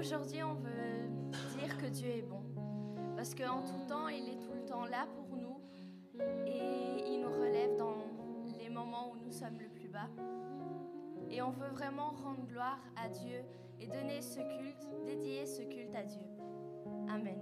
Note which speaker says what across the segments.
Speaker 1: Aujourd'hui, on veut dire que Dieu est bon. Parce qu'en tout temps, il est tout le temps là pour nous. Et il nous relève dans les moments où nous sommes le plus bas. Et on veut vraiment rendre gloire à Dieu et donner ce culte, dédier ce culte à Dieu. Amen.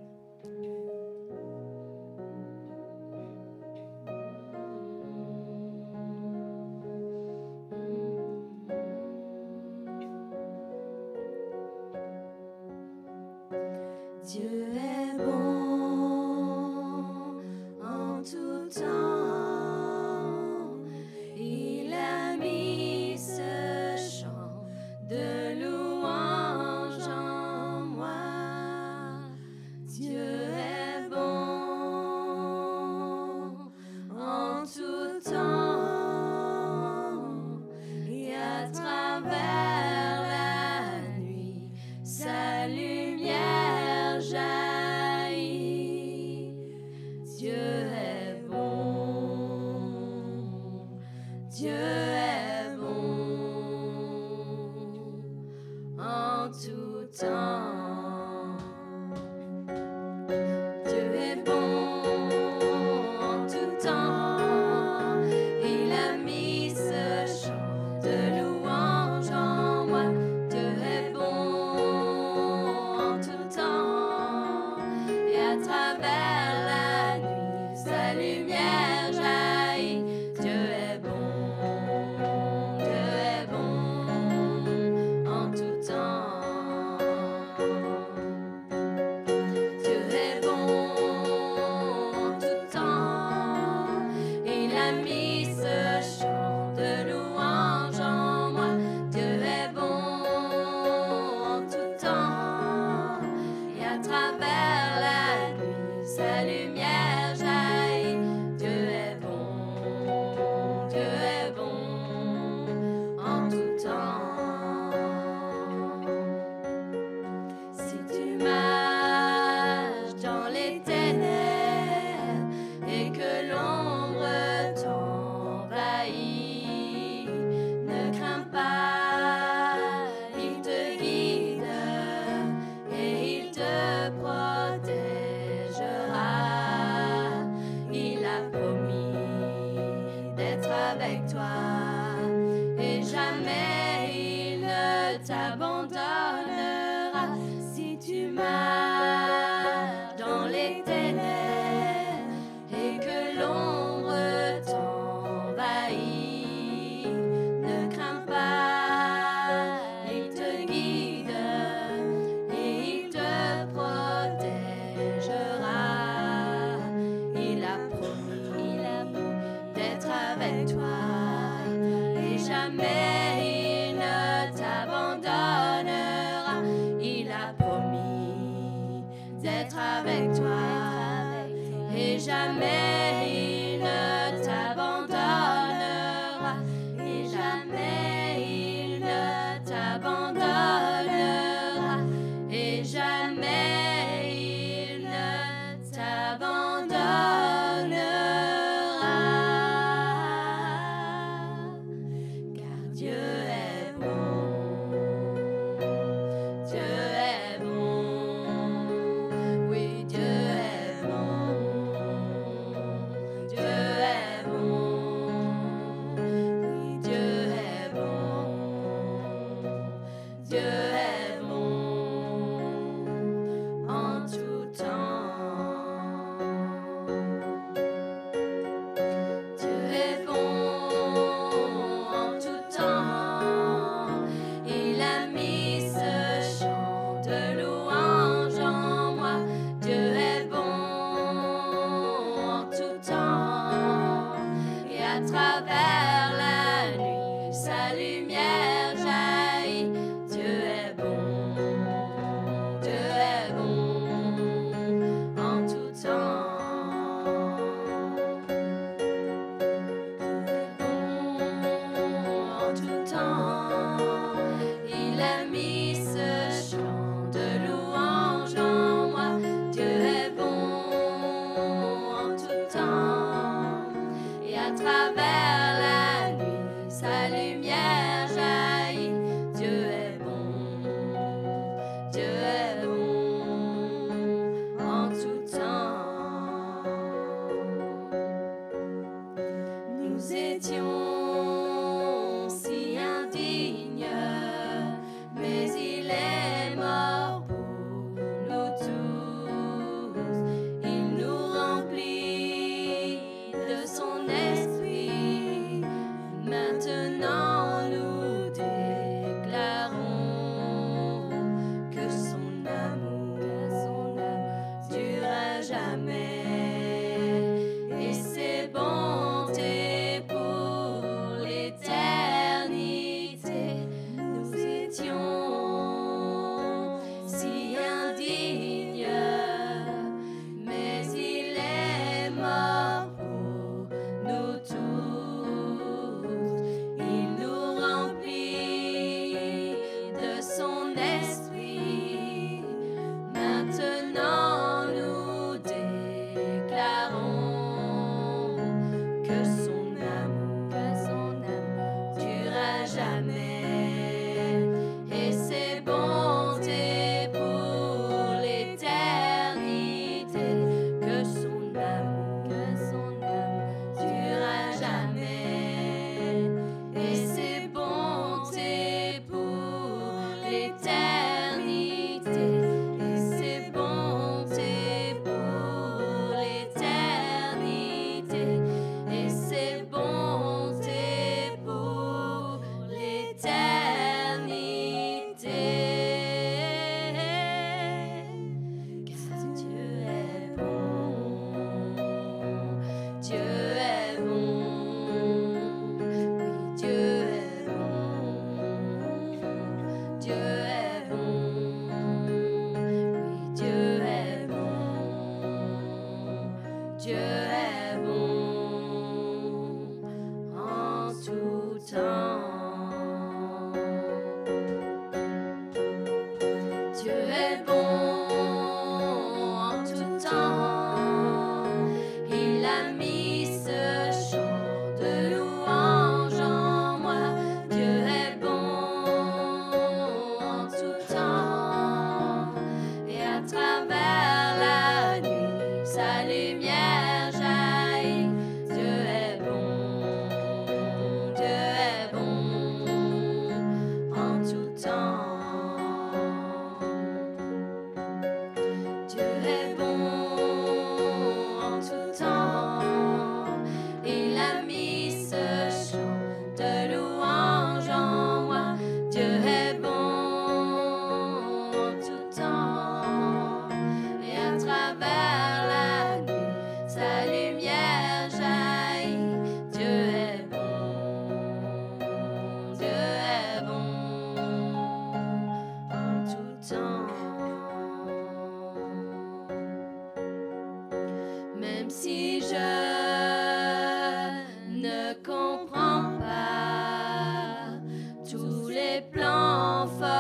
Speaker 2: plans
Speaker 1: forts.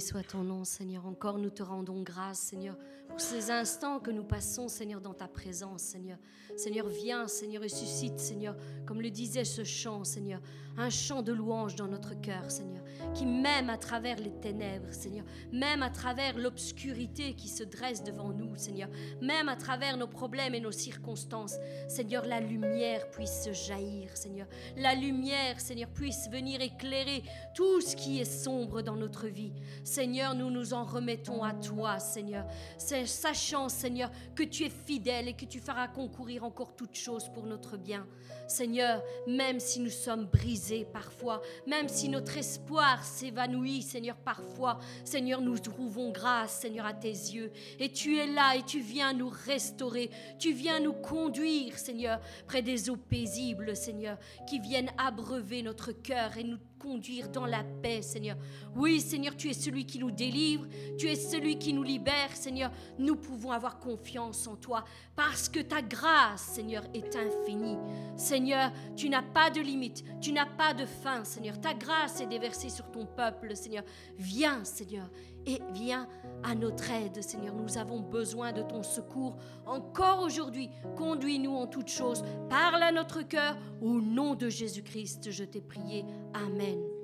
Speaker 1: Soit ton nom, Seigneur. Encore nous te rendons grâce, Seigneur, pour ces instants que nous passons, Seigneur, dans ta présence, Seigneur. Seigneur, viens, Seigneur, ressuscite, Seigneur, comme le disait ce chant, Seigneur, un chant de louange dans notre cœur, Seigneur, qui même à travers les ténèbres, Seigneur, même à travers l'obscurité qui se dresse devant nous, Seigneur, même à travers nos problèmes et nos circonstances, Seigneur, la lumière puisse se jaillir, Seigneur. La lumière, Seigneur, puisse venir éclairer tout ce qui est sombre dans notre vie. Seigneur, nous nous en remettons à toi, Seigneur, sachant, Seigneur, que tu es fidèle et que tu feras concourir encore toutes choses pour notre bien. Seigneur, même si nous sommes brisés parfois, même si notre espoir s'évanouit, Seigneur, parfois, Seigneur, nous trouvons grâce, Seigneur, à tes yeux. Et tu es là et tu viens nous restaurer, tu viens nous conduire, Seigneur, près des eaux paisibles, Seigneur, qui viennent abreuver notre cœur et nous conduire dans la paix, Seigneur. Oui, Seigneur, tu es celui qui nous délivre, tu es celui qui nous libère, Seigneur. Nous pouvons avoir confiance en toi parce que ta grâce, Seigneur, est infinie. Seigneur, tu n'as pas de limite, tu n'as pas de fin, Seigneur. Ta grâce est déversée sur ton peuple, Seigneur. Viens, Seigneur, et viens à notre aide, Seigneur. Nous avons besoin de ton secours. Encore aujourd'hui, conduis-nous en toutes choses. Parle à notre cœur. Au nom de Jésus-Christ, je t'ai prié. Amen.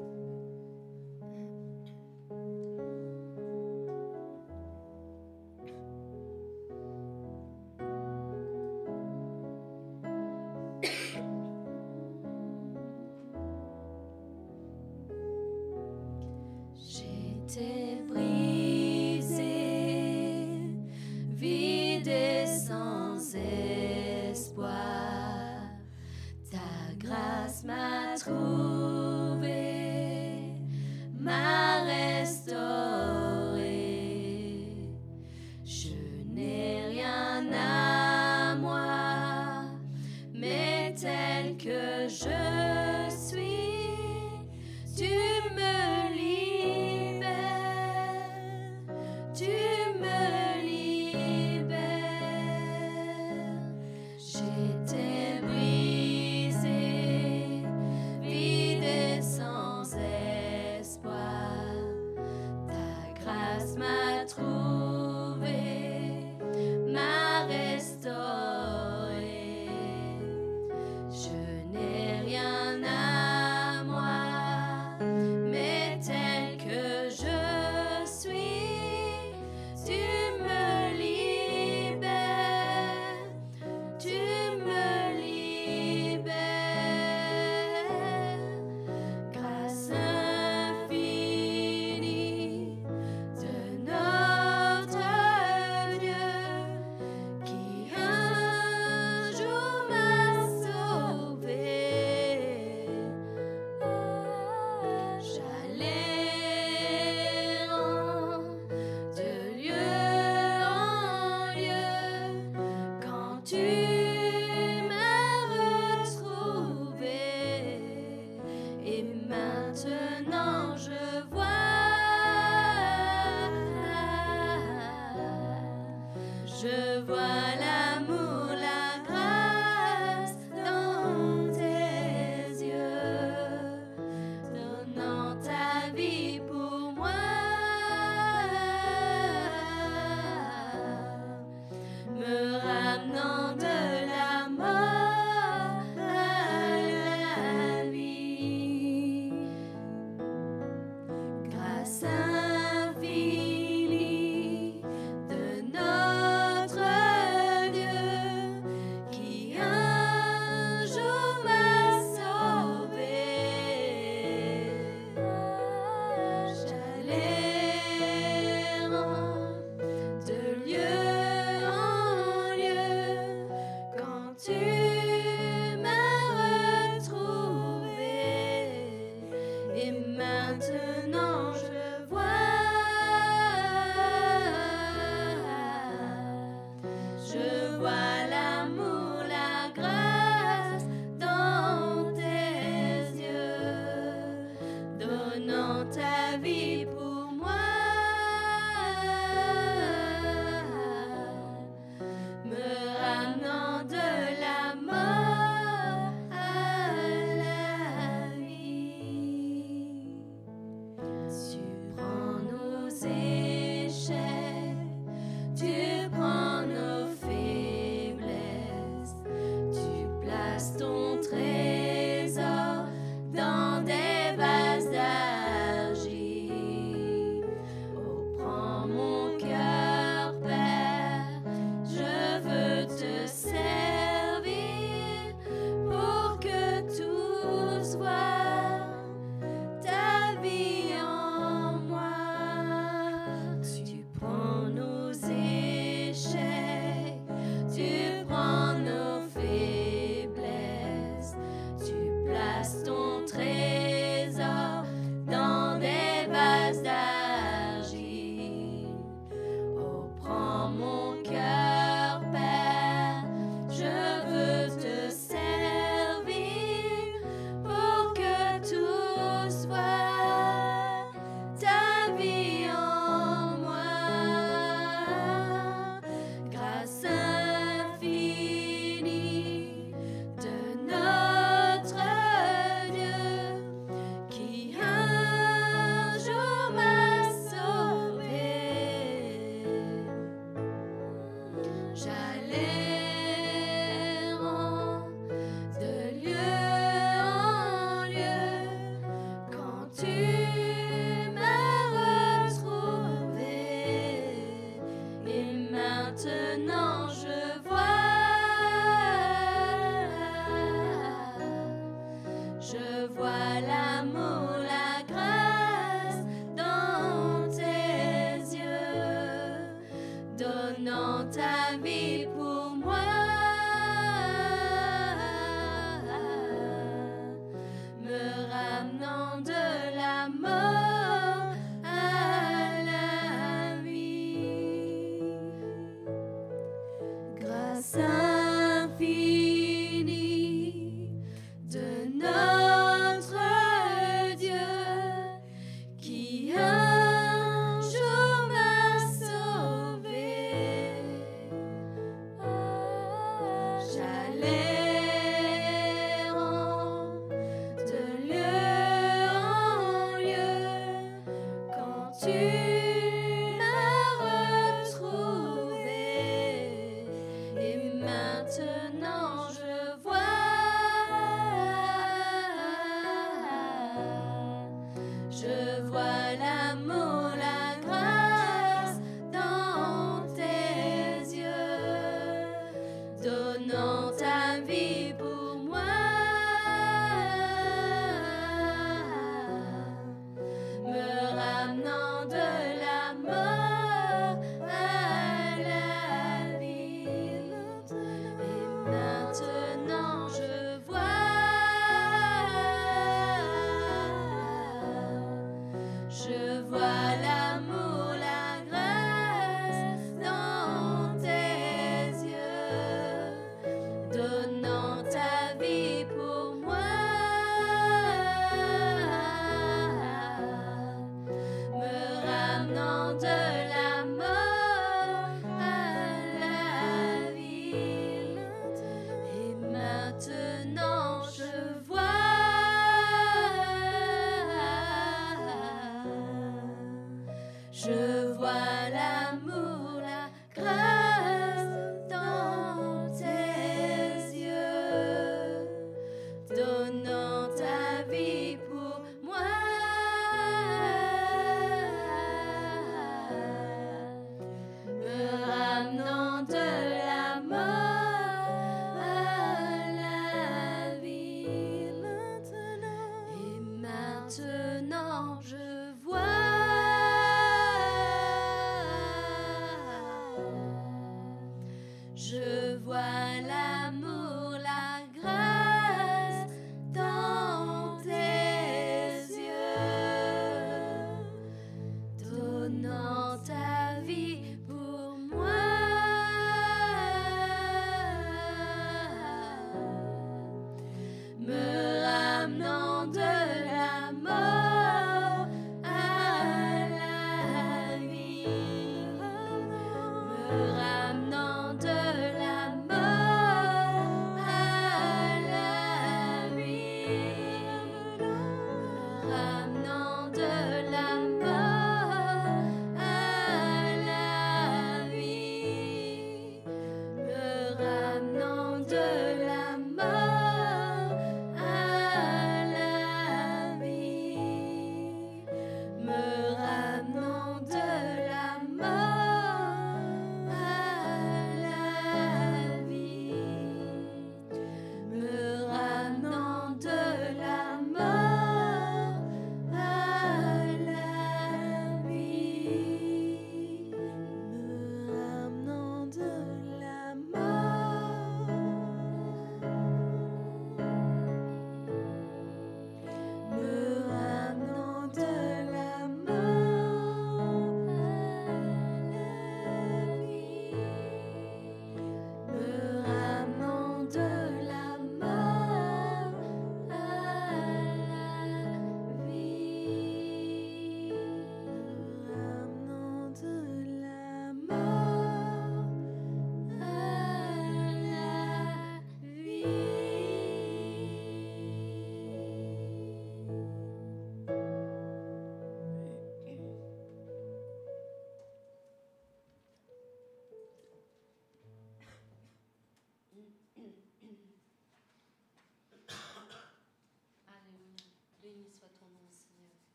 Speaker 1: Nous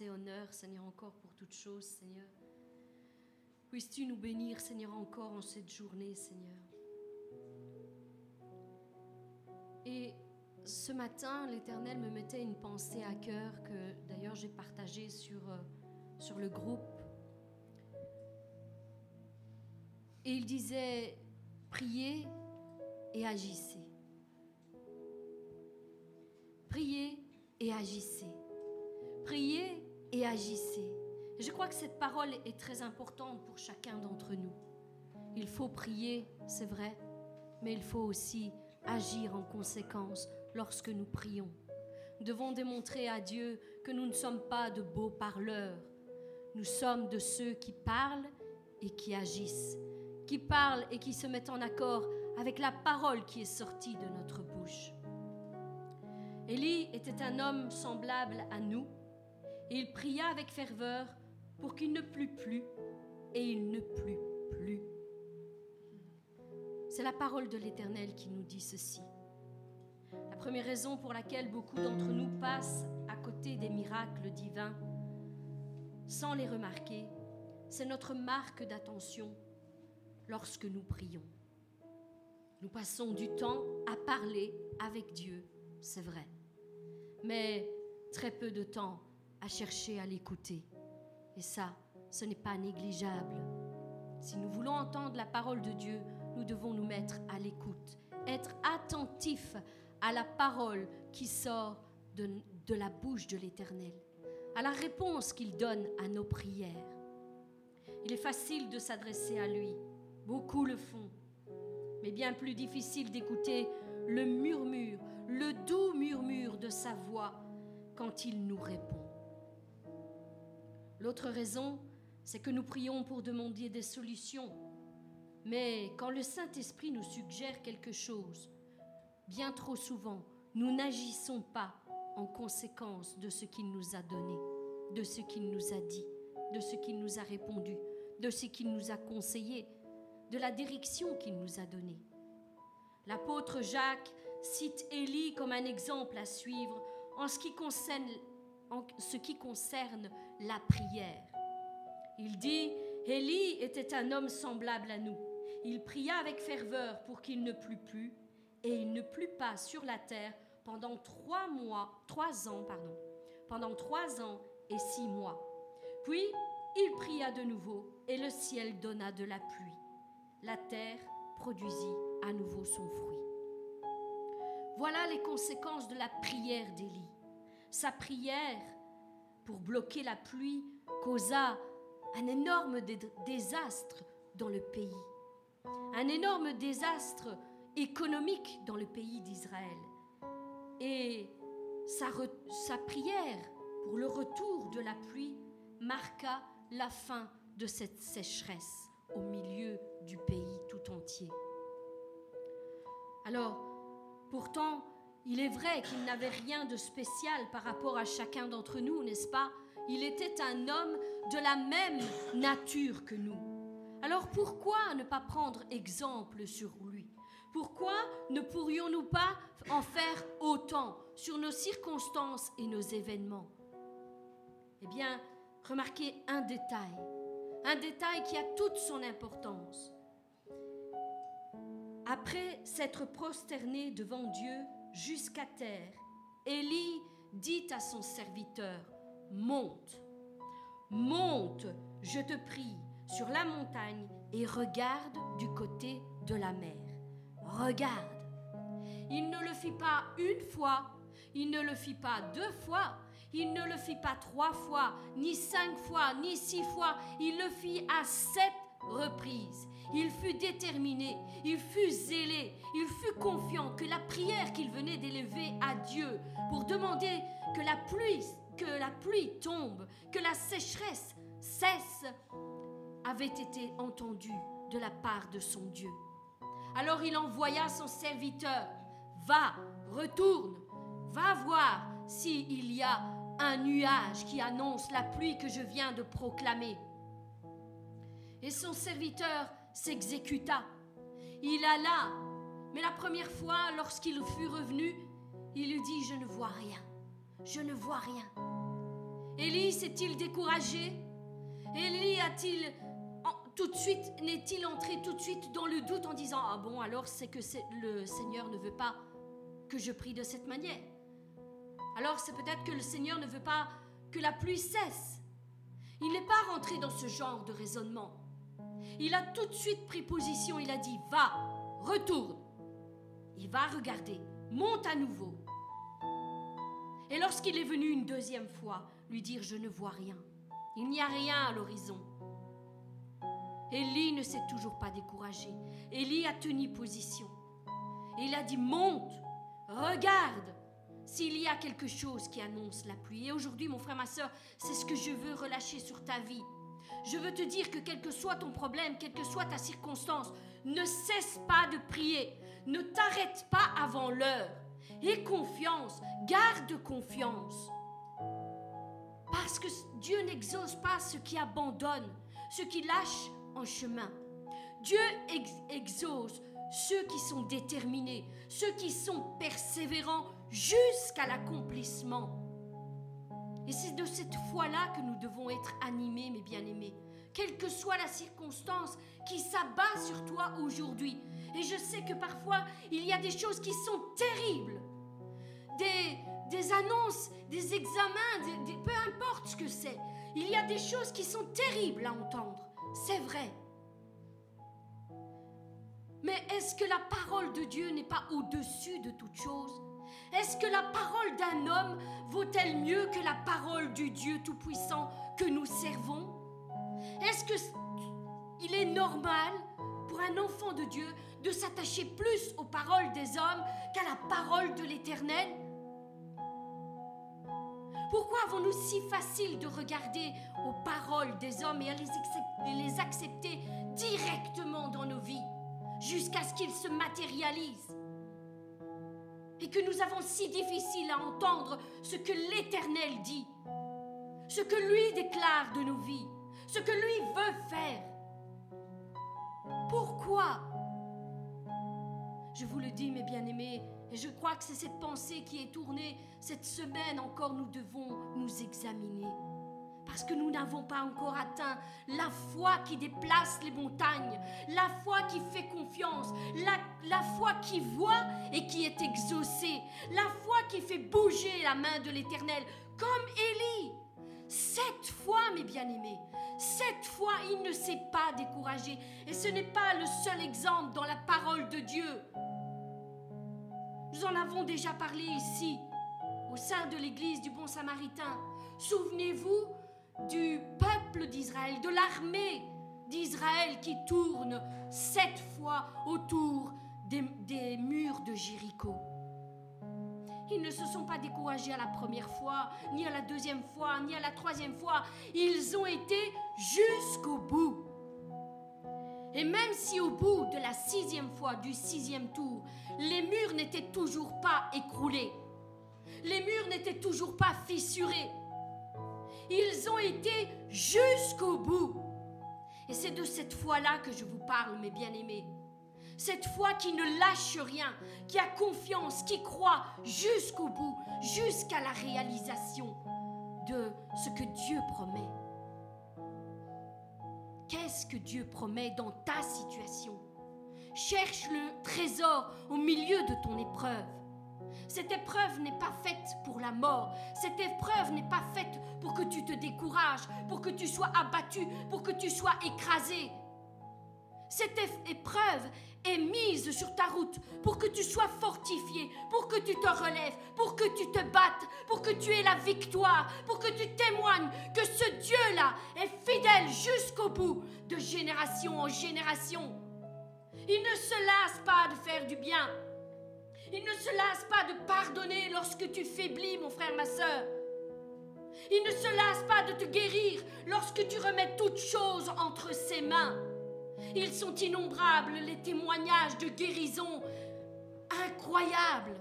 Speaker 1: et honneur, Seigneur, encore pour toutes choses, Seigneur. Puisses-tu nous bénir, Seigneur, encore en cette journée, Seigneur. Et ce matin, l'Éternel me mettait une pensée à cœur que d'ailleurs j'ai partagée sur, euh, sur le groupe. Et il disait, priez et agissez. Parole est très importante pour chacun d'entre nous. Il faut prier, c'est vrai, mais il faut aussi agir en conséquence lorsque nous prions. Nous devons démontrer à Dieu que nous ne sommes pas de beaux parleurs. Nous sommes de ceux qui parlent et qui agissent, qui parlent et qui se mettent en accord avec la parole qui est sortie de notre bouche. Élie était un homme semblable à nous, et il pria avec ferveur pour qu'il ne plût plus, et il ne plut plus. C'est la parole de l'Éternel qui nous dit ceci. La première raison pour laquelle beaucoup d'entre nous passent à côté des miracles divins sans les remarquer, c'est notre marque d'attention lorsque nous prions. Nous passons du temps à parler avec Dieu, c'est vrai, mais très peu de temps à chercher à l'écouter. Et ça, ce n'est pas négligeable. Si nous voulons entendre la parole de Dieu, nous devons nous mettre à l'écoute, être attentifs à la parole qui sort de, la bouche de l'Éternel, à la réponse qu'il donne à nos prières. Il est facile de s'adresser à lui, beaucoup le font, mais bien plus difficile d'écouter le murmure, le doux murmure de sa voix quand il nous répond. L'autre raison, c'est que nous prions pour demander des solutions. Mais quand le Saint-Esprit nous suggère quelque chose, bien trop souvent, nous n'agissons pas en conséquence de ce qu'il nous a donné, de ce qu'il nous a dit, de ce qu'il nous a répondu, de ce qu'il nous a conseillé, de la direction qu'il nous a donnée. L'apôtre Jacques cite Élie comme un exemple à suivre en ce qui concerne, la prière. Il dit, Élie était un homme semblable à nous. Il pria avec ferveur pour qu'il ne plût plus, et il ne plut pas sur la terre pendant trois mois, trois ans, pardon, pendant trois ans et six mois. Puis il pria de nouveau, et le ciel donna de la pluie. La terre produisit à nouveau son fruit. Voilà les conséquences de la prière d'Élie. Sa prière pour bloquer la pluie causa un énorme désastre dans le pays, un énorme désastre économique dans le pays d'Israël. Et sa, sa, prière pour le retour de la pluie marqua la fin de cette sécheresse au milieu du pays tout entier. Alors, pourtant, il est vrai qu'il n'avait rien de spécial par rapport à chacun d'entre nous, n'est-ce pas? Il était un homme de la même nature que nous. Alors pourquoi ne pas prendre exemple sur lui? Pourquoi ne pourrions-nous pas en faire autant sur nos circonstances et nos événements? Eh bien, remarquez un détail, un détail qui a toute son importance. Après s'être prosterné devant Dieu, jusqu'à terre, Élie dit à son serviteur, Monte, monte, je te prie, sur la montagne et regarde du côté de la mer. Regarde. Il ne le fit pas une fois, il ne le fit pas deux fois, il ne le fit pas trois fois, ni cinq fois, ni six fois, il le fit à sept reprises. Il fut déterminé, il fut zélé, il fut confiant que la prière qu'il venait d'élever à Dieu pour demander que la pluie, que la pluie tombe, que la sécheresse cesse, avait été entendue de la part de son Dieu. Alors il envoya son serviteur, va, retourne, va voir s'il y a un nuage qui annonce la pluie que je viens de proclamer. Et son serviteur s'exécuta. Il alla, mais la première fois, lorsqu'il fut revenu, il lui dit, je ne vois rien, je ne vois rien. Élie s'est-il découragé? Élie a-t-il tout de suite, n'est-il entré tout de suite dans le doute en disant, ah bon, alors c'est que le Seigneur ne veut pas que je prie de cette manière. Alors c'est peut-être que le Seigneur ne veut pas que la pluie cesse. Il n'est pas rentré dans ce genre de raisonnement. Il a tout de suite pris position, il a dit, va, retourne. Il va regarder, monte à nouveau. Et lorsqu'il est venu une deuxième fois, lui dire, je ne vois rien. Il n'y a rien à l'horizon. Élie ne s'est toujours pas découragé. Élie a tenu position. Il a dit, monte, regarde s'il y a quelque chose qui annonce la pluie. Et aujourd'hui, mon frère, ma soeur, c'est ce que je veux relâcher sur ta vie. Je veux te dire que quel que soit ton problème, quelle que soit ta circonstance, ne cesse pas de prier. Ne t'arrête pas avant l'heure. Aie confiance, garde confiance. Parce que Dieu n'exauce pas ceux qui abandonnent, ceux qui lâchent en chemin. Dieu exauce ceux qui sont déterminés, ceux qui sont persévérants jusqu'à l'accomplissement. Et c'est de cette foi-là que nous devons être animés, mes bien-aimés. Quelle que soit la circonstance qui s'abat sur toi aujourd'hui. Et je sais que parfois, il y a des choses qui sont terribles. Des, annonces, des examens, peu importe ce que c'est. Il y a des choses qui sont terribles à entendre. C'est vrai. Mais est-ce que la parole de Dieu n'est pas au-dessus de toute chose? Est-ce que la parole d'un homme vaut-elle mieux que la parole du Dieu Tout-Puissant que nous servons? Est-ce que il est normal pour un enfant de Dieu de s'attacher plus aux paroles des hommes qu'à la parole de l'Éternel? Pourquoi avons-nous si facile de regarder aux paroles des hommes et à les accepter directement dans nos vies jusqu'à ce qu'il se matérialise. Et que nous avons si difficile à entendre ce que l'Éternel dit, ce que lui déclare de nos vies, ce que lui veut faire. Pourquoi? Je vous le dis, mes bien-aimés, et je crois que c'est cette pensée qui est tournée cette semaine encore, nous devons nous examiner parce que nous n'avons pas encore atteint la foi qui déplace les montagnes, la foi qui fait confiance, la, foi qui voit et qui est exaucée, la foi qui fait bouger la main de l'Éternel, comme Élie. Cette foi, mes bien-aimés, cette foi, il ne s'est pas découragé. Et ce n'est pas le seul exemple dans la parole de Dieu. Nous en avons déjà parlé ici, au sein de l'église du Bon Samaritain. Souvenez-vous du peuple d'Israël, de l'armée d'Israël qui tourne sept fois autour des, murs de Jéricho. Ils ne se sont pas découragés à la première fois, ni à la deuxième fois, ni à la troisième fois. Ils ont été jusqu'au bout. Et même si au bout de la sixième fois, du sixième tour, les murs n'étaient toujours pas écroulés, les murs n'étaient toujours pas fissurés, ils ont été jusqu'au bout. Et c'est de cette foi-là que je vous parle, mes bien-aimés. Cette foi qui ne lâche rien, qui a confiance, qui croit jusqu'au bout, jusqu'à la réalisation de ce que Dieu promet. Qu'est-ce que Dieu promet dans ta situation? Cherche le trésor au milieu de ton épreuve. Cette épreuve n'est pas faite pour la mort. Cette épreuve n'est pas faite pour que tu te décourages, pour que tu sois abattu, pour que tu sois écrasé. Cette épreuve est mise sur ta route pour que tu sois fortifié, pour que tu te relèves, pour que tu te battes, pour que tu aies la victoire, pour que tu témoignes que ce Dieu-là est fidèle jusqu'au bout, de génération en génération. Il ne se lasse pas de faire du bien. Il ne se lasse pas de pardonner lorsque tu faiblis, mon frère, ma soeur. Il ne se lasse pas de te guérir lorsque tu remets toutes choses entre ses mains. Ils sont innombrables, les témoignages de guérison incroyables.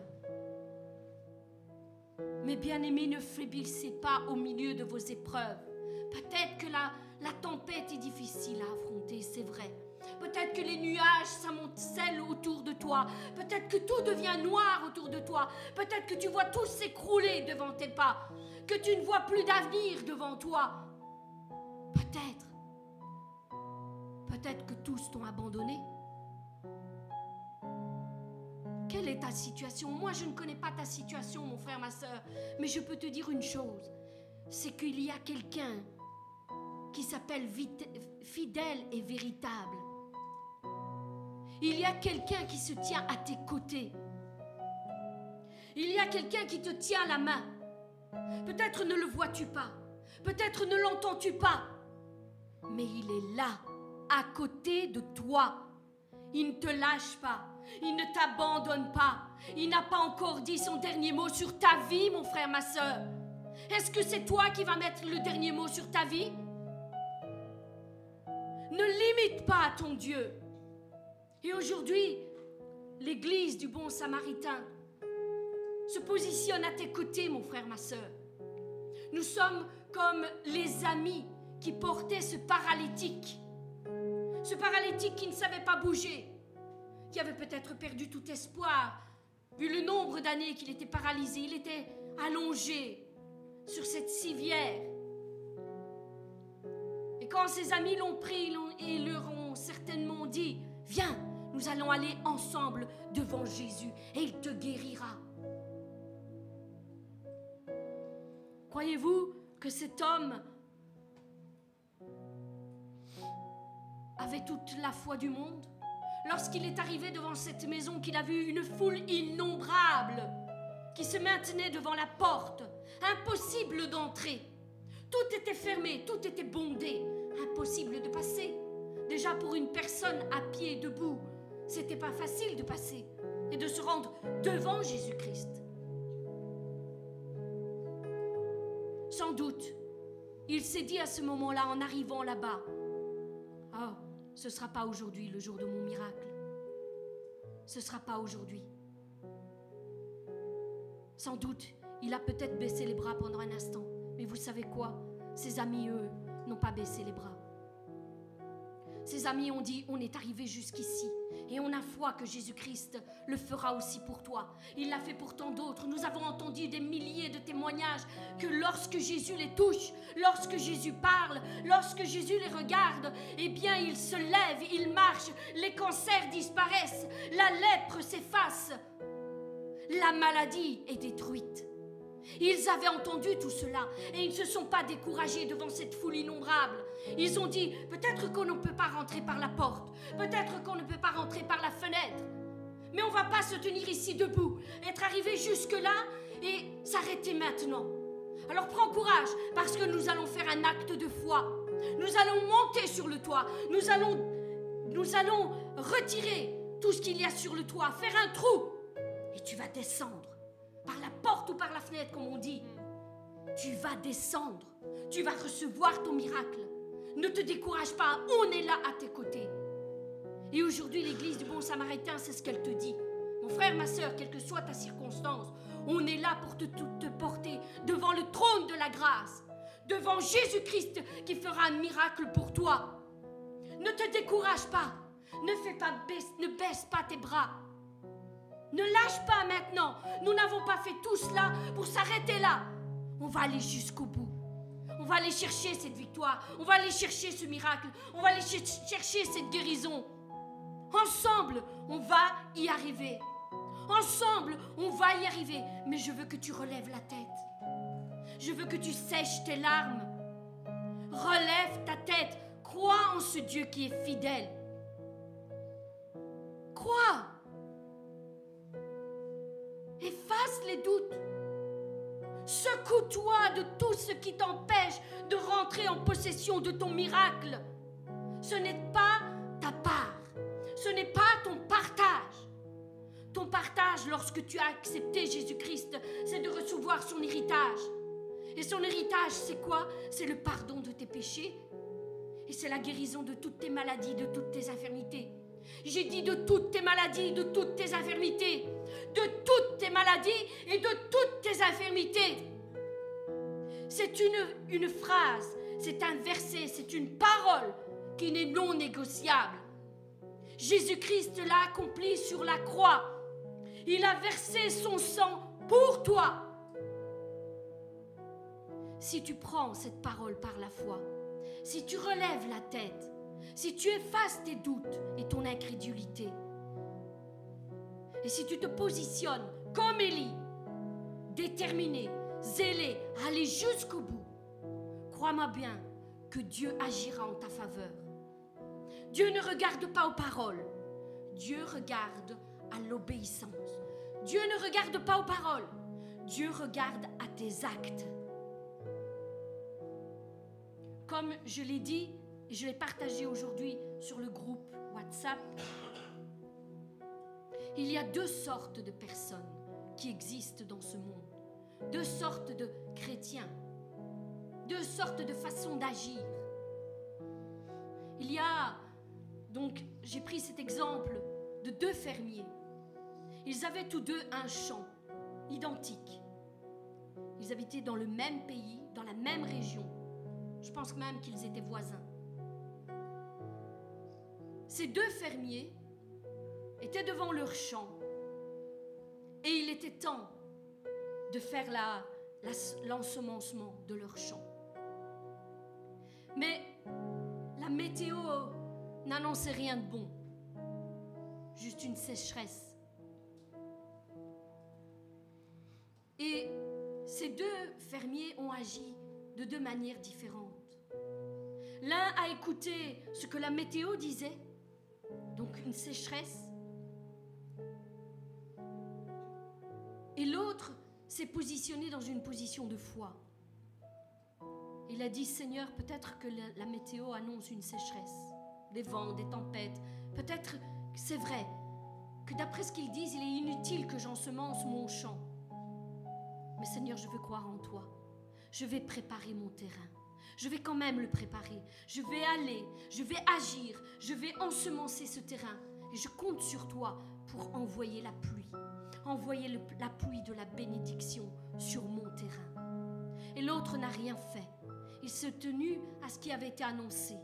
Speaker 1: Mais bien-aimés, ne faiblissez pas au milieu de vos épreuves. Peut-être que la, la tempête est difficile à affronter, c'est vrai. Peut-être que les nuages s'amoncellent autour de toi. Peut-être que tout devient noir autour de toi. Peut-être que tu vois tout s'écrouler devant tes pas. Que tu ne vois plus d'avenir devant toi. Peut-être. Peut-être que tous t'ont abandonné. Quelle est ta situation? Moi, je ne connais pas ta situation, mon frère, ma soeur, mais je peux te dire une chose, c'est qu'il y a quelqu'un qui s'appelle fidèle et véritable. Il y a quelqu'un qui se tient à tes côtés. Il y a quelqu'un qui te tient la main. Peut-être ne le vois-tu pas. Peut-être ne l'entends-tu pas. Mais il est là, à côté de toi. Il ne te lâche pas. Il ne t'abandonne pas. Il n'a pas encore dit son dernier mot sur ta vie, mon frère, ma soeur. Est-ce que c'est toi qui vas mettre le dernier mot sur ta vie? Ne limite pas ton Dieu. Et aujourd'hui, l'Église du bon samaritain se positionne à tes côtés, mon frère, ma soeur. Nous sommes comme les amis qui portaient ce paralytique. Ce paralytique qui ne savait pas bouger, qui avait peut-être perdu tout espoir, vu le nombre d'années qu'il était paralysé. Il était allongé sur cette civière. Et quand ses amis l'ont pris et leur ont certainement dit, viens, nous allons aller ensemble devant Jésus et il te guérira. Croyez-vous que cet homme avait toute la foi du monde? Lorsqu'il est arrivé devant cette maison, qu'il a vu une foule innombrable qui se maintenait devant la porte, impossible d'entrer. Tout était fermé, tout était bondé, impossible de passer. Déjà pour une personne à pied debout, c'était pas facile de passer et de se rendre devant Jésus-Christ. Sans doute, il s'est dit à ce moment-là, en arrivant là-bas, Ah, ce ne sera pas aujourd'hui le jour de mon miracle. Ce ne sera pas aujourd'hui. Sans doute, il a peut-être baissé les bras pendant un instant. Mais vous savez quoi? Ses amis, eux, n'ont pas baissé les bras. Ses amis ont dit, on est arrivé jusqu'ici et on a foi que Jésus-Christ le fera aussi pour toi. Il l'a fait pour tant d'autres. Nous avons entendu des milliers de témoignages que lorsque Jésus les touche, lorsque Jésus parle, lorsque Jésus les regarde, eh bien ils se lèvent, ils marchent, les cancers disparaissent, la lèpre s'efface, la maladie est détruite. Ils avaient entendu tout cela et ils ne se sont pas découragés devant cette foule innombrable. Ils ont dit, peut-être qu'on ne peut pas rentrer par la porte, peut-être qu'on ne peut pas rentrer par la fenêtre, mais on ne va pas se tenir ici debout, être arrivé jusque-là et s'arrêter maintenant. Alors prends courage parce que nous allons faire un acte de foi. Nous allons monter sur le toit, nous allons, nous allons retirer tout ce qu'il y a sur le toit, faire un trou et tu vas descendre par la porte ou par la fenêtre, comme on dit. Tu vas descendre, tu vas recevoir ton miracle. Ne te décourage pas, on est là à tes côtés. Et aujourd'hui, l'Église du Bon Samaritain, c'est ce qu'elle te dit. Mon frère, ma soeur, quelle que soit ta circonstance, on est là pour te, te porter devant le trône de la grâce, devant Jésus-Christ qui fera un miracle pour toi. Ne te décourage pas, ne, fais pas ne baisse pas tes bras. Ne lâche pas maintenant. Nous n'avons pas fait tout cela pour s'arrêter là. On va aller jusqu'au bout. On va aller chercher cette victoire. On va aller chercher ce miracle. On va aller chercher cette guérison. Ensemble, on va y arriver. Ensemble, on va y arriver. Mais je veux que tu relèves la tête. Je veux que tu sèches tes larmes. Relève ta tête. Crois en ce Dieu qui est fidèle. Crois. Efface les doutes. Secoue-toi de tout ce qui t'empêche de rentrer en possession de ton miracle. Ce n'est pas ta part. Ce n'est pas ton partage. Ton partage lorsque tu as accepté Jésus-Christ, c'est de recevoir son héritage. Et son héritage, c'est quoi? C'est le pardon de tes péchés. Et c'est la guérison de toutes tes maladies, de toutes tes infirmités. J'ai dit de toutes tes maladies, de toutes tes infirmités. De toutes tes maladies et de toutes tes infirmités. C'est une, une phrase, c'est un verset, c'est une parole qui n'est non négociable. Jésus-Christ l'a accompli sur la croix. Il a versé son sang pour toi. Si tu prends cette parole par la foi, si tu relèves la tête, si tu effaces tes doutes et ton incrédulité, Et si tu te positionnes comme Élie, déterminé, zélé, aller jusqu'au bout, crois-moi bien que Dieu agira en ta faveur. Dieu ne regarde pas aux paroles, Dieu regarde à l'obéissance. Dieu ne regarde pas aux paroles, Dieu regarde à tes actes. Comme je l'ai dit, et je l'ai partagé aujourd'hui sur le groupe WhatsApp, il y a deux sortes de personnes qui existent dans ce monde. Deux sortes de chrétiens. Deux sortes de façons d'agir. Il y a, donc j'ai pris cet exemple de deux fermiers. Ils avaient tous deux un champ identique. Ils habitaient dans le même pays, dans la même région. Je pense même qu'ils étaient voisins. Ces deux fermiers étaient devant leur champ et il était temps de faire l'ensemencement de leur champ. Mais la météo n'annonçait rien de bon, juste une sécheresse. Et ces deux fermiers ont agi de deux manières différentes. L'un a écouté ce que la météo disait, donc une sécheresse, et l'autre s'est positionné dans une position de foi. Il a dit, Seigneur, peut-être que la, météo annonce une sécheresse, des vents, des tempêtes, peut-être que c'est vrai que d'après ce qu'ils disent, il est inutile que j'ensemence mon champ. Mais Seigneur, je veux croire en toi. Je vais préparer mon terrain. Je vais quand même le préparer. Je vais aller, je vais agir, je vais ensemencer ce terrain. Et je compte sur toi pour envoyer la pluie. Envoyer la pluie de la bénédiction sur mon terrain. Et l'autre n'a rien fait. Il s'est tenu à ce qui avait été annoncé.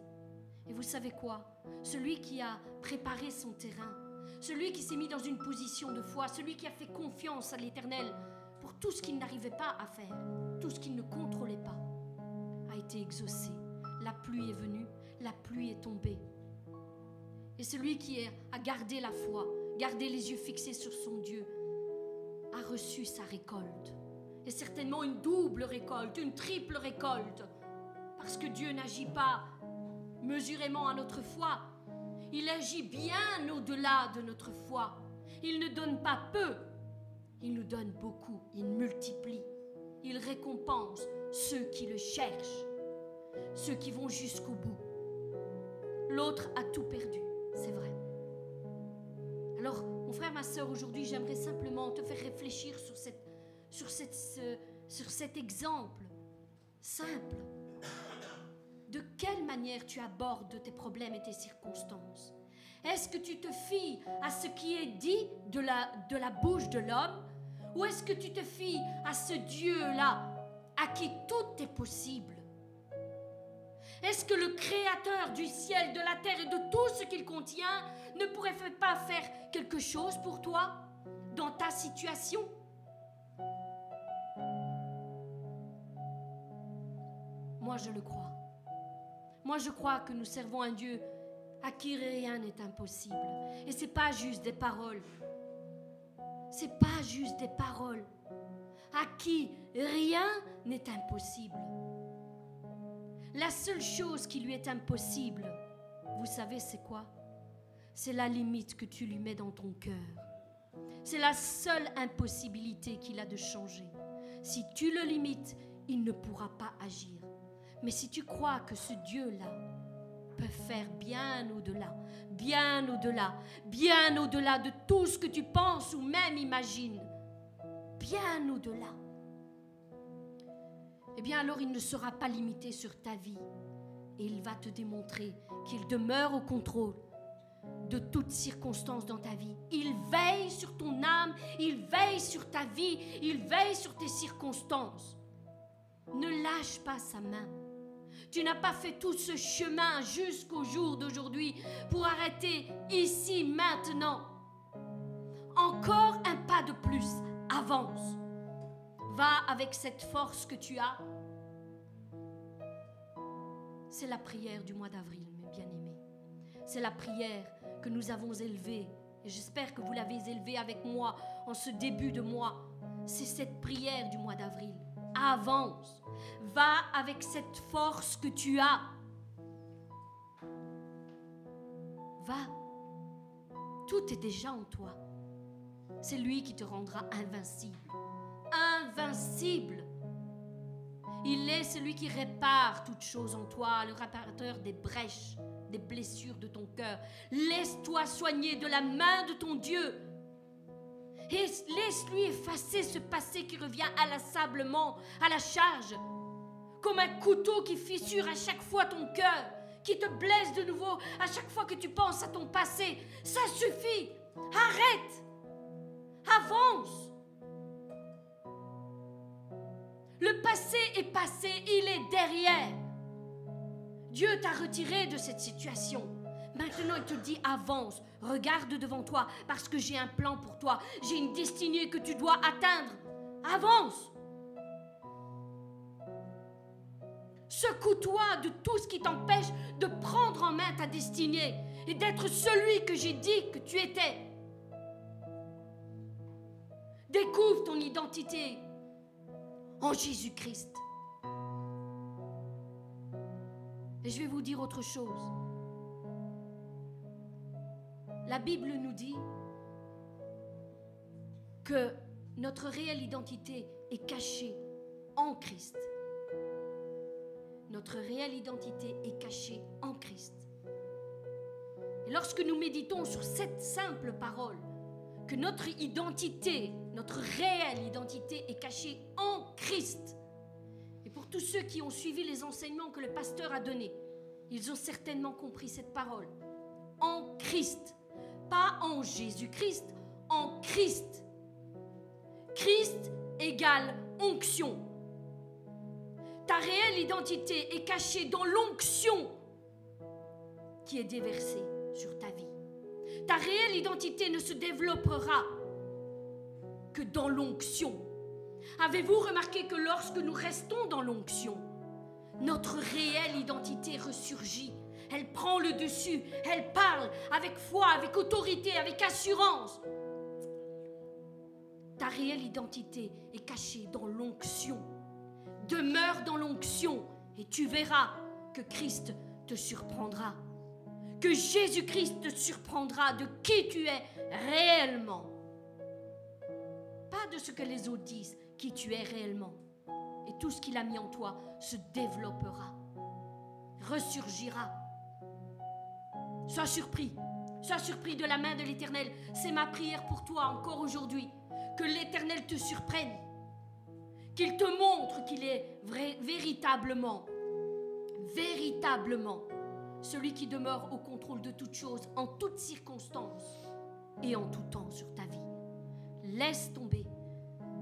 Speaker 1: Et vous savez quoi? Celui qui a préparé son terrain, celui qui s'est mis dans une position de foi, celui qui a fait confiance à l'Éternel pour tout ce qu'il n'arrivait pas à faire, tout ce qu'il ne contrôlait exaucé. La pluie est venue, la pluie est tombée. Et celui qui a gardé la foi, gardé les yeux fixés sur son Dieu, a reçu sa récolte. Et certainement une double récolte, une triple récolte. Parce que Dieu n'agit pas mesurément à notre foi. Il agit bien au-delà de notre foi. Il ne donne pas peu, il nous donne beaucoup, il multiplie. Il récompense ceux qui le cherchent, ceux qui vont jusqu'au bout. L'autre a tout perdu, c'est vrai. Alors, mon frère, ma soeur, aujourd'hui, j'aimerais simplement te faire réfléchir sur, cette, sur, cette, sur cet exemple simple. De quelle manière tu abordes tes problèmes et tes circonstances? Est-ce que tu te fies à ce qui est dit de la, de la bouche de l'homme? Ou est-ce que tu te fies à ce Dieu-là à qui tout est possible? Est-ce que le Créateur du ciel, de la terre et de tout ce qu'il contient ne pourrait pas faire quelque chose pour toi dans ta situation? Moi, je le crois. Moi, je crois que nous servons un Dieu à qui rien n'est impossible. Et ce n'est pas juste des paroles c'est pas juste des paroles. À qui rien n'est impossible. La seule chose qui lui est impossible, vous savez, c'est quoi? C'est la limite que tu lui mets dans ton cœur. C'est la seule impossibilité qu'il a de changer. Si tu le limites, il ne pourra pas agir. Mais si tu crois que ce Dieu-là peut faire bien au-delà, bien au-delà, bien au-delà de tout ce que tu penses ou même imagines, bien au-delà. Eh bien alors il ne sera pas limité sur ta vie et il va te démontrer qu'il demeure au contrôle de toutes circonstances dans ta vie. Il veille sur ton âme, il veille sur ta vie, il veille sur tes circonstances. Ne lâche pas sa main. Tu n'as pas fait tout ce chemin jusqu'au jour d'aujourd'hui pour arrêter ici, maintenant. Encore un pas de plus. Avance. Va avec cette force que tu as. C'est la prière du mois d'avril, mes bien-aimés. C'est la prière que nous avons élevée Et j'espère que vous l'avez élevé avec moi en ce début de mois. C'est cette prière du mois d'avril. Avance. Va avec cette force que tu as. Va. Tout est déjà en toi. C'est lui qui te rendra invincible. Invincible. Il est celui qui répare toutes choses en toi, le réparateur des brèches, des blessures de ton cœur. Laisse-toi soigner de la main de ton Dieu. Et laisse-lui effacer ce passé qui revient inlassablement à la charge, comme un couteau qui fissure à chaque fois ton cœur, qui te blesse de nouveau à chaque fois que tu penses à ton passé. Ça suffit. Arrête. Avance. Le passé est passé, il est derrière. Dieu t'a retiré de cette situation. Maintenant, il te dit avance, regarde devant toi, parce que j'ai un plan pour toi. J'ai une destinée que tu dois atteindre. Avance. Secoue-toi de tout ce qui t'empêche de prendre en main ta destinée et d'être celui que j'ai dit que tu étais. Découvre ton identité en Jésus-Christ. Et je vais vous dire autre chose. La Bible nous dit que notre réelle identité est cachée en Christ. Notre réelle identité est cachée en Christ. Et lorsque nous méditons sur cette simple parole, que notre identité, notre réelle identité est cachée en Christ. Et pour tous ceux qui ont suivi les enseignements que le pasteur a donnés, ils ont certainement compris cette parole. En Christ. Pas en Jésus-Christ, en Christ. Christ égale onction. Ta réelle identité est cachée dans l'onction qui est déversée sur ta vie ta réelle identité ne se développera que dans l'onction. Avez-vous remarqué que lorsque nous restons dans l'onction, notre réelle identité ressurgit? Elle prend le dessus, elle parle avec foi, avec autorité, avec assurance. Ta réelle identité est cachée dans l'onction. Demeure dans l'onction et tu verras que Christ te surprendra que Jésus-Christ te surprendra de qui tu es réellement. Pas de ce que les autres disent, qui tu es réellement. Et tout ce qu'il a mis en toi se développera, ressurgira. Sois surpris, sois surpris de la main de l'Éternel. C'est ma prière pour toi encore aujourd'hui. Que l'Éternel te surprenne, qu'il te montre qu'il est véritablement, véritablement celui qui demeure au contrôle de toutes choses, en toutes circonstances et en tout temps sur ta vie. Laisse tomber,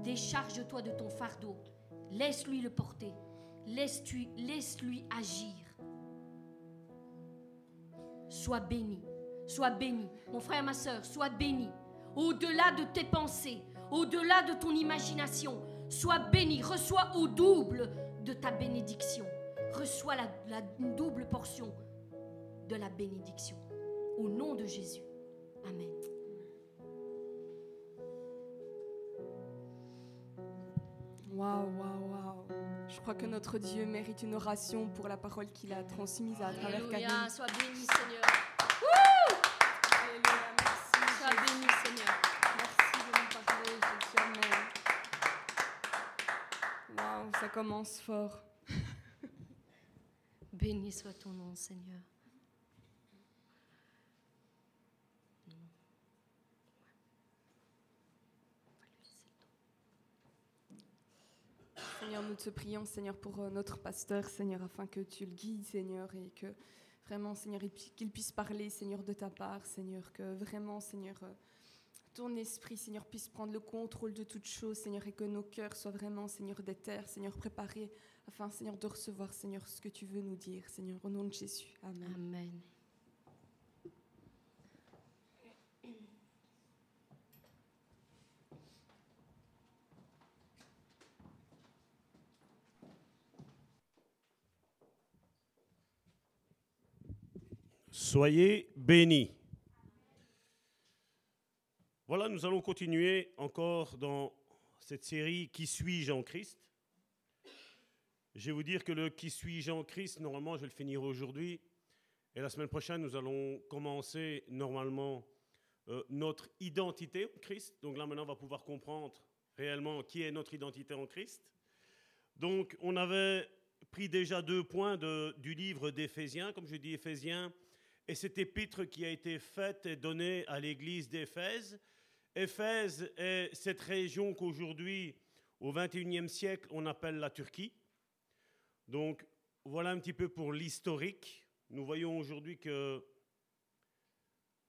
Speaker 1: décharge-toi de ton fardeau, laisse-lui le porter, laisse-lui laisse agir. Sois béni, sois béni, mon frère, ma soeur, sois béni. Au-delà de tes pensées, au-delà de ton imagination, sois béni, reçois au double de ta bénédiction, reçois la double portion de la bénédiction. Au nom de Jésus. Amen.
Speaker 3: Waouh, waouh, waouh. Je crois que notre Dieu mérite une oration pour la parole qu'il a transmise à travers
Speaker 1: Alléluia, sois béni Seigneur.
Speaker 3: Alléluia, merci.
Speaker 1: Sois béni Seigneur.
Speaker 3: Merci de nous parler, Jésus. Amen. Waouh, ça commence fort.
Speaker 1: Béni soit ton nom Seigneur.
Speaker 3: Seigneur, nous te prions, Seigneur, pour euh, notre pasteur, Seigneur, afin que tu le guides, Seigneur, et que vraiment, Seigneur, qu'il puisse parler, Seigneur, de ta part, Seigneur, que vraiment, Seigneur, euh, ton esprit, Seigneur, puisse prendre le contrôle de toutes choses, Seigneur, et que nos cœurs soient vraiment, Seigneur, des terres, Seigneur, préparés, afin, Seigneur, de recevoir, Seigneur, ce que tu veux nous dire, Seigneur, au nom de Jésus. Amen.
Speaker 1: Amen.
Speaker 4: Soyez bénis. nous allons continuer encore dans cette série Qui suis-je en Christ? Je vais vous dire que le Qui suis-je en Christ, normalement, je vais le finir aujourd'hui. Et la semaine prochaine, nous allons commencer normalement euh, notre identité en Christ. Donc là, maintenant, on va pouvoir comprendre réellement qui est notre identité en Christ. Donc, on avait pris déjà deux points du livre d'Éphésiens, comme je dis Éphésiens, et cette épître qui a été faite et donnée à l'église d'Éphèse. Éphèse est cette région qu'aujourd'hui, au XXIe siècle, on appelle la Turquie. Donc voilà un petit peu pour l'historique. Nous voyons aujourd'hui que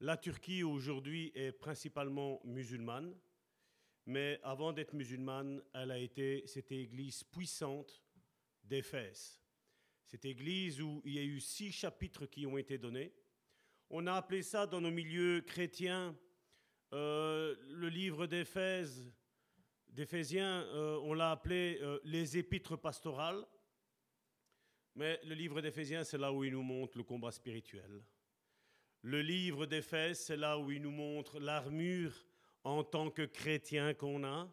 Speaker 4: la Turquie aujourd'hui est principalement musulmane, mais avant d'être musulmane, elle a été cette église puissante d'Éphèse. Cette église où il y a eu six chapitres qui ont été donnés. On a appelé ça dans nos milieux chrétiens, euh, le livre d'Éphèse, d'Éphésiens, euh, on l'a appelé euh, les épîtres pastorales. Mais le livre d'Éphésiens, c'est là où il nous montre le combat spirituel. Le livre d'Éphèse, c'est là où il nous montre l'armure en tant que chrétien qu'on a.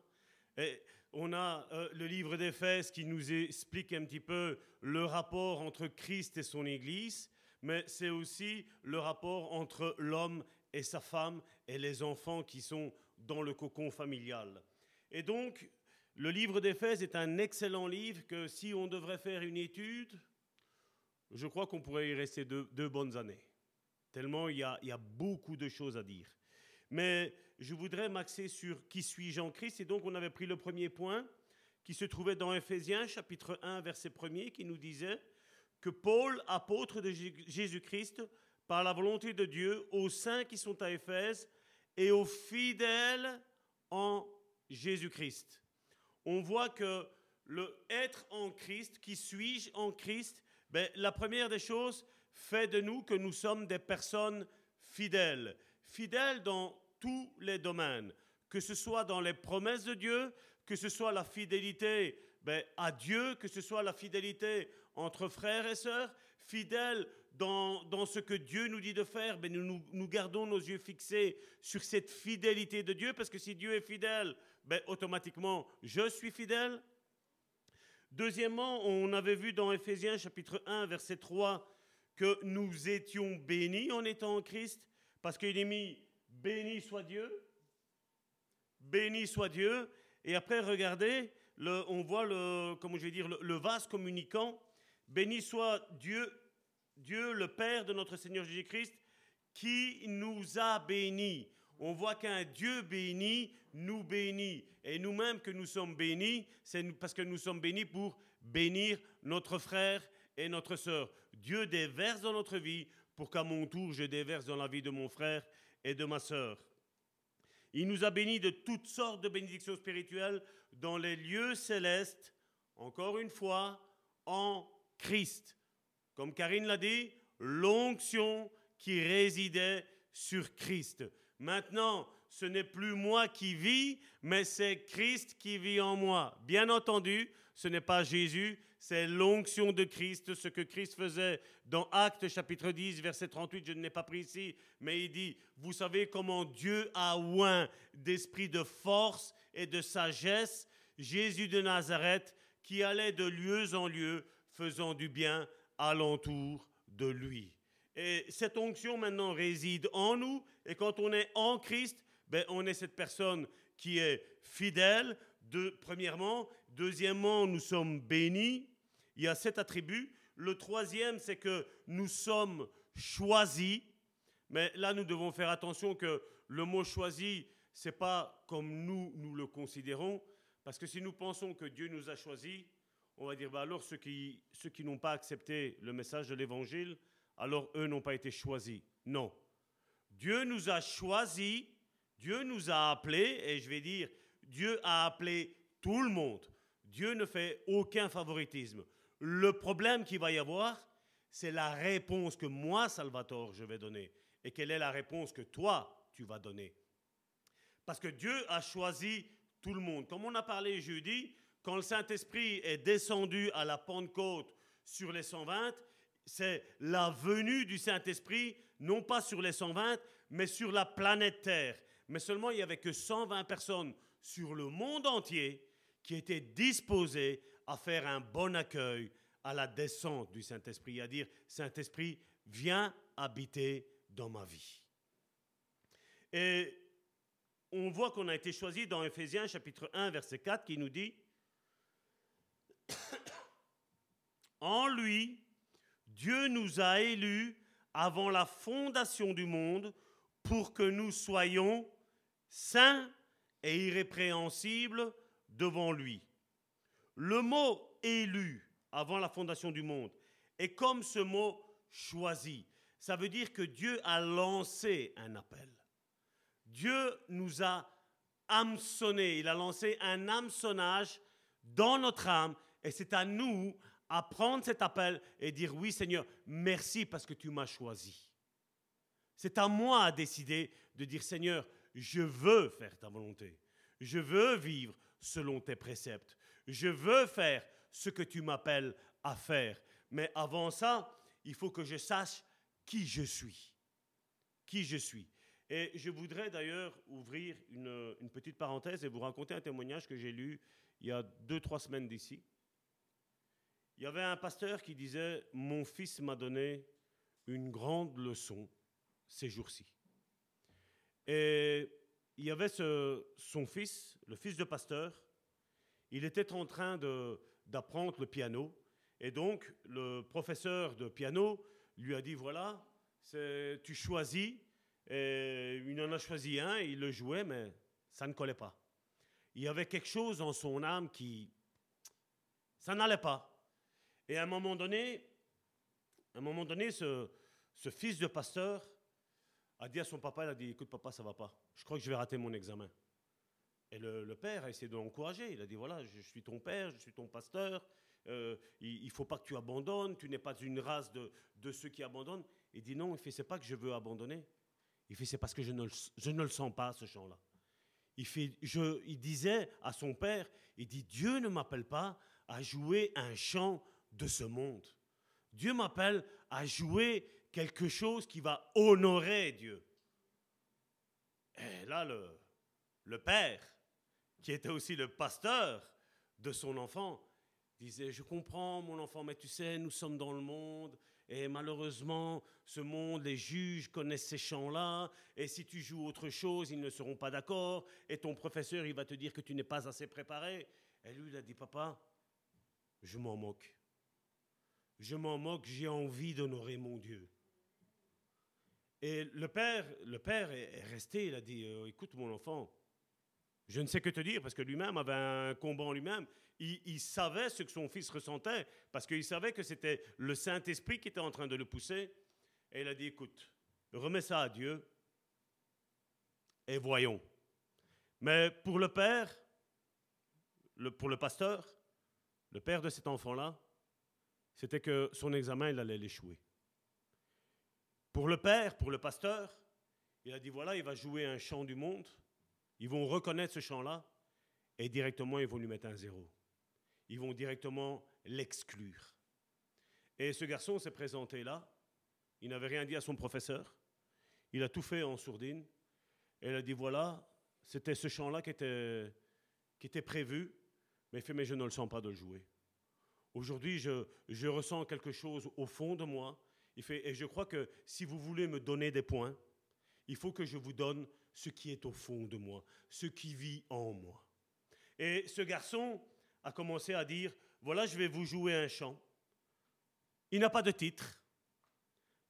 Speaker 4: Et on a le livre d'Éphèse qui nous explique un petit peu le rapport entre Christ et son Église mais c'est aussi le rapport entre l'homme et sa femme et les enfants qui sont dans le cocon familial. Et donc, le livre d'Éphèse est un excellent livre que si on devrait faire une étude, je crois qu'on pourrait y rester deux, bonnes années. Tellement il y, a, beaucoup de choses à dire. Mais je voudrais m'axer sur qui suis-je en Christ. Et donc on avait pris le premier point qui se trouvait dans Éphésiens chapitre 1 verset 1 qui nous disait que Paul, apôtre de Jésus-Christ, par la volonté de Dieu, aux saints qui sont à Éphèse et aux fidèles en Jésus-Christ. On voit que le être en Christ, qui suis-je en Christ, ben, la première des choses fait de nous que nous sommes des personnes fidèles. Fidèles dans tous les domaines, que ce soit dans les promesses de Dieu, que ce soit la fidélité ben, à Dieu, que ce soit la fidélité entre frères et sœurs, fidèles dans, dans, ce que Dieu nous dit de faire, ben nous, nous, gardons nos yeux fixés sur cette fidélité de Dieu, parce que si Dieu est fidèle, ben automatiquement, je suis fidèle. Deuxièmement, on avait vu dans Éphésiens chapitre 1, verset 3, que nous étions bénis en étant en Christ, parce qu'il est mis béni soit Dieu, béni soit Dieu. Et après, regardez, on voit le, comment je vais dire, le vase communicant Béni soit Dieu, Dieu le Père de notre Seigneur Jésus-Christ, qui nous a bénis. On voit qu'un Dieu béni nous bénit. Et nous-mêmes que nous sommes bénis, c'est parce que nous sommes bénis pour bénir notre frère et notre sœur. Dieu déverse dans notre vie pour qu'à mon tour, je déverse dans la vie de mon frère et de ma sœur. Il nous a bénis de toutes sortes de bénédictions spirituelles dans les lieux célestes, encore une fois, en Christ. Comme Karine l'a dit, l'onction qui résidait sur Christ. Maintenant, ce n'est plus moi qui vis, mais c'est Christ qui vit en moi. Bien entendu, ce n'est pas Jésus, c'est l'onction de Christ, ce que Christ faisait dans Actes chapitre 10, verset 38, je ne l'ai pas pris ici, mais il dit, vous savez comment Dieu a oint d'esprit de force et de sagesse Jésus de Nazareth qui allait de lieu en lieu faisant du bien alentour de lui. Et cette onction maintenant réside en nous, et quand on est en Christ, ben, on est cette personne qui est fidèle, de, premièrement. Deuxièmement, nous sommes bénis. Il y a sept attributs. Le troisième, c'est que nous sommes choisis. Mais là, nous devons faire attention que le mot choisi, c'est pas comme nous, nous le considérons. Parce que si nous pensons que Dieu nous a choisis, on va dire, bah alors ceux qui, ceux qui n'ont pas accepté le message de l'Évangile, alors eux n'ont pas été choisis. Non. Dieu nous a choisis, Dieu nous a appelés, et je vais dire, Dieu a appelé tout le monde. Dieu ne fait aucun favoritisme. Le problème qu'il va y avoir, c'est la réponse que moi, Salvatore, je vais donner. Et quelle est la réponse que toi, tu vas donner? Parce que Dieu a choisi tout le monde. Comme on a parlé jeudi, quand le Saint-Esprit est descendu à la Pentecôte sur les 120, c'est la venue du Saint-Esprit, non pas sur les 120, mais sur la planète Terre. mais seulement il n'y avait que 120 personnes sur le monde entier qui étaient disposées à faire un bon accueil à la descente du Saint-Esprit, à dire, Saint-Esprit, viens habiter dans ma vie. Et on voit qu'on a été choisi dans Ephésiens chapitre 1, verset 4, qui nous dit, En lui, Dieu nous a élus avant la fondation du monde pour que nous soyons saints et irrépréhensibles devant lui. Le mot élu avant la fondation du monde est comme ce mot choisi. Ça veut dire que Dieu a lancé un appel. Dieu nous a hameçonné, il a lancé un hameçonnage dans notre âme et c'est à nous à prendre cet appel et dire oui Seigneur, merci parce que tu m'as choisi. C'est à moi à décider de dire Seigneur, je veux faire ta volonté. Je veux vivre selon tes préceptes. Je veux faire ce que tu m'appelles à faire. Mais avant ça, il faut que je sache qui je suis. Qui je suis. Et je voudrais d'ailleurs ouvrir une, une, petite parenthèse et vous raconter un témoignage que j'ai lu il y a deux, trois semaines d'ici. Il y avait un pasteur qui disait, mon fils m'a donné une grande leçon ces jours-ci. Et il y avait son fils, le fils de pasteur, il était en train d'apprendre le piano. Et donc, le professeur de piano lui a dit, voilà, tu choisis. Et il en a choisi un, il le jouait, mais ça ne collait pas. Il y avait quelque chose en son âme qui... Ça n'allait pas. Et à un moment donné, à un moment donné, ce, fils de pasteur a dit à son papa, il a dit, écoute papa, ça va pas. Je crois que je vais rater mon examen. Et le, père a essayé de l'encourager. Il a dit, voilà, je suis ton père, je suis ton pasteur, euh, il ne faut pas que tu abandonnes, tu n'es pas une race de, ceux qui abandonnent. Il dit, non, il fait, c'est pas que je veux abandonner. Il fait, c'est parce que je ne, le, sens pas, ce chant-là. Il, fait, il disait à son père, il dit, Dieu ne m'appelle pas à jouer un chant de ce monde. Dieu m'appelle à jouer quelque chose qui va honorer Dieu. Et là, le, le père, qui était aussi le pasteur de son enfant, disait, je comprends mon enfant, mais tu sais, nous sommes dans le monde, et malheureusement, ce monde, les juges connaissent ces chants-là, et si tu joues autre chose, ils ne seront pas d'accord, et ton professeur, il va te dire que tu n'es pas assez préparé. Et lui, il a dit, papa, je m'en moque. Je m'en moque, j'ai envie d'honorer mon Dieu. Et le père, le père est resté, il a dit, euh, écoute mon enfant, je ne sais que te dire, parce que lui-même avait un combat en lui-même. Il, savait ce que son fils ressentait, parce qu'il savait que c'était le Saint-Esprit qui était en train de le pousser. Et il a dit, écoute, remets ça à Dieu, et voyons. Mais pour le père, pour le pasteur, le père de cet enfant-là, c'était que son examen, il allait l'échouer. Pour le père, pour le pasteur, il a dit voilà, il va jouer un chant du monde. Ils vont reconnaître ce chant-là et directement, ils vont lui mettre un zéro. Ils vont directement l'exclure. Et ce garçon s'est présenté là. Il n'avait rien dit à son professeur. Il a tout fait en sourdine. Et il a dit voilà, c'était ce chant-là qui était, qui était prévu. Mais fait mais je ne le sens pas de le jouer. Aujourd'hui, je, je ressens quelque chose au fond de moi et je crois que si vous voulez me donner des points, il faut que je vous donne ce qui est au fond de moi, ce qui vit en moi. Et ce garçon a commencé à dire, voilà, je vais vous jouer un chant. Il n'a pas de titre,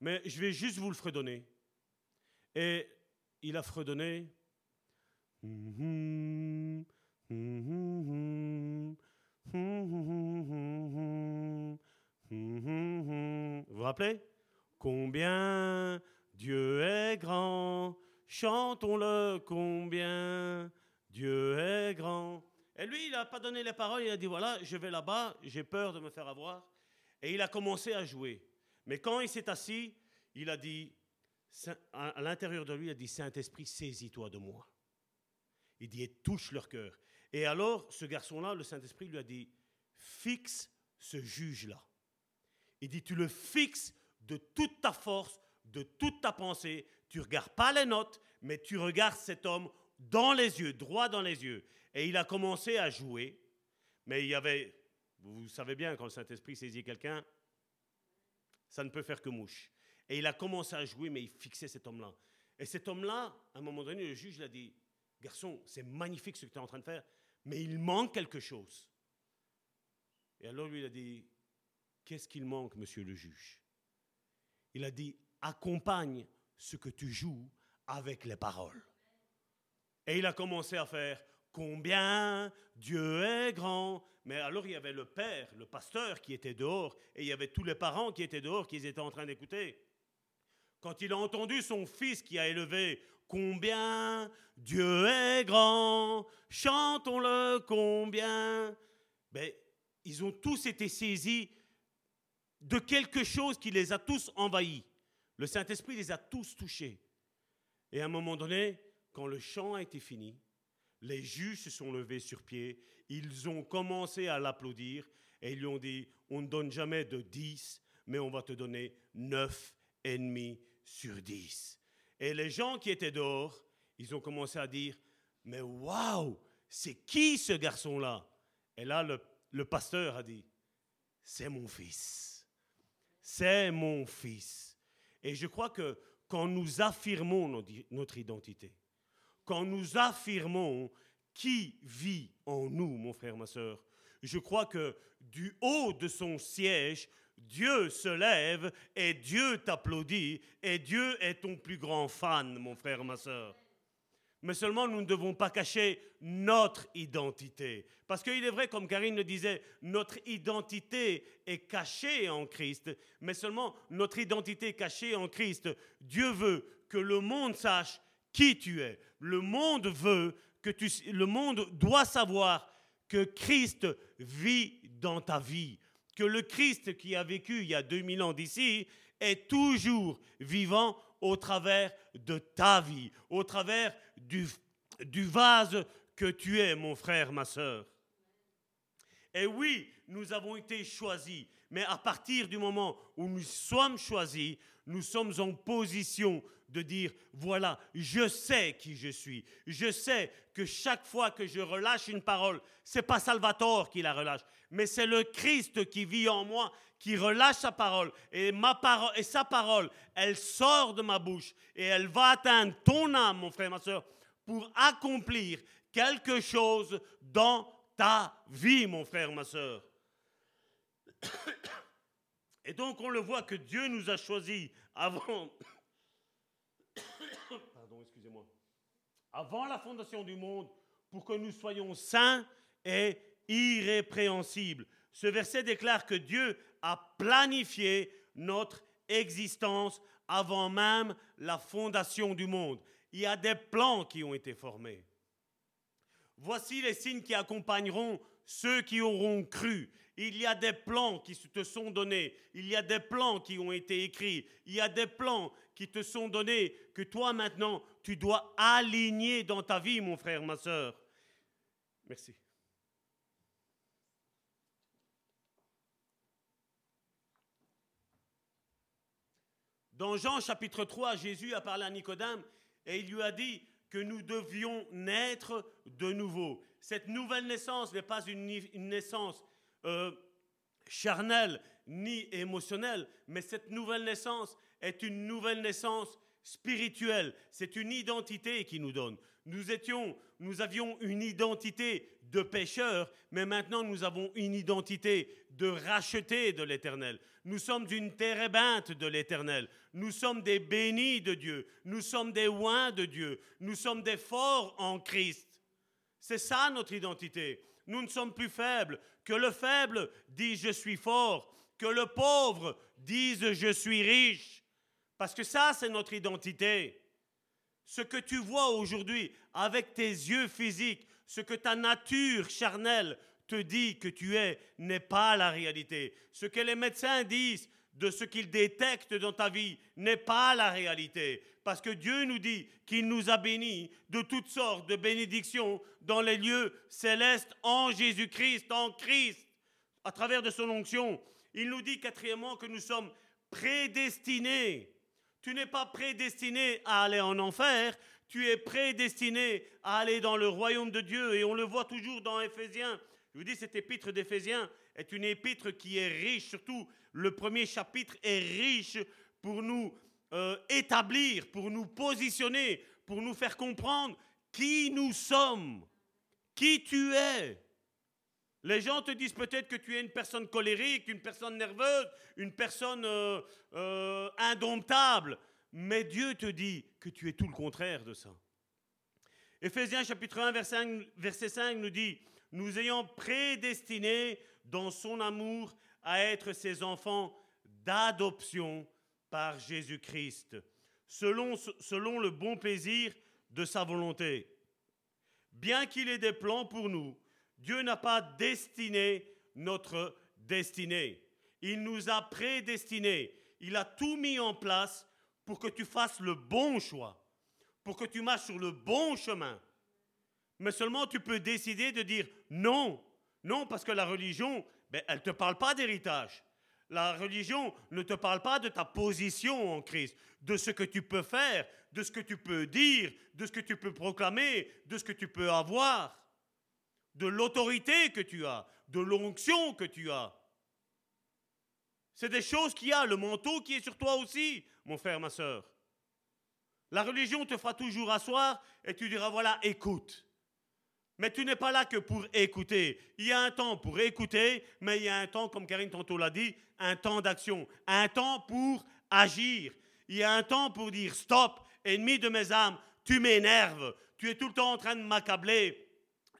Speaker 4: mais je vais juste vous le fredonner. Et il a fredonné. Vous vous rappelez? Combien Dieu est grand, chantons-le combien Dieu est grand. Et lui, il n'a pas donné les paroles, il a dit voilà, je vais là-bas, j'ai peur de me faire avoir. Et il a commencé à jouer. Mais quand il s'est assis, il a dit, à l'intérieur de lui, il a dit Saint-Esprit, saisis-toi de moi. Il dit, et touche leur cœur. Et alors, ce garçon-là, le Saint-Esprit lui a dit, fixe ce juge-là. Il dit, tu le fixes de toute ta force, de toute ta pensée, tu regardes pas les notes, mais tu regardes cet homme dans les yeux, droit dans les yeux. Et il a commencé à jouer, mais il y avait, vous savez bien, quand le Saint-Esprit saisit quelqu'un, ça ne peut faire que mouche. Et il a commencé à jouer, mais il fixait cet homme-là. Et cet homme-là, à un moment donné, le juge l'a dit, garçon, c'est magnifique ce que tu es en train de faire, mais il manque quelque chose. Et alors lui, il a dit, qu'est-ce qu'il manque, monsieur le juge? Il a dit, accompagne ce que tu joues avec les paroles. Et il a commencé à faire, combien Dieu est grand. Mais alors il y avait le père, le pasteur qui était dehors, et il y avait tous les parents qui étaient dehors, qui étaient en train d'écouter. Quand il a entendu son fils qui a élevé Combien Dieu est grand, chantons-le combien. Ben, ils ont tous été saisis de quelque chose qui les a tous envahis. Le Saint-Esprit les a tous touchés. Et à un moment donné, quand le chant a été fini, les juges se sont levés sur pied, ils ont commencé à l'applaudir et ils lui ont dit, on ne donne jamais de 10, mais on va te donner 9 ennemis sur 10. Et les gens qui étaient dehors, ils ont commencé à dire, mais waouh, c'est qui ce garçon-là? Et là, le, le pasteur a dit, c'est mon fils. C'est mon fils. Et je crois que quand nous affirmons notre identité, quand nous affirmons qui vit en nous, mon frère, ma soeur, je crois que du haut de son siège, Dieu se lève et Dieu t'applaudit et Dieu est ton plus grand fan, mon frère, ma soeur. Mais seulement nous ne devons pas cacher notre identité. Parce qu'il est vrai, comme Karine le disait, notre identité est cachée en Christ. Mais seulement notre identité cachée en Christ, Dieu veut que le monde sache qui tu es. Le monde veut que tu... Le monde doit savoir que Christ vit dans ta vie que le Christ qui a vécu il y a 2000 ans d'ici est toujours vivant au travers de ta vie, au travers du, du vase que tu es, mon frère, ma soeur. Et oui, nous avons été choisis, mais à partir du moment où nous sommes choisis, nous sommes en position de dire, voilà, je sais qui je suis. Je sais que chaque fois que je relâche une parole, c'est pas Salvatore qui la relâche, mais c'est le Christ qui vit en moi, qui relâche sa parole. Et, ma parole, et sa parole, elle sort de ma bouche et elle va atteindre ton âme, mon frère, ma soeur, pour accomplir quelque chose dans ta vie, mon frère, ma soeur. Et donc on le voit que Dieu nous a choisis avant, pardon, excusez-moi, avant la fondation du monde pour que nous soyons saints et irrépréhensible. Ce verset déclare que Dieu a planifié notre existence avant même la fondation du monde. Il y a des plans qui ont été formés. Voici les signes qui accompagneront ceux qui auront cru. Il y a des plans qui te sont donnés. Il y a des plans qui ont été écrits. Il y a des plans qui te sont donnés que toi maintenant, tu dois aligner dans ta vie, mon frère, ma soeur. Merci. Dans Jean chapitre 3, Jésus a parlé à Nicodème et il lui a dit que nous devions naître de nouveau. Cette nouvelle naissance n'est pas une, naissance euh, charnelle ni émotionnelle, mais cette nouvelle naissance est une nouvelle naissance spirituelle. C'est une identité qui nous donne. Nous étions, nous avions une identité de pécheurs, mais maintenant nous avons une identité de racheté de l'Éternel. Nous sommes une térébinthe de l'Éternel. Nous sommes des bénis de Dieu. Nous sommes des oins de Dieu. Nous sommes des forts en Christ. C'est ça notre identité. Nous ne sommes plus faibles. Que le faible dise je suis fort. Que le pauvre dise je suis riche. Parce que ça, c'est notre identité. Ce que tu vois aujourd'hui avec tes yeux physiques, ce que ta nature charnelle te dit que tu es, n'est pas la réalité. Ce que les médecins disent de ce qu'ils détectent dans ta vie n'est pas la réalité. Parce que Dieu nous dit qu'il nous a bénis de toutes sortes de bénédictions dans les lieux célestes en Jésus-Christ, en Christ, à travers de son onction. Il nous dit quatrièmement que nous sommes prédestinés. Tu n'es pas prédestiné à aller en enfer, tu es prédestiné à aller dans le royaume de Dieu. Et on le voit toujours dans Éphésiens. Je vous dis, cette épître d'Éphésiens est une épître qui est riche, surtout le premier chapitre est riche pour nous euh, établir, pour nous positionner, pour nous faire comprendre qui nous sommes, qui tu es. Les gens te disent peut-être que tu es une personne colérique, une personne nerveuse, une personne euh, euh, indomptable, mais Dieu te dit que tu es tout le contraire de ça. Éphésiens chapitre 1 verset 5, verset 5 nous dit, nous ayons prédestiné dans son amour à être ses enfants d'adoption par Jésus-Christ, selon, selon le bon plaisir de sa volonté. Bien qu'il ait des plans pour nous, Dieu n'a pas destiné notre destinée. Il nous a prédestinés. Il a tout mis en place pour que tu fasses le bon choix, pour que tu marches sur le bon chemin. Mais seulement tu peux décider de dire non. Non, parce que la religion, ben, elle ne te parle pas d'héritage. La religion ne te parle pas de ta position en Christ, de ce que tu peux faire, de ce que tu peux dire, de ce que tu peux proclamer, de ce que tu peux avoir, de l'autorité que tu as, de l'onction que tu as. C'est des choses qu'il y a, le manteau qui est sur toi aussi, mon frère, ma soeur. La religion te fera toujours asseoir et tu diras, voilà, écoute. Mais tu n'es pas là que pour écouter. Il y a un temps pour écouter, mais il y a un temps, comme Karine tantôt l'a dit, un temps d'action, un temps pour agir. Il y a un temps pour dire stop, ennemi de mes âmes, tu m'énerves, tu es tout le temps en train de m'accabler,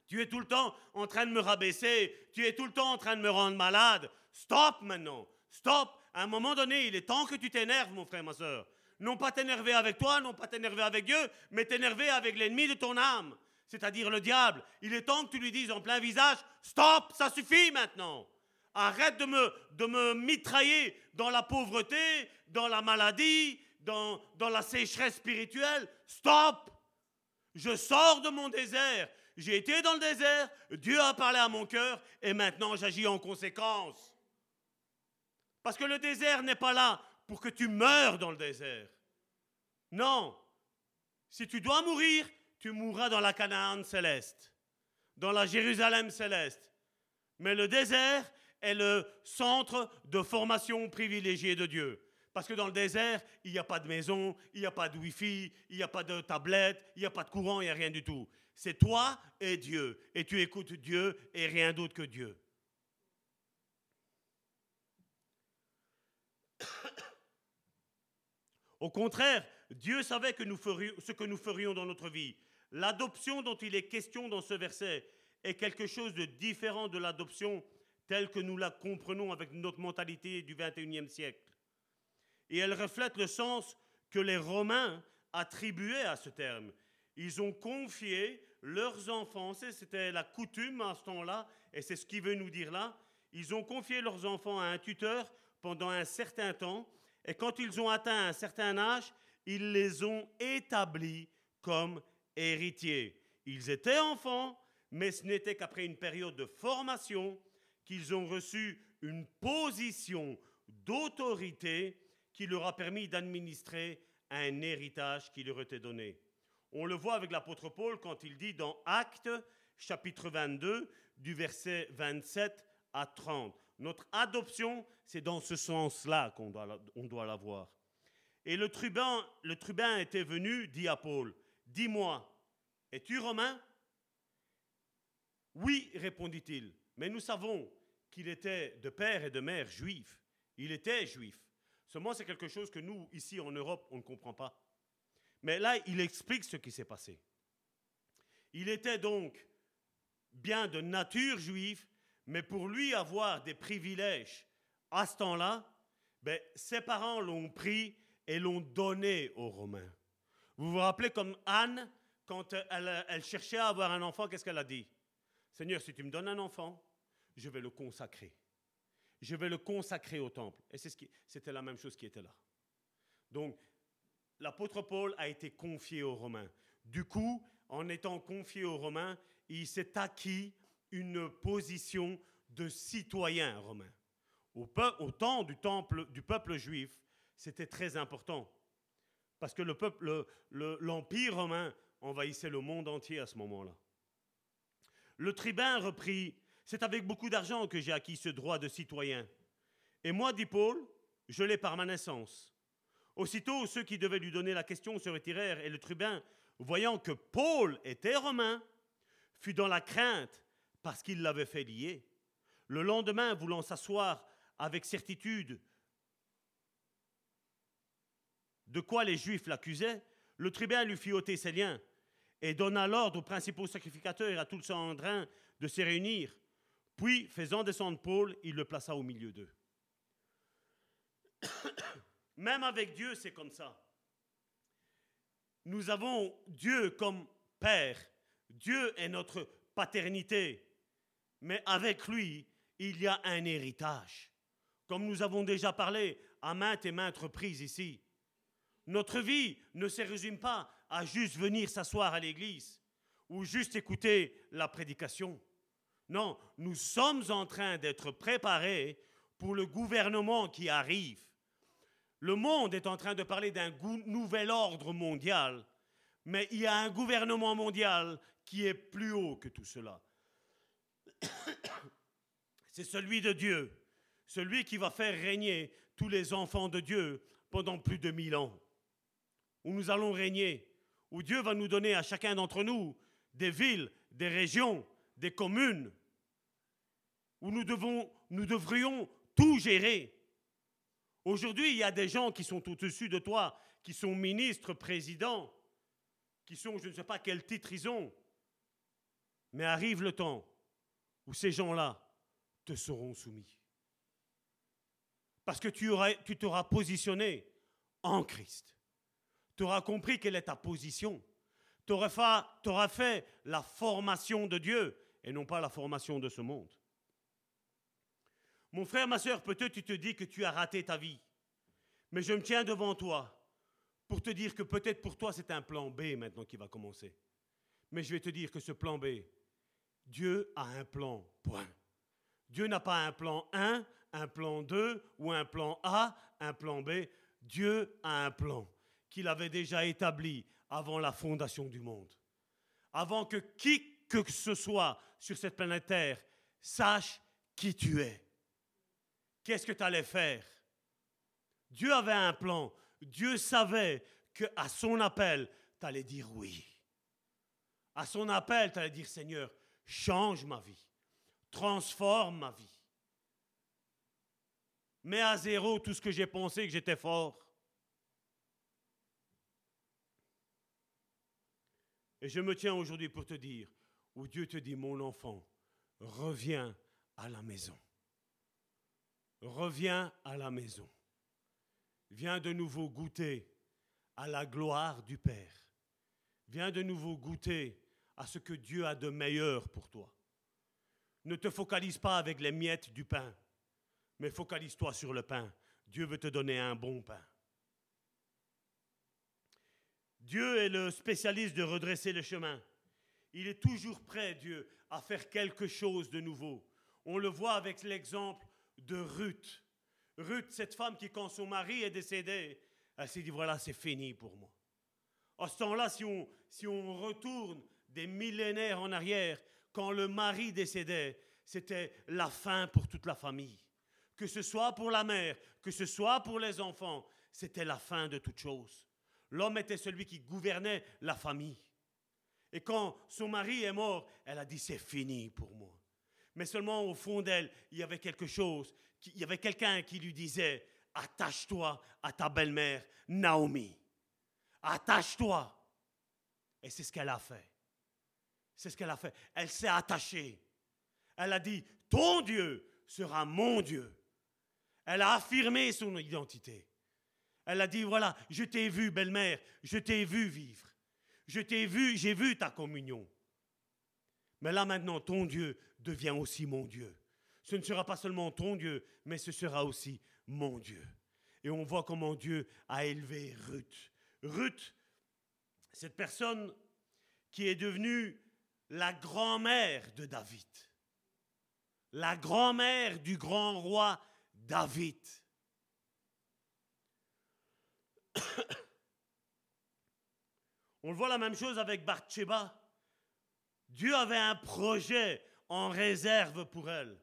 Speaker 4: tu es tout le temps en train de me rabaisser, tu es tout le temps en train de me rendre malade. Stop maintenant, stop. À un moment donné, il est temps que tu t'énerves, mon frère, ma soeur. Non pas t'énerver avec toi, non pas t'énerver avec Dieu, mais t'énerver avec l'ennemi de ton âme c'est-à-dire le diable. Il est temps que tu lui dises en plein visage, stop, ça suffit maintenant. Arrête de me, de me mitrailler dans la pauvreté, dans la maladie, dans, dans la sécheresse spirituelle. Stop. Je sors de mon désert. J'ai été dans le désert, Dieu a parlé à mon cœur et maintenant j'agis en conséquence. Parce que le désert n'est pas là pour que tu meurs dans le désert. Non. Si tu dois mourir, tu mourras dans la Canaan céleste, dans la Jérusalem céleste. Mais le désert est le centre de formation privilégié de Dieu. Parce que dans le désert, il n'y a pas de maison, il n'y a pas de Wi-Fi, il n'y a pas de tablette, il n'y a pas de courant, il n'y a rien du tout. C'est toi et Dieu. Et tu écoutes Dieu et rien d'autre que Dieu. Au contraire, Dieu savait ce que nous ferions dans notre vie. L'adoption dont il est question dans ce verset est quelque chose de différent de l'adoption telle que nous la comprenons avec notre mentalité du 21e siècle. Et elle reflète le sens que les Romains attribuaient à ce terme. Ils ont confié leurs enfants, c'était la coutume à ce temps-là, et c'est ce qu'il veut nous dire là, ils ont confié leurs enfants à un tuteur pendant un certain temps, et quand ils ont atteint un certain âge, ils les ont établis comme héritiers. Ils étaient enfants, mais ce n'était qu'après une période de formation qu'ils ont reçu une position d'autorité qui leur a permis d'administrer un héritage qui leur était donné. On le voit avec l'apôtre Paul quand il dit dans Actes chapitre 22 du verset 27 à 30. Notre adoption, c'est dans ce sens-là qu'on doit, on. Et le tribun, le tribun était venu, dit à Paul, Dis-moi, es-tu romain? Oui, répondit-il, mais nous savons qu'il était de père et de mère juif. Il était juif. Seulement, c'est quelque chose que nous, ici en Europe, on ne comprend pas. Mais là, il explique ce qui s'est passé. Il était donc bien de nature juive, mais pour lui avoir des privilèges à ce temps-là, ben, ses parents l'ont pris et l'ont donné aux Romains. Vous vous rappelez comme Anne, quand elle, cherchait à avoir un enfant, qu'est-ce qu'elle a dit? Seigneur, si tu me donnes un enfant, je vais le consacrer. Je vais le consacrer au temple. Et c'était la même chose qui était là. Donc, l'apôtre Paul a été confié aux Romains. Du coup, en étant confié aux Romains, il s'est acquis une position de citoyen romain. Au, au temps du, temple, du peuple juif, c'était très important. Parce que le l'empire romain envahissait le monde entier à ce moment-là. Le tribun reprit C'est avec beaucoup d'argent que j'ai acquis ce droit de citoyen. Et moi, dit Paul, je l'ai par ma naissance. Aussitôt, ceux qui devaient lui donner la question se retirèrent, et le tribun, voyant que Paul était romain, fut dans la crainte parce qu'il l'avait fait lier. Le lendemain, voulant s'asseoir avec certitude de quoi les Juifs l'accusaient, le tribun lui fit ôter ses liens et donna l'ordre aux principaux sacrificateurs et à tout le Sanhedrin de se réunir. Puis, faisant descendre Paul, il le plaça au milieu d'eux. Même avec Dieu, c'est comme ça. Nous avons Dieu comme Père. Dieu est notre paternité. Mais avec lui, il y a un héritage. Comme nous avons déjà parlé à maintes et maintes reprises ici. Notre vie ne se résume pas à juste venir s'asseoir à l'église ou juste écouter la prédication. Non, nous sommes en train d'être préparés pour le gouvernement qui arrive. Le monde est en train de parler d'un nouvel ordre mondial, mais il y a un gouvernement mondial qui est plus haut que tout cela. C'est celui de Dieu, celui qui va faire régner tous les enfants de Dieu pendant plus de mille ans, où nous allons régner où Dieu va nous donner à chacun d'entre nous des villes, des régions, des communes, où nous, devons, nous devrions tout gérer. Aujourd'hui, il y a des gens qui sont au-dessus de toi, qui sont ministres, présidents, qui sont, je ne sais pas quel titre ils ont. Mais arrive le temps où ces gens-là te seront soumis. Parce que tu, tu t'auras positionné en Christ tu auras compris quelle est ta position. Tu auras, fait la formation de Dieu et non pas la formation de ce monde. Mon frère, ma soeur, peut-être tu te dis que tu as raté ta vie. Mais je me tiens devant toi pour te dire que peut-être pour toi c'est un plan B maintenant qui va commencer. Mais je vais te dire que ce plan B, Dieu a un plan, point. Dieu n'a pas un plan 1, un plan 2 ou un plan A, un plan B. Dieu a un plan qu'il avait déjà établi avant la fondation du monde. Avant que qui que ce soit sur cette planète Terre sache qui tu es. Qu'est-ce que tu allais faire? Dieu avait un plan. Dieu savait qu'à son appel, tu allais dire oui. À son appel, tu allais dire Seigneur, change ma vie, transforme ma vie. Mets à zéro tout ce que j'ai pensé que j'étais fort. Et je me tiens aujourd'hui pour te dire, où Dieu te dit, mon enfant, reviens à la maison. Reviens à la maison. Viens de nouveau goûter à la gloire du Père. Viens de nouveau goûter à ce que Dieu a de meilleur pour toi. Ne te focalise pas avec les miettes du pain, mais focalise-toi sur le pain. Dieu veut te donner un bon pain. Dieu est le spécialiste de redresser le chemin. Il est toujours prêt, Dieu, à faire quelque chose de nouveau. On le voit avec l'exemple de Ruth. Ruth, cette femme qui, quand son mari est décédé, elle s'est dit, voilà, c'est fini pour moi. À ce temps-là, si on, si on retourne des millénaires en arrière, quand le mari décédait, c'était la fin pour toute la famille. Que ce soit pour la mère, que ce soit pour les enfants, c'était la fin de toute chose. L'homme était celui qui gouvernait la famille. Et quand son mari est mort, elle a dit c'est fini pour moi. Mais seulement au fond d'elle, il y avait quelque chose, il y avait quelqu'un qui lui disait attache-toi à ta belle-mère Naomi. Attache-toi. Et c'est ce qu'elle a fait. C'est ce qu'elle a fait. Elle s'est attachée. Elle a dit ton Dieu sera mon Dieu. Elle a affirmé son identité. Elle a dit, voilà, je t'ai vu, belle-mère, je t'ai vu vivre. Je t'ai vu, j'ai vu ta communion. Mais là maintenant, ton Dieu devient aussi mon Dieu. Ce ne sera pas seulement ton Dieu, mais ce sera aussi mon Dieu. Et on voit comment Dieu a élevé Ruth. Ruth, cette personne qui est devenue la grand-mère de David. La grand-mère du grand roi David. On voit la même chose avec Bathsheba. Dieu avait un projet en réserve pour elle.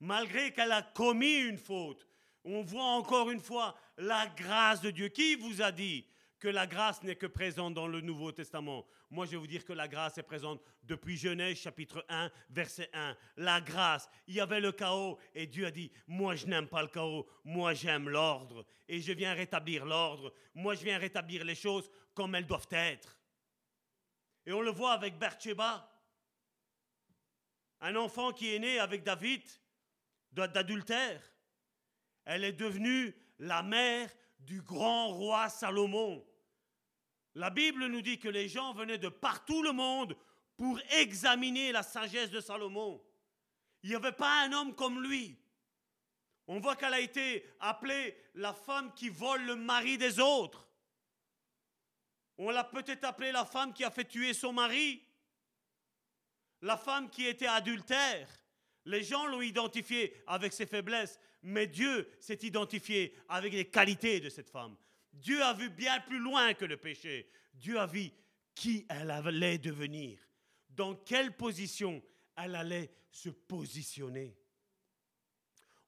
Speaker 4: Malgré qu'elle a commis une faute, on voit encore une fois la grâce de Dieu. Qui vous a dit que la grâce n'est que présente dans le Nouveau Testament Moi, je vais vous dire que la grâce est présente depuis Genèse chapitre 1, verset 1. La grâce, il y avait le chaos et Dieu a dit, moi je n'aime pas le chaos, moi j'aime l'ordre et je viens rétablir l'ordre. Moi je viens rétablir les choses comme elles doivent être. Et on le voit avec Bathsheba. Un enfant qui est né avec David d'adultère. Elle est devenue la mère du grand roi Salomon. La Bible nous dit que les gens venaient de partout le monde pour examiner la sagesse de Salomon. Il n'y avait pas un homme comme lui. On voit qu'elle a été appelée la femme qui vole le mari des autres. On l'a peut-être appelée la femme qui a fait tuer son mari. La femme qui était adultère. Les gens l'ont identifiée avec ses faiblesses, mais Dieu s'est identifié avec les qualités de cette femme. Dieu a vu bien plus loin que le péché. Dieu a vu qui elle allait devenir, dans quelle position elle allait se positionner.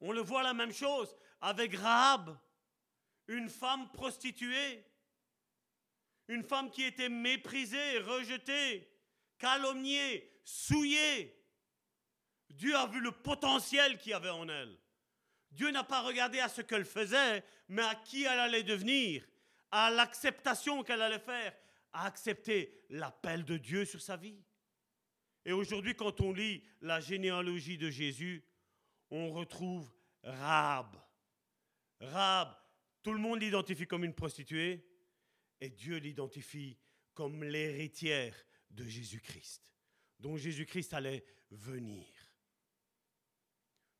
Speaker 4: On le voit la même chose avec Rahab, une femme prostituée, une femme qui était méprisée, rejetée, calomniée, souillée. Dieu a vu le potentiel qu'il y avait en elle. Dieu n'a pas regardé à ce qu'elle faisait, mais à qui elle allait devenir, à l'acceptation qu'elle allait faire, à accepter l'appel de Dieu sur sa vie. Et aujourd'hui, quand on lit la généalogie de Jésus, on retrouve Rab. Rab, tout le monde l'identifie comme une prostituée, et Dieu l'identifie comme l'héritière de Jésus-Christ, dont Jésus-Christ allait venir.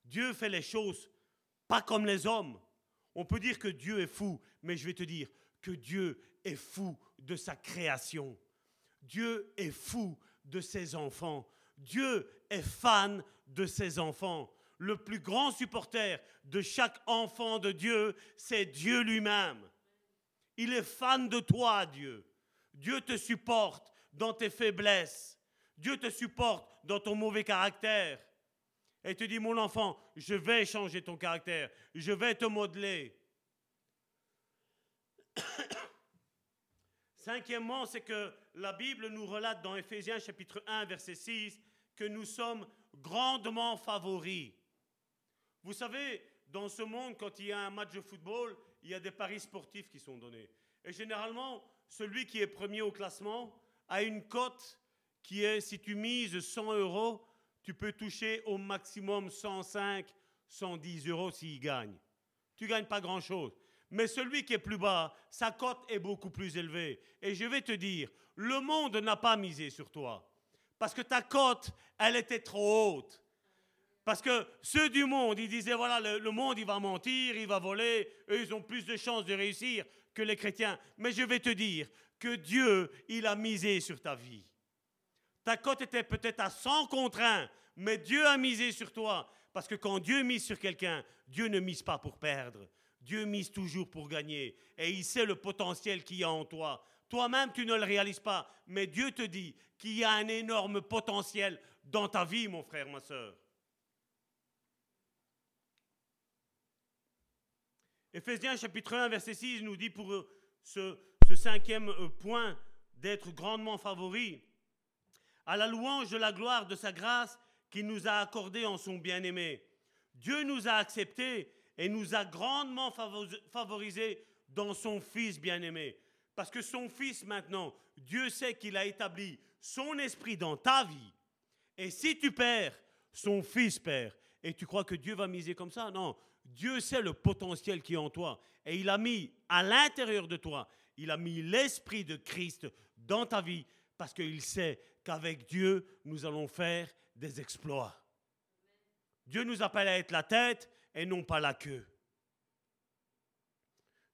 Speaker 4: Dieu fait les choses pas comme les hommes. On peut dire que Dieu est fou, mais je vais te dire que Dieu est fou de sa création. Dieu est fou de ses enfants. Dieu est fan de ses enfants. Le plus grand supporter de chaque enfant de Dieu, c'est Dieu lui-même. Il est fan de toi, Dieu. Dieu te supporte dans tes faiblesses. Dieu te supporte dans ton mauvais caractère et te dit, mon enfant, je vais changer ton caractère, je vais te modeler. Cinquièmement, c'est que la Bible nous relate dans Éphésiens chapitre 1, verset 6, que nous sommes grandement favoris. Vous savez, dans ce monde, quand il y a un match de football, il y a des paris sportifs qui sont donnés. Et généralement, celui qui est premier au classement a une cote qui est, si tu mises 100 euros, tu peux toucher au maximum 105, 110 euros s'il gagne. Tu ne gagnes pas grand-chose. Mais celui qui est plus bas, sa cote est beaucoup plus élevée. Et je vais te dire, le monde n'a pas misé sur toi. Parce que ta cote, elle était trop haute. Parce que ceux du monde, ils disaient, voilà, le, le, monde, il va mentir, il va voler, eux, ils ont plus de chances de réussir que les chrétiens. Mais je vais te dire que Dieu, il a misé sur ta vie. Ta cote était peut-être à 100 contre 1, mais Dieu a misé sur toi. Parce que quand Dieu mise sur quelqu'un, Dieu ne mise pas pour perdre. Dieu mise toujours pour gagner. Et il sait le potentiel qu'il y a en toi. Toi-même, tu ne le réalises pas. Mais Dieu te dit qu'il y a un énorme potentiel dans ta vie, mon frère, ma soeur. Éphésiens chapitre 1, verset 6 nous dit pour ce, cinquième euh, point d'être grandement favori à la louange de la gloire de sa grâce qu'il nous a accordée en son bien-aimé. Dieu nous a acceptés et nous a grandement favorisés dans son Fils bien-aimé. Parce que son Fils maintenant, Dieu sait qu'il a établi son esprit dans ta vie. Et si tu perds, son Fils perd. Et tu crois que Dieu va miser comme ça? Non. Dieu sait le potentiel qui est en toi. Et il a mis à l'intérieur de toi, il a mis l'esprit de Christ dans ta vie parce qu'il sait qu'avec Dieu, nous allons faire des exploits. Dieu nous appelle à être la tête et non pas la queue.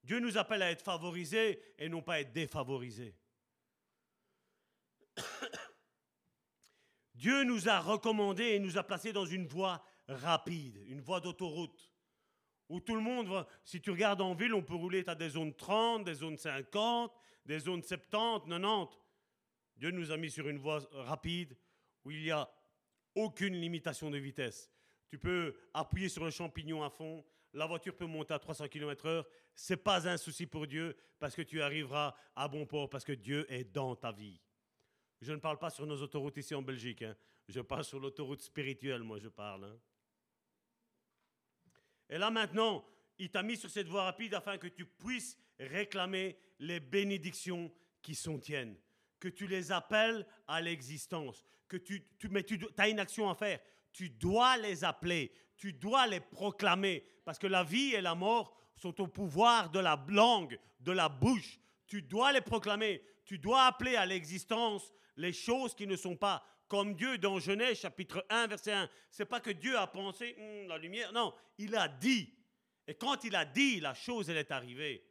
Speaker 4: Dieu nous appelle à être favorisés et non pas à être défavorisés. Dieu nous a recommandé et nous a placés dans une voie rapide, une voie d'autoroute, où tout le monde si tu regardes en ville, on peut rouler, tu as des zones 30, des zones 50, des zones 70, 90. Dieu nous a mis sur une voie rapide où il n'y a aucune limitation de vitesse. Tu peux appuyer sur le champignon à fond, la voiture peut monter à 300 km/h. C'est pas un souci pour Dieu parce que tu arriveras à bon port parce que Dieu est dans ta vie. Je ne parle pas sur nos autoroutes ici en Belgique. hein. Je parle sur l'autoroute spirituelle, moi je parle. hein. Et là maintenant, il t'a mis sur cette voie rapide afin que tu puisses réclamer les bénédictions qui sont tiennes. Que tu les appelles à l'existence. Que tu, tu, mais tu as une action à faire. Tu dois les appeler. Tu dois les proclamer. Parce que la vie et la mort sont au pouvoir de la langue, de la bouche. Tu dois les proclamer. Tu dois appeler à l'existence les choses qui ne sont pas comme Dieu dans Genèse chapitre 1 verset 1. C'est pas que Dieu a pensé Hum, la lumière. Non, il a dit. Et quand il a dit, la chose elle est arrivée.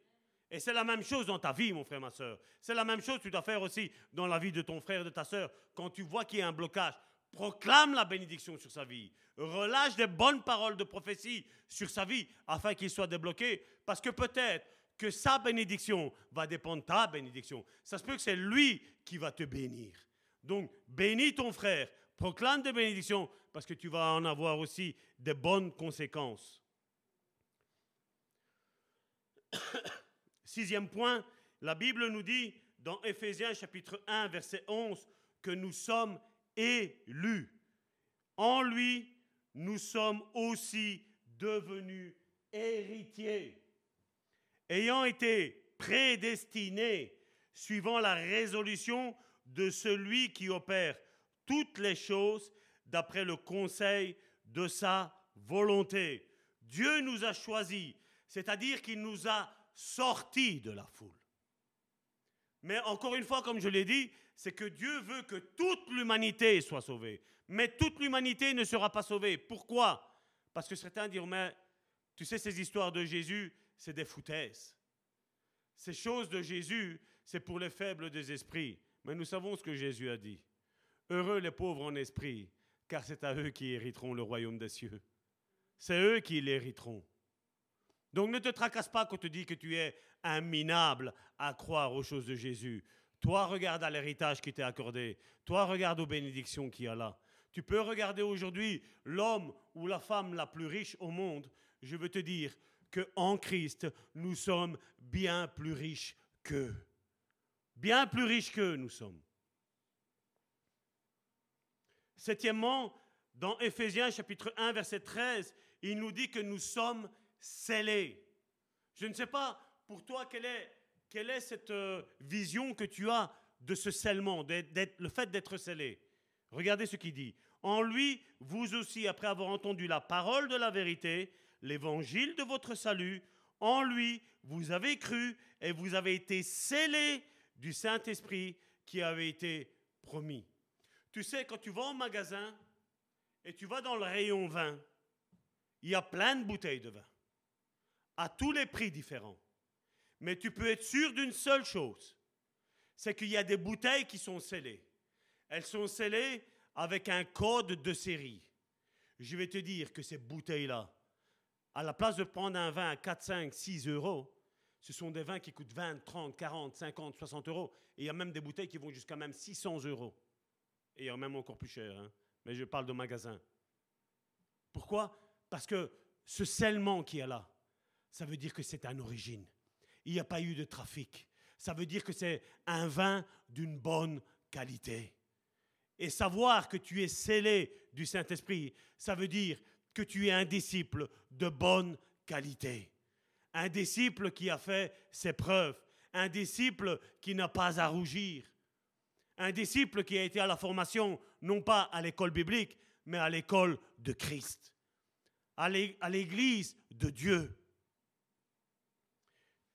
Speaker 4: Et c'est la même chose dans ta vie, mon frère, ma soeur. C'est la même chose que tu dois faire aussi dans la vie de ton frère, de ta soeur. Quand tu vois qu'il y a un blocage, proclame la bénédiction sur sa vie. Relâche des bonnes paroles de prophétie sur sa vie afin qu'il soit débloqué. Parce que peut-être que sa bénédiction va dépendre de ta bénédiction. Ça se peut que c'est lui qui va te bénir. Donc, bénis ton frère, proclame des bénédictions parce que tu vas en avoir aussi des bonnes conséquences. Sixième point, la Bible nous dit dans Éphésiens chapitre 1 verset 11 que nous sommes élus. En lui, nous sommes aussi devenus héritiers, ayant été prédestinés suivant la résolution de celui qui opère toutes les choses d'après le conseil de sa volonté. Dieu nous a choisis, c'est-à-dire qu'il nous a sortis de la foule. Mais encore une fois, comme je l'ai dit, c'est que Dieu veut que toute l'humanité soit sauvée. Mais toute l'humanité ne sera pas sauvée. Pourquoi? Parce que certains diront, mais tu sais, ces histoires de Jésus, c'est des foutaises. Ces choses de Jésus, c'est pour les faibles des esprits. Mais nous savons ce que Jésus a dit. Heureux les pauvres en esprit, car c'est à eux qui hériteront le royaume des cieux. C'est eux qui l'hériteront. Donc ne te tracasse pas quand on te dit que tu es un à croire aux choses de Jésus. Toi, regarde à l'héritage qui t'est accordé. Toi, regarde aux bénédictions qu'il y a là. Tu peux regarder aujourd'hui l'homme ou la femme la plus riche au monde. Je veux te dire que en Christ, nous sommes bien plus riches qu'eux. Bien plus riches qu'eux, nous sommes. Septièmement, dans Éphésiens chapitre 1, verset 13, il nous dit que nous sommes scellés. Je ne sais pas pour toi quelle est, quelle est cette euh, vision que tu as de ce scellement, le fait d'être scellé. Regardez ce qu'il dit. En lui, vous aussi, après avoir entendu la parole de la vérité, l'évangile de votre salut, en lui, vous avez cru et vous avez été scellés du Saint-Esprit qui avait été promis. Tu sais, quand tu vas au magasin et tu vas dans le rayon vin, il y a plein de bouteilles de vin, à tous les prix différents. Mais tu peux être sûr d'une seule chose, c'est qu'il y a des bouteilles qui sont scellées. Elles sont scellées avec un code de série. Je vais te dire que ces bouteilles-là, à la place de prendre un vin à 4, 5, 6 euros, ce sont des vins qui coûtent 20, 30, 40, 50, 60 euros. Et il y a même des bouteilles qui vont jusqu'à même 600 euros. Et il y a même encore plus cher. hein. Mais je parle de magasin. Pourquoi? Parce que ce scellement qu'il y a là, ça veut dire que c'est un origine. Il n'y a pas eu de trafic. Ça veut dire que c'est un vin d'une bonne qualité. Et savoir que tu es scellé du Saint-Esprit, ça veut dire que tu es un disciple de bonne qualité. Un disciple qui a fait ses preuves. Un disciple qui n'a pas à rougir. Un disciple qui a été à la formation, non pas à l'école biblique, mais à l'école de Christ. À l'é- à l'église de Dieu.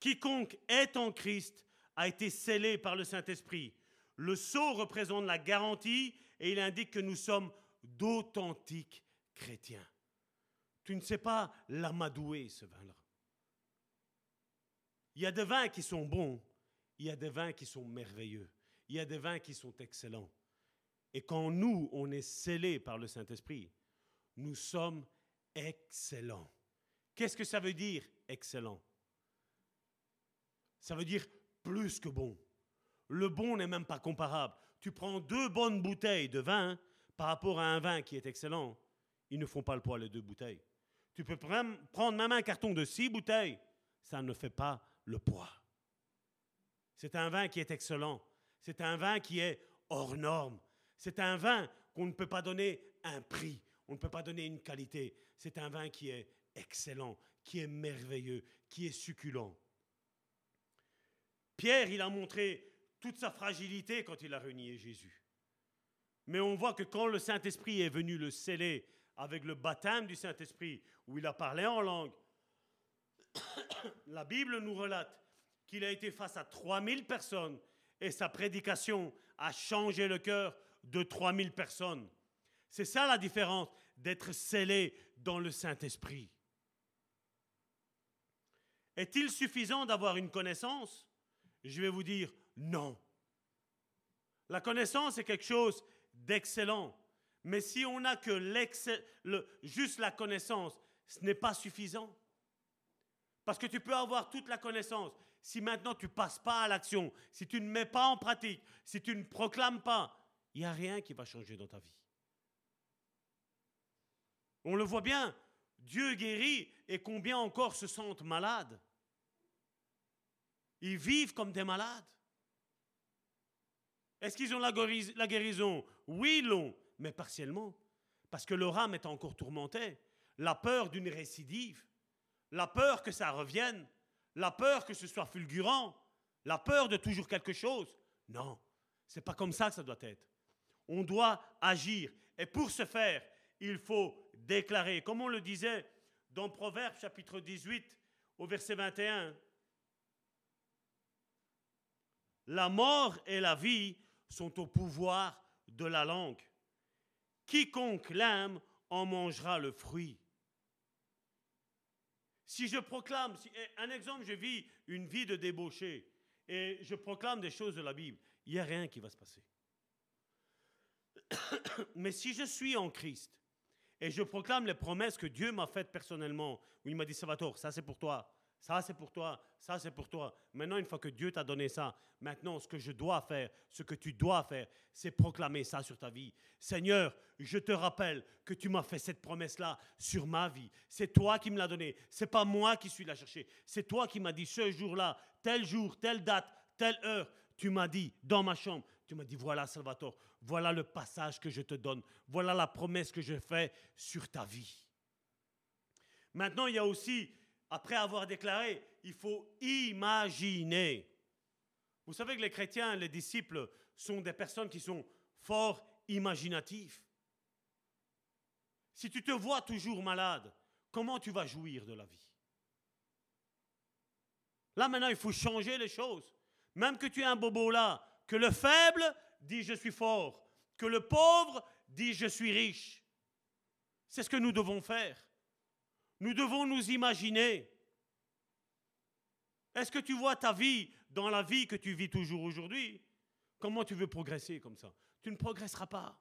Speaker 4: Quiconque est en Christ a été scellé par le Saint-Esprit. Le sceau représente la garantie et il indique que nous sommes d'authentiques chrétiens. Tu ne sais pas l'amadouer, ce vin-là. Il y a des vins qui sont bons, il y a des vins qui sont merveilleux, il y a des vins qui sont excellents. Et quand nous, on est scellés par le Saint-Esprit, nous sommes excellents. Qu'est-ce que ça veut dire, excellent? Ça veut dire plus que bon. Le bon n'est même pas comparable. tu prends deux bonnes bouteilles de vin par rapport à un vin qui est excellent, ils ne font pas le poids les deux bouteilles. Tu peux prendre même un carton de six bouteilles, ça ne fait pas le poids. C'est un vin qui est excellent. C'est un vin qui est hors norme. C'est un vin qu'on ne peut pas donner un prix. On ne peut pas donner une qualité. C'est un vin qui est excellent, qui est merveilleux, qui est succulent. Pierre, il a montré toute sa fragilité quand il a renié Jésus. Mais on voit que quand le Saint-Esprit est venu le sceller avec le baptême du Saint-Esprit, où il a parlé en langue, la Bible nous relate qu'il a été face à 3000 personnes et sa prédication a changé le cœur de 3000 personnes. C'est ça la différence d'être scellé dans le Saint-Esprit. Est-il suffisant d'avoir une connaissance? Je vais vous dire non. La connaissance est quelque chose d'excellent. Mais si on n'a que juste la connaissance, ce n'est pas suffisant. Parce que tu peux avoir toute la connaissance. Si maintenant tu ne passes pas à l'action, si tu ne mets pas en pratique, si tu ne proclames pas, il n'y a rien qui va changer dans ta vie. On le voit bien, Dieu guérit et combien encore se sentent malades. Ils vivent comme des malades. Est-ce qu'ils ont la guérison? Oui, ils l'ont, mais partiellement. Parce que leur âme est encore tourmentée. La peur d'une récidive, la peur que ça revienne, la peur que ce soit fulgurant, la peur de toujours quelque chose. Non, c'est pas comme ça que ça doit être. On doit agir. Et pour ce faire, il faut déclarer, comme on le disait dans Proverbe chapitre 18 au verset 21, la mort et la vie sont au pouvoir de la langue. Quiconque l'aime en mangera le fruit. Si je proclame, eh, un exemple, je vis une vie de débauché et je proclame des choses de la Bible, il n'y a rien qui va se passer. Mais si je suis en Christ et je proclame les promesses que Dieu m'a faites personnellement, où il m'a dit, Salvatore, ça c'est pour toi, ça, c'est pour toi. Ça, c'est pour toi. Maintenant, une fois que Dieu t'a donné ça, maintenant, ce que je dois faire, ce que tu dois faire, c'est proclamer ça sur ta vie. Seigneur, je te rappelle que tu m'as fait cette promesse-là sur ma vie. C'est toi qui me l'as donné. C'est pas moi qui suis la chercher. C'est toi qui m'as dit ce jour-là, tel jour, telle date, telle heure. Tu m'as dit dans ma chambre, tu m'as dit voilà Salvatore, voilà le passage que je te donne, voilà la promesse que je fais sur ta vie. Maintenant, il y a aussi après avoir déclaré, il faut imaginer. Vous savez que les chrétiens, les disciples, sont des personnes qui sont fort imaginatifs. Si tu te vois toujours malade, comment tu vas jouir de la vie? Là maintenant, il faut changer les choses. Même que tu aies un bobo là, que le faible dit je suis fort, que le pauvre dit je suis riche. C'est ce que nous devons faire. Nous devons nous imaginer. Est-ce que tu vois ta vie dans la vie que tu vis toujours aujourd'hui? Comment tu veux progresser comme ça? Tu ne progresseras pas.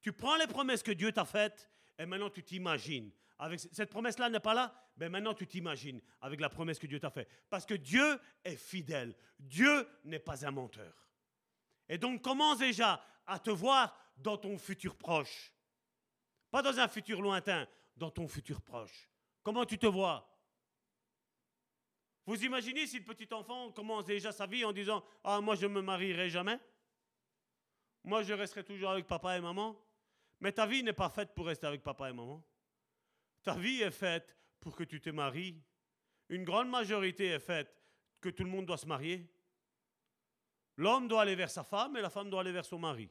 Speaker 4: Tu prends les promesses que Dieu t'a faites et maintenant tu t'imagines. Avec cette promesse-là n'est pas là, mais maintenant tu t'imagines avec la promesse que Dieu t'a faite. Parce que Dieu est fidèle. Dieu n'est pas un menteur. Et donc commence déjà à te voir dans ton futur proche. Pas dans un futur lointain, dans ton futur proche Comment tu te vois? Vous imaginez si le petit enfant commence déjà sa vie en disant Ah, moi je ne me marierai jamais Moi je resterai toujours avec papa et maman Mais ta vie n'est pas faite pour rester avec papa et maman. Ta vie est faite pour que tu te maries. Une grande majorité est faite que tout le monde doit se marier. L'homme doit aller vers sa femme et la femme doit aller vers son mari.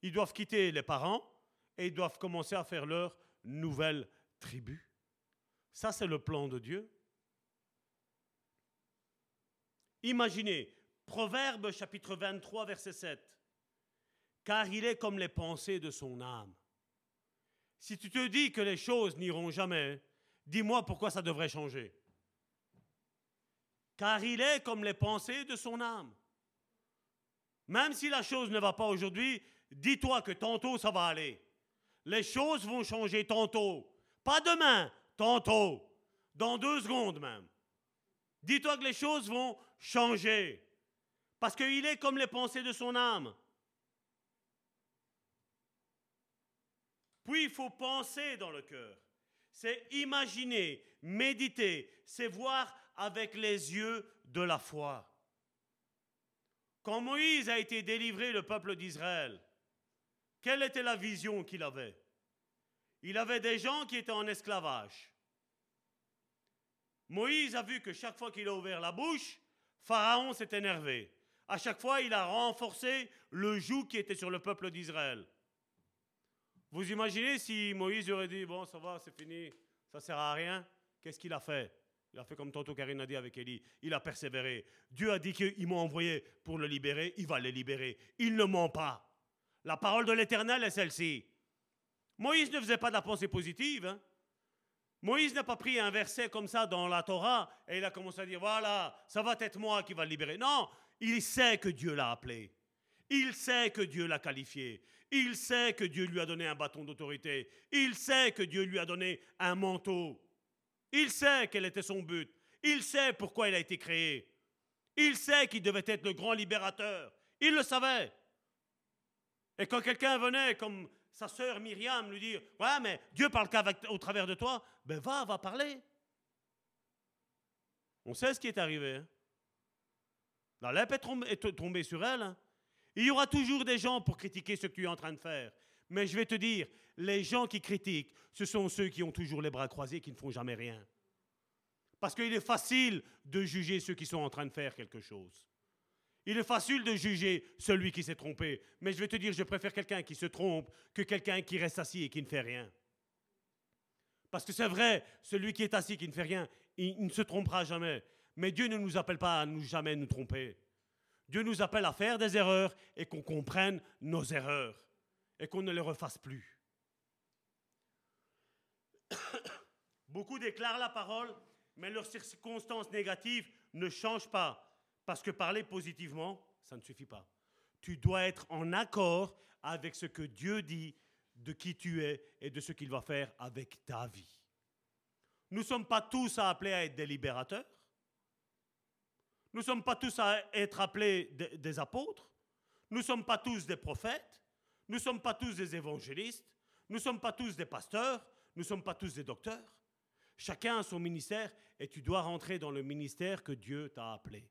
Speaker 4: Ils doivent quitter les parents et ils doivent commencer à faire leur nouvelle tribu. Ça, c'est le plan de Dieu. Imaginez, Proverbe chapitre 23, verset 7. Car il est comme les pensées de son âme. Si tu te dis que les choses n'iront jamais, dis-moi pourquoi ça devrait changer. Car il est comme les pensées de son âme. Même si la chose ne va pas aujourd'hui, dis-toi que tantôt ça va aller. Les choses vont changer tantôt. Pas demain, tantôt. Dans deux secondes même. Dis-toi que les choses vont changer. Parce qu'il est comme les pensées de son âme. Puis il faut penser dans le cœur. C'est imaginer, méditer, c'est voir avec les yeux de la foi. Quand Moïse a été délivré, le peuple d'Israël, quelle était la vision qu'il avait? Il avait des gens qui étaient en esclavage. Moïse a vu que chaque fois qu'il a ouvert la bouche, Pharaon s'est énervé. À chaque fois, il a renforcé le joug qui était sur le peuple d'Israël. Vous imaginez si Moïse aurait dit Bon, ça va, c'est fini, ça sert à rien Qu'est-ce qu'il a fait? Il a fait comme tantôt Karine a dit avec Élie il a persévéré. Dieu a dit qu'il m'a envoyé pour le libérer, il va le libérer. Il ne ment pas. La parole de l'Éternel est celle-ci. Moïse ne faisait pas de la pensée positive. Hein. Moïse n'a pas pris un verset comme ça dans la Torah et il a commencé à dire voilà, ça va être moi qui va le libérer. Non, il sait que Dieu l'a appelé. Il sait que Dieu l'a qualifié. Il sait que Dieu lui a donné un bâton d'autorité. Il sait que Dieu lui a donné un manteau. Il sait quel était son but. Il sait pourquoi il a été créé. Il sait qu'il devait être le grand libérateur. Il le savait. Et quand quelqu'un venait, comme sa sœur Myriam, lui dire Ouais, mais Dieu parle qu'au travers de toi, ben va, va parler. On sait ce qui est arrivé. Hein. La lèpre est tombée sur elle. Hein. Il y aura toujours des gens pour critiquer ce que tu es en train de faire. Mais je vais te dire, les gens qui critiquent, ce sont ceux qui ont toujours les bras croisés, qui ne font jamais rien. Parce qu'il est facile de juger ceux qui sont en train de faire quelque chose. Il est facile de juger celui qui s'est trompé, mais je vais te dire, je préfère quelqu'un qui se trompe que quelqu'un qui reste assis et qui ne fait rien. Parce que c'est vrai, celui qui est assis, qui ne fait rien, il, ne se trompera jamais. Mais Dieu ne nous appelle pas à nous jamais nous tromper. Dieu nous appelle à faire des erreurs et qu'on comprenne nos erreurs et qu'on ne les refasse plus. Beaucoup déclarent la parole, mais leurs circonstances négatives ne changent pas. Parce que parler positivement, ça ne suffit pas. Tu dois être en accord avec ce que Dieu dit de qui tu es et de ce qu'il va faire avec ta vie. Nous ne sommes pas tous appelés à être des libérateurs. Nous ne sommes pas tous à être appelés des apôtres. Nous ne sommes pas tous des prophètes. Nous ne sommes pas tous des évangélistes. Nous ne sommes pas tous des pasteurs. Nous ne sommes pas tous des docteurs. Chacun a son ministère et tu dois rentrer dans le ministère que Dieu t'a appelé.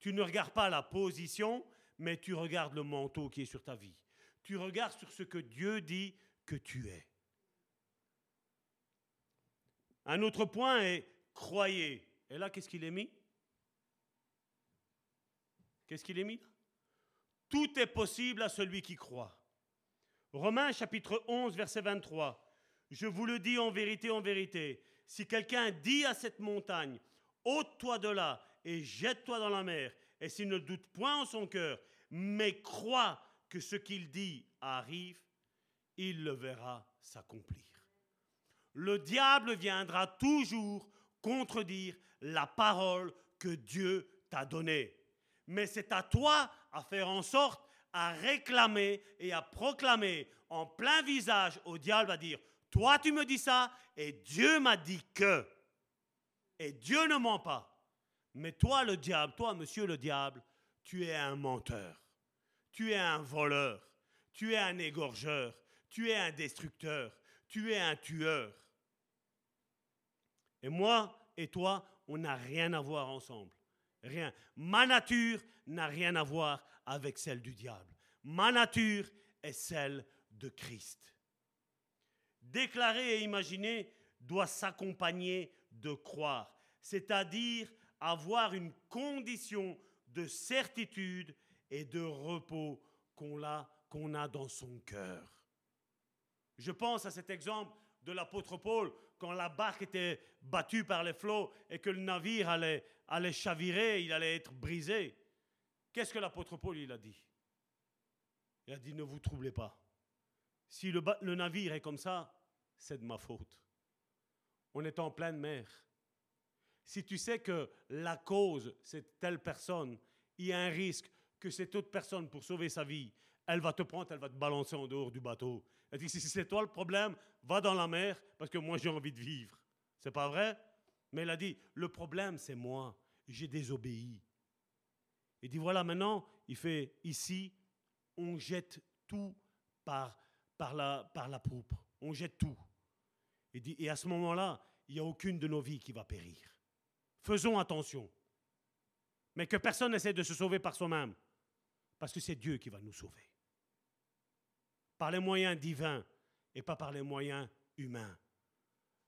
Speaker 4: Tu ne regardes pas la position, mais tu regardes le manteau qui est sur ta vie. Tu regardes sur ce que Dieu dit que tu es. Un autre point est croyez. Et là, qu'est-ce qu'il est mis? Qu'est-ce qu'il est mis? Tout est possible à celui qui croit. Romains chapitre 11, verset 23. Je vous le dis en vérité, en vérité, si quelqu'un dit à cette montagne, ôte-toi de là et jette-toi dans la mer. Et s'il ne doute point en son cœur, mais croit que ce qu'il dit arrive, il le verra s'accomplir. Le diable viendra toujours contredire la parole que Dieu t'a donnée. Mais c'est à toi à faire en sorte à réclamer et à proclamer en plein visage au diable à dire, toi tu me dis ça et Dieu m'a dit que. Et Dieu ne ment pas. Mais toi, le diable, toi, monsieur le diable, tu es un menteur. Tu es un voleur. Tu es un égorgeur. Tu es un destructeur. Tu es un tueur. Et moi et toi, on n'a rien à voir ensemble. Rien. Ma nature n'a rien à voir avec celle du diable. Ma nature est celle de Christ. Déclarer et imaginer doit s'accompagner de croire, c'est-à-dire avoir une condition de certitude et de repos qu'on a, a dans son cœur. Je pense à cet exemple de l'apôtre Paul quand la barque était battue par les flots et que le navire allait, allait chavirer, il allait être brisé. Qu'est-ce que l'apôtre Paul il a dit? Il a dit ne vous troublez pas. Si le, le navire est comme ça, c'est de ma faute. On est en pleine mer. Si tu sais que la cause, c'est telle personne, il y a un risque que cette autre personne, pour sauver sa vie, elle va te prendre, elle va te balancer en dehors du bateau. Elle dit, si c'est toi le problème, va dans la mer, parce que moi j'ai envie de vivre. C'est pas vrai? Mais elle a dit, le problème c'est moi, j'ai désobéi. Il dit voilà, maintenant, il fait ici, on jette tout par, la, par la poupe. On jette tout. Il dit, et à ce moment-là, il n'y a aucune de nos vies qui va périr. Faisons attention. Mais que personne n'essaie de se sauver par soi-même. Parce que c'est Dieu qui va nous sauver. Par les moyens divins et pas par les moyens humains.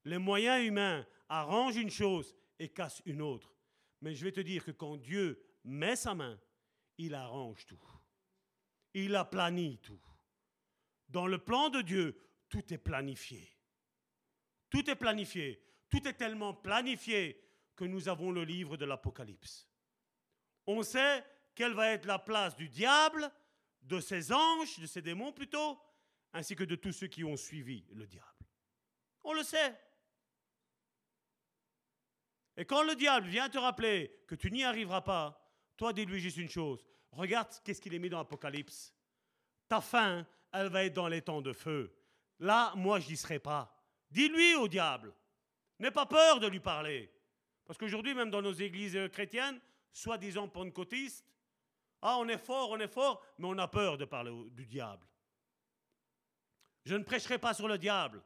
Speaker 4: Les moyens humains arrangent une chose et cassent une autre. Mais je vais te dire que quand Dieu met sa main, il arrange tout. Il aplanit tout. Dans le plan de Dieu, tout est planifié. Tout est planifié. Tout est tellement planifié que nous avons le livre de l'Apocalypse. On sait quelle va être la place du diable, de ses anges, de ses démons plutôt, ainsi que de tous ceux qui ont suivi le diable. On le sait. Et quand le diable vient te rappeler que tu n'y arriveras pas, toi dis-lui juste une chose. Regarde qu'est-ce qu'il est mis dans l'Apocalypse. Ta fin, elle va être dans les temps de feu. Là, moi, je n'y serai pas. Dis-lui au diable. N'aie pas peur de lui parler. Parce qu'aujourd'hui, même dans nos églises chrétiennes, soi-disant pentecôtistes, ah, on est fort, on est fort, mais on a peur de parler du diable. Je ne prêcherai pas sur le diable,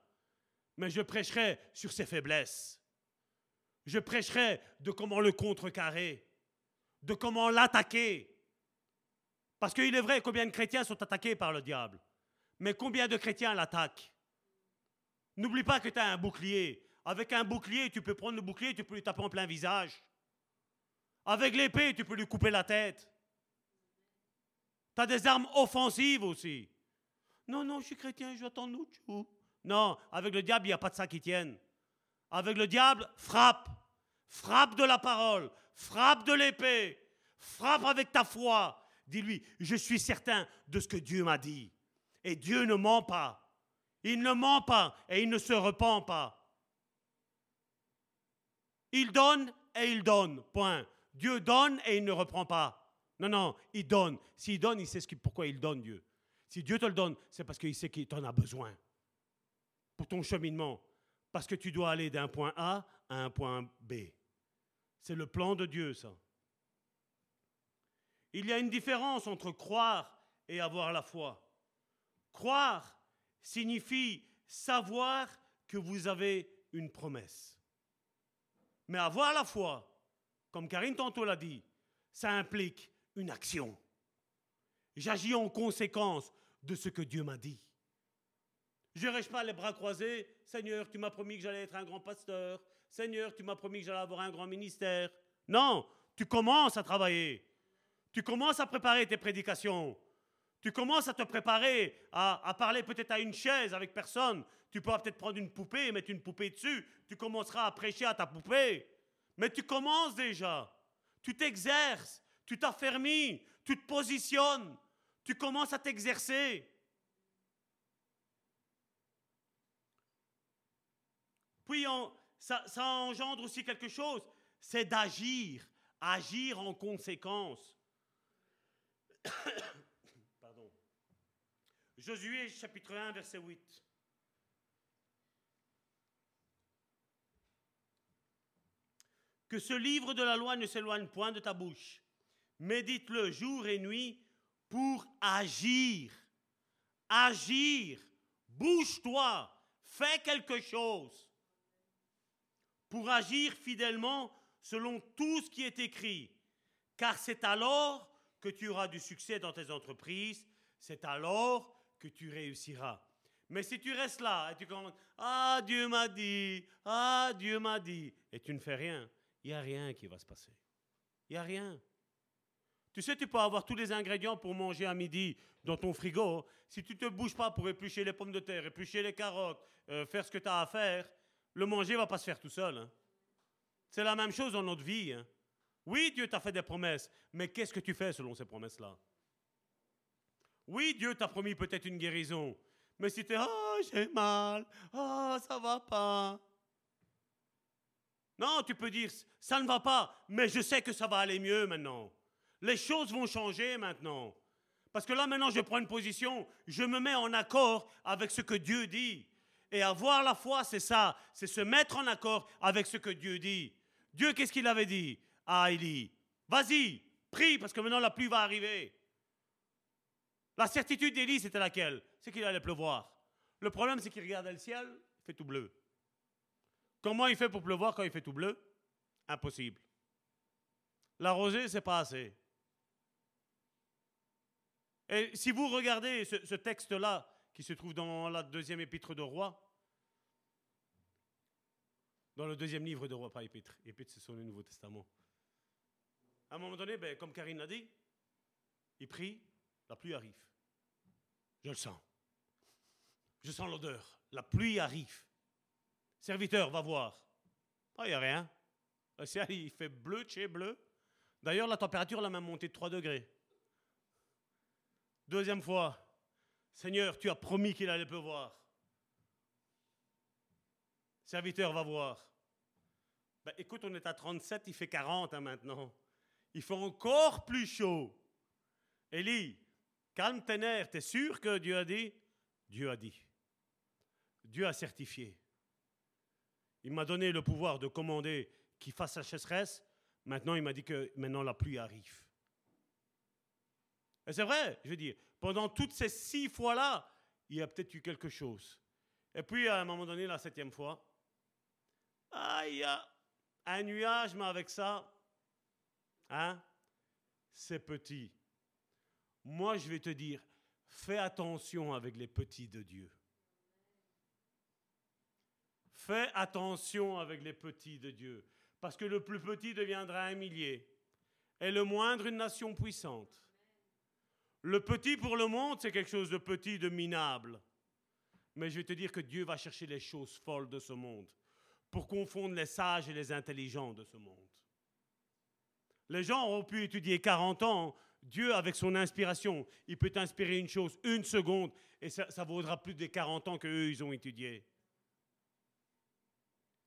Speaker 4: mais je prêcherai sur ses faiblesses. Je prêcherai de comment le contrecarrer, de comment l'attaquer. Parce qu'il est vrai combien de chrétiens sont attaqués par le diable, mais combien de chrétiens l'attaquent? N'oublie pas que tu as un bouclier. Avec un bouclier, tu peux prendre le bouclier, tu peux lui taper en plein visage. Avec l'épée, tu peux lui couper la tête. Tu as des armes offensives aussi. Non, non, je suis chrétien, je attends nous. Non, avec le diable, il n'y a pas de ça qui tienne. Avec le diable, frappe. Frappe de la parole. Frappe de l'épée. Frappe avec ta foi. Dis-lui, je suis certain de ce que Dieu m'a dit. Et Dieu ne ment pas. Il ne ment pas et il ne se repent pas. Il donne et il donne. Point. Dieu donne et il ne reprend pas. Non, non, il donne. S'il donne, il sait ce pourquoi il donne Dieu. Si Dieu te le donne, c'est parce qu'il sait qu'il t'en a besoin pour ton cheminement. Parce que tu dois aller d'un point A à un point B. C'est le plan de Dieu, ça. Il y a une différence entre croire et avoir la foi. Croire signifie savoir que vous avez une promesse. Mais avoir la foi, comme Karine tantôt l'a dit, ça implique une action. J'agis en conséquence de ce que Dieu m'a dit. Je ne reste pas les bras croisés. Seigneur, tu m'as promis que j'allais être un grand pasteur. Seigneur, tu m'as promis que j'allais avoir un grand ministère. Non, tu commences à travailler. Tu commences à préparer tes prédications. Tu commences à te préparer à, à parler peut-être à une chaise avec personne. Tu pourras peut-être prendre une poupée et mettre une poupée dessus. Tu commenceras à prêcher à ta poupée. Mais tu commences déjà. Tu t'exerces. Tu t'affermis. Tu te positionnes. Tu commences à t'exercer. Puis ça, ça engendre aussi quelque chose, c'est d'agir, agir en conséquence. Pardon. Josué chapitre 1 verset 8. Que ce livre de la loi ne s'éloigne point de ta bouche. Médite-le jour et nuit pour agir. Agir. Bouge-toi. Fais quelque chose. Pour agir fidèlement selon tout ce qui est écrit. Car c'est alors que tu auras du succès dans tes entreprises. C'est alors que tu réussiras. Mais si tu restes là et tu commences, ah Dieu m'a dit, ah Dieu m'a dit, et tu ne fais rien, il n'y a rien qui va se passer. Il n'y a rien. Tu sais, tu peux avoir tous les ingrédients pour manger à midi dans ton frigo. Si tu ne te bouges pas pour éplucher les pommes de terre, éplucher les carottes, euh, faire ce que tu as à faire, le manger ne va pas se faire tout seul. Hein. C'est la même chose dans notre vie. Hein. Oui, Dieu t'a fait des promesses, mais qu'est-ce que tu fais selon ces promesses-là? Oui, Dieu t'a promis peut-être une guérison, mais si tu es oh, j'ai mal, oh, ça va pas. Non, tu peux dire ça ne va pas, mais je sais que ça va aller mieux maintenant. Les choses vont changer maintenant. Parce que là, maintenant, je prends une position, je me mets en accord avec ce que Dieu dit. Et avoir la foi, c'est ça, c'est se mettre en accord avec ce que Dieu dit. Dieu, qu'est-ce qu'il avait dit? À Élie Vas-y, Prie, parce que maintenant la pluie va arriver. La certitude d'Élie, c'était laquelle? C'est qu'il allait pleuvoir. Le problème, c'est qu'il regardait le ciel, il fait tout bleu. Comment il fait pour pleuvoir quand il fait tout bleu? Impossible. La rosée, c'est pas assez. Et si vous regardez ce, ce texte-là, qui se trouve dans la deuxième épître de Roi, dans le deuxième livre de Roi, pas épître, épître c'est sur le Nouveau Testament. À un moment donné, ben, comme Karine l'a dit, il prie, la pluie arrive. Je le sens. Je sens l'odeur. La pluie arrive. Serviteur, va voir. Ah, il n'y a rien. Il fait bleu chez bleu. D'ailleurs, la température l'a même monté de 3 degrés. Deuxième fois, Seigneur, tu as promis qu'il allait pleuvoir. Serviteur, va voir. Ben, écoute, on est à 37, il fait 40 hein, maintenant. Il fait encore plus chaud. Élie, calme tes nerfs. T'es sûr que Dieu a dit? Dieu a dit. Dieu a certifié. Il m'a donné le pouvoir de commander qu'il fasse la chasseresse. Maintenant, il m'a dit que maintenant la pluie arrive. Et c'est vrai, je veux dire, pendant toutes ces six fois-là, il y a peut-être eu quelque chose. Et puis, à un moment donné, la septième fois, ah, il y a un nuage, mais avec ça, hein, c'est petit. Moi, je vais te dire, fais attention avec les petits de Dieu. Fais attention avec les petits de Dieu, parce que le plus petit deviendra un millier, et le moindre une nation puissante. Le petit pour le monde, c'est quelque chose de petit, de minable. Mais je vais te dire que Dieu va chercher les choses folles de ce monde pour confondre les sages et les intelligents de ce monde. Les gens ont pu étudier 40 ans. Dieu, avec son inspiration, il peut inspirer une chose une seconde et ça, vaudra plus des 40 ans qu'eux, ils ont étudié.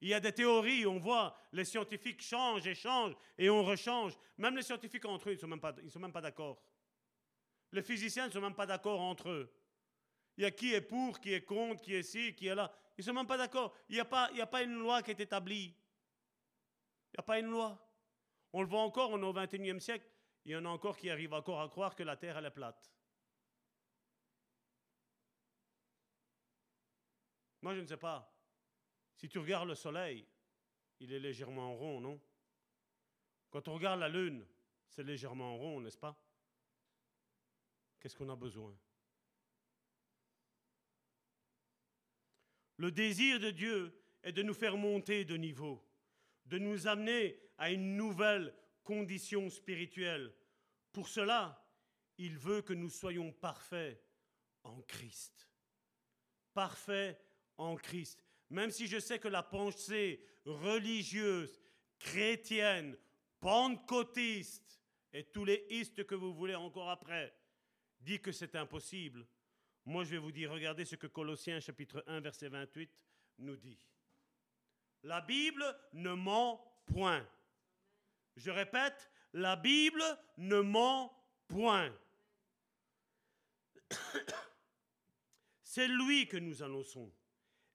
Speaker 4: Il y a des théories, on voit, les scientifiques changent et changent et on rechange. Même les scientifiques entre eux, ils ne sont même pas, d'accord. Les physiciens ne sont même pas d'accord entre eux. Il y a qui est pour, qui est contre, qui est ci, qui est là. Ils ne sont même pas d'accord. Il n'y a, pas, a pas une loi qui est établie. Il n'y a pas une loi. On le voit encore, on est au XXIe siècle. Il y en a encore qui arrivent encore à croire que la Terre, elle est plate. Moi, je ne sais pas. Si tu regardes le Soleil, il est légèrement rond, non? Quand on regarde la Lune, c'est légèrement rond, n'est-ce pas? Qu'est-ce qu'on a besoin? Le désir de Dieu est de nous faire monter de niveau, de nous amener à une nouvelle condition spirituelle. Pour cela, il veut que nous soyons parfaits en Christ. Parfaits en Christ. Même si je sais que la pensée religieuse, chrétienne, pentecôtiste et tous les istes que vous voulez encore après dit que c'est impossible, moi, je vais vous dire, regardez ce que Colossiens chapitre 1, verset 28 nous dit. La Bible ne ment point. Je répète, la Bible ne ment point. C'est lui que nous annonçons,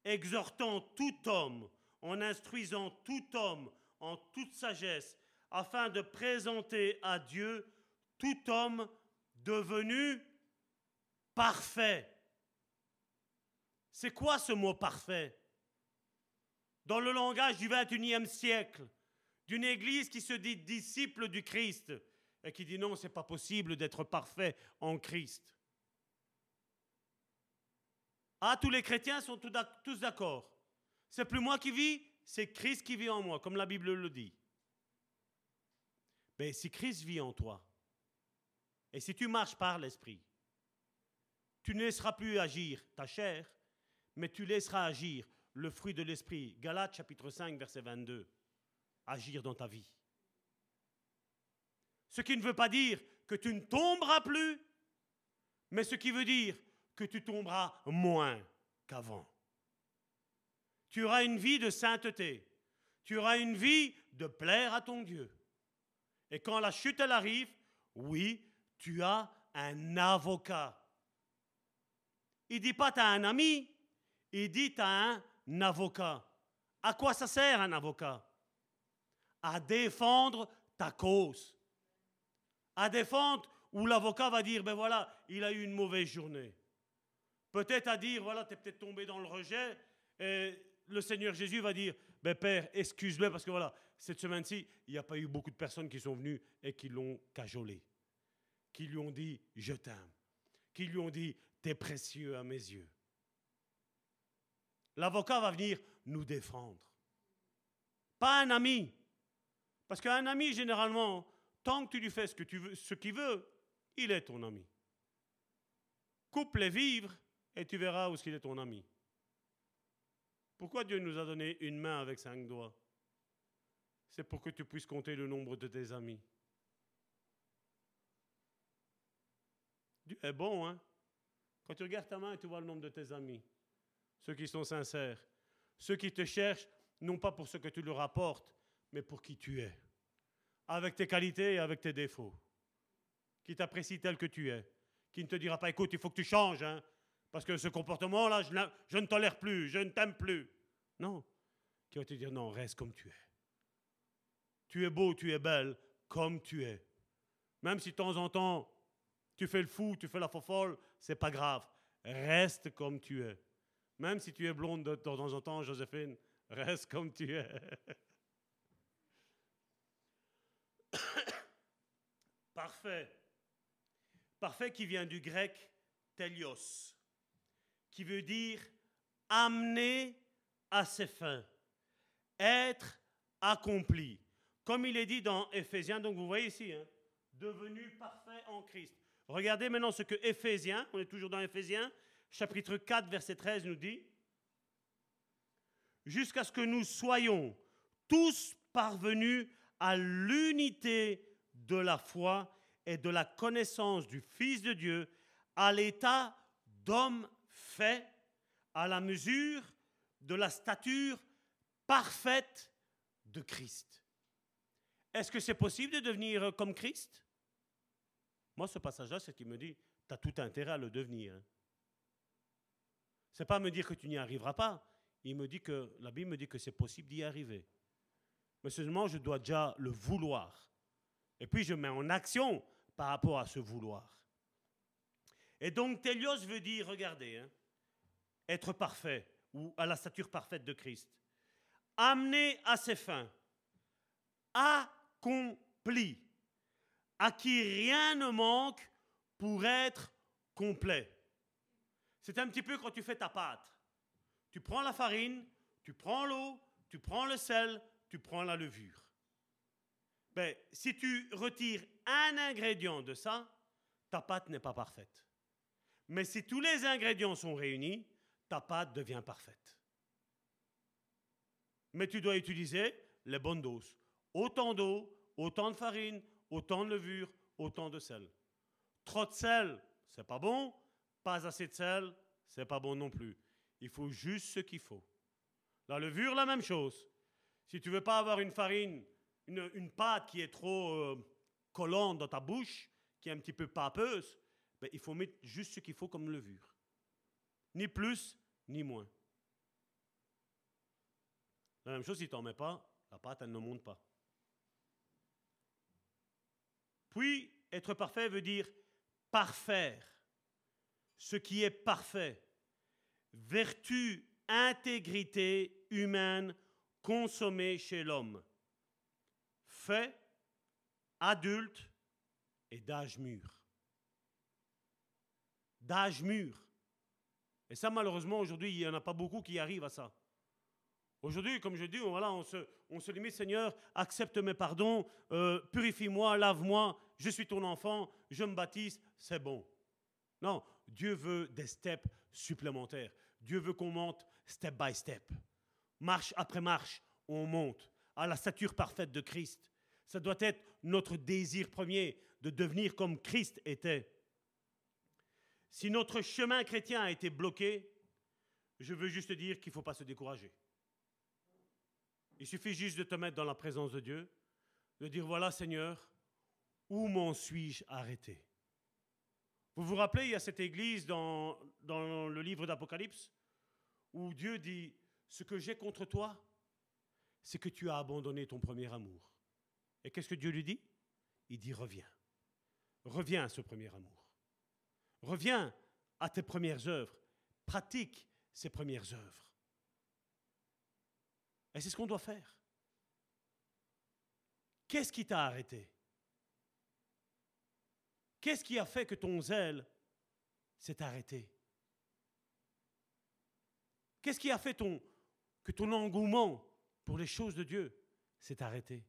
Speaker 4: exhortant tout homme, en instruisant tout homme en toute sagesse, afin de présenter à Dieu tout homme devenu parfait. C'est quoi ce mot parfait? Dans le langage du 21e siècle, d'une église qui se dit disciple du Christ et qui dit non, c'est pas possible d'être parfait en Christ. Ah, tous les chrétiens sont tous d'accord. C'est plus moi qui vis, c'est Christ qui vit en moi, comme la Bible le dit. Mais si Christ vit en toi, et si tu marches par l'Esprit, tu ne laisseras plus agir ta chair, mais tu laisseras agir le fruit de l'esprit. Galates chapitre 5, verset 22. Agir dans ta vie. Ce qui ne veut pas dire que tu ne tomberas plus, mais ce qui veut dire que tu tomberas moins qu'avant. Tu auras une vie de sainteté. Tu auras une vie de plaire à ton Dieu. Et quand la chute elle arrive, oui, tu as un avocat il dit pas tu as un ami, il dit tu as un avocat. À quoi ça sert un avocat? À défendre ta cause, à défendre où l'avocat va dire, ben voilà, il a eu une mauvaise journée. Peut-être à dire, voilà, tu es peut-être tombé dans le rejet, et le Seigneur Jésus va dire, ben Père, excuse-le, parce que voilà, cette semaine-ci, il n'y a pas eu beaucoup de personnes qui sont venues et qui l'ont cajolé, qui lui ont dit, je t'aime, qui lui ont dit, t'es précieux à mes yeux. L'avocat va venir nous défendre. Pas un ami. Parce qu'un ami, généralement, tant que tu lui fais ce qu'il veut, il est ton ami. Coupe les vivres et tu verras où est ton ami. Pourquoi Dieu nous a donné une main avec cinq doigts? C'est pour que tu puisses compter le nombre de tes amis. Dieu est bon, hein? Quand tu regardes ta main, tu vois le nombre de tes amis. Ceux qui sont sincères. Ceux qui te cherchent, non pas pour ce que tu leur apportes, mais pour qui tu es. Avec tes qualités et avec tes défauts qui t'apprécie tel que tu es, qui ne te dira pas, écoute, il faut que tu changes, hein, parce que ce comportement-là, je, je, ne tolère plus, je ne t'aime plus. Non, qui va te dire, non, reste comme tu es. Tu es beau, tu es belle, comme tu es. Même si de temps en temps, tu fais le fou, tu fais la fofolle, c'est pas grave. Reste comme tu es. Même si tu es blonde de temps en temps, Joséphine, reste comme tu es. Parfait. Parfait qui vient du grec telios, qui veut dire amener à ses fins, être accompli. Comme il est dit dans Éphésiens, donc vous voyez ici, hein, devenu parfait en Christ. Regardez maintenant ce que Éphésiens, on est toujours dans Éphésiens, chapitre 4, verset 13 nous dit, jusqu'à ce que nous soyons tous parvenus à l'unité de la foi et de la connaissance du Fils de Dieu à l'état d'homme fait à la mesure de la stature parfaite de Christ. Est-ce que c'est possible de devenir comme Christ? Moi, ce passage-là, c'est qu'il me dit, tu as tout intérêt à le devenir. C'est pas me dire que tu n'y arriveras pas. Il me dit que la Bible me dit que c'est possible d'y arriver. Mais seulement, je dois déjà le vouloir. Et puis, je mets en action par rapport à ce vouloir. Et donc, Télios veut dire, regardez, hein, être parfait ou à la stature parfaite de Christ. Amener à ses fins, accompli, à qui rien ne manque pour être complet. C'est un petit peu quand tu fais ta pâte. Tu prends la farine, tu prends l'eau, tu prends le sel, tu prends la levure. Ben, si tu retires un ingrédient de ça, ta pâte n'est pas parfaite. Mais si tous les ingrédients sont réunis, ta pâte devient parfaite. Mais tu dois utiliser les bonnes doses. Autant d'eau, autant de farine, autant de levure, autant de sel. Trop de sel, c'est pas bon. Pas assez de sel, c'est pas bon non plus. Il faut juste ce qu'il faut. La levure, la même chose. Si tu veux pas avoir une farine une, pâte qui est trop euh, collante dans ta bouche, qui est un petit peu papeuse, ben, il faut mettre juste ce qu'il faut comme levure. Ni plus, ni moins. La même chose, si tu n'en mets pas, la pâte, elle ne monte pas. Puis, être parfait veut dire parfaire, ce qui est parfait. Vertu, intégrité humaine consommée chez l'homme fait, adulte et d'âge mûr. D'âge mûr. Et ça, malheureusement, aujourd'hui, il n'y en a pas beaucoup qui arrivent à ça. Aujourd'hui, comme je dis, voilà, on, se, on se limite, Seigneur, accepte mes pardons, euh, purifie-moi, lave-moi, je suis ton enfant, je me baptise, c'est bon. Non, Dieu veut des steps supplémentaires. Dieu veut qu'on monte step by step. Marche après marche, on monte à la stature parfaite de Christ. Ça doit être notre désir premier de devenir comme Christ était. Si notre chemin chrétien a été bloqué, je veux juste dire qu'il ne faut pas se décourager. Il suffit juste de te mettre dans la présence de Dieu, de dire, voilà Seigneur, où m'en suis-je arrêté? Vous vous rappelez, il y a cette église dans, dans le livre d'Apocalypse, où Dieu dit, ce que j'ai contre toi, c'est que tu as abandonné ton premier amour. Et qu'est-ce que Dieu lui dit? Il dit reviens. reviens à ce premier amour. Reviens à tes premières œuvres. Pratique ces premières œuvres. Et c'est ce qu'on doit faire. Qu'est-ce qui t'a arrêté? Qu'est-ce qui a fait que ton zèle s'est arrêté? Qu'est-ce qui a fait que ton engouement pour les choses de Dieu s'est arrêté?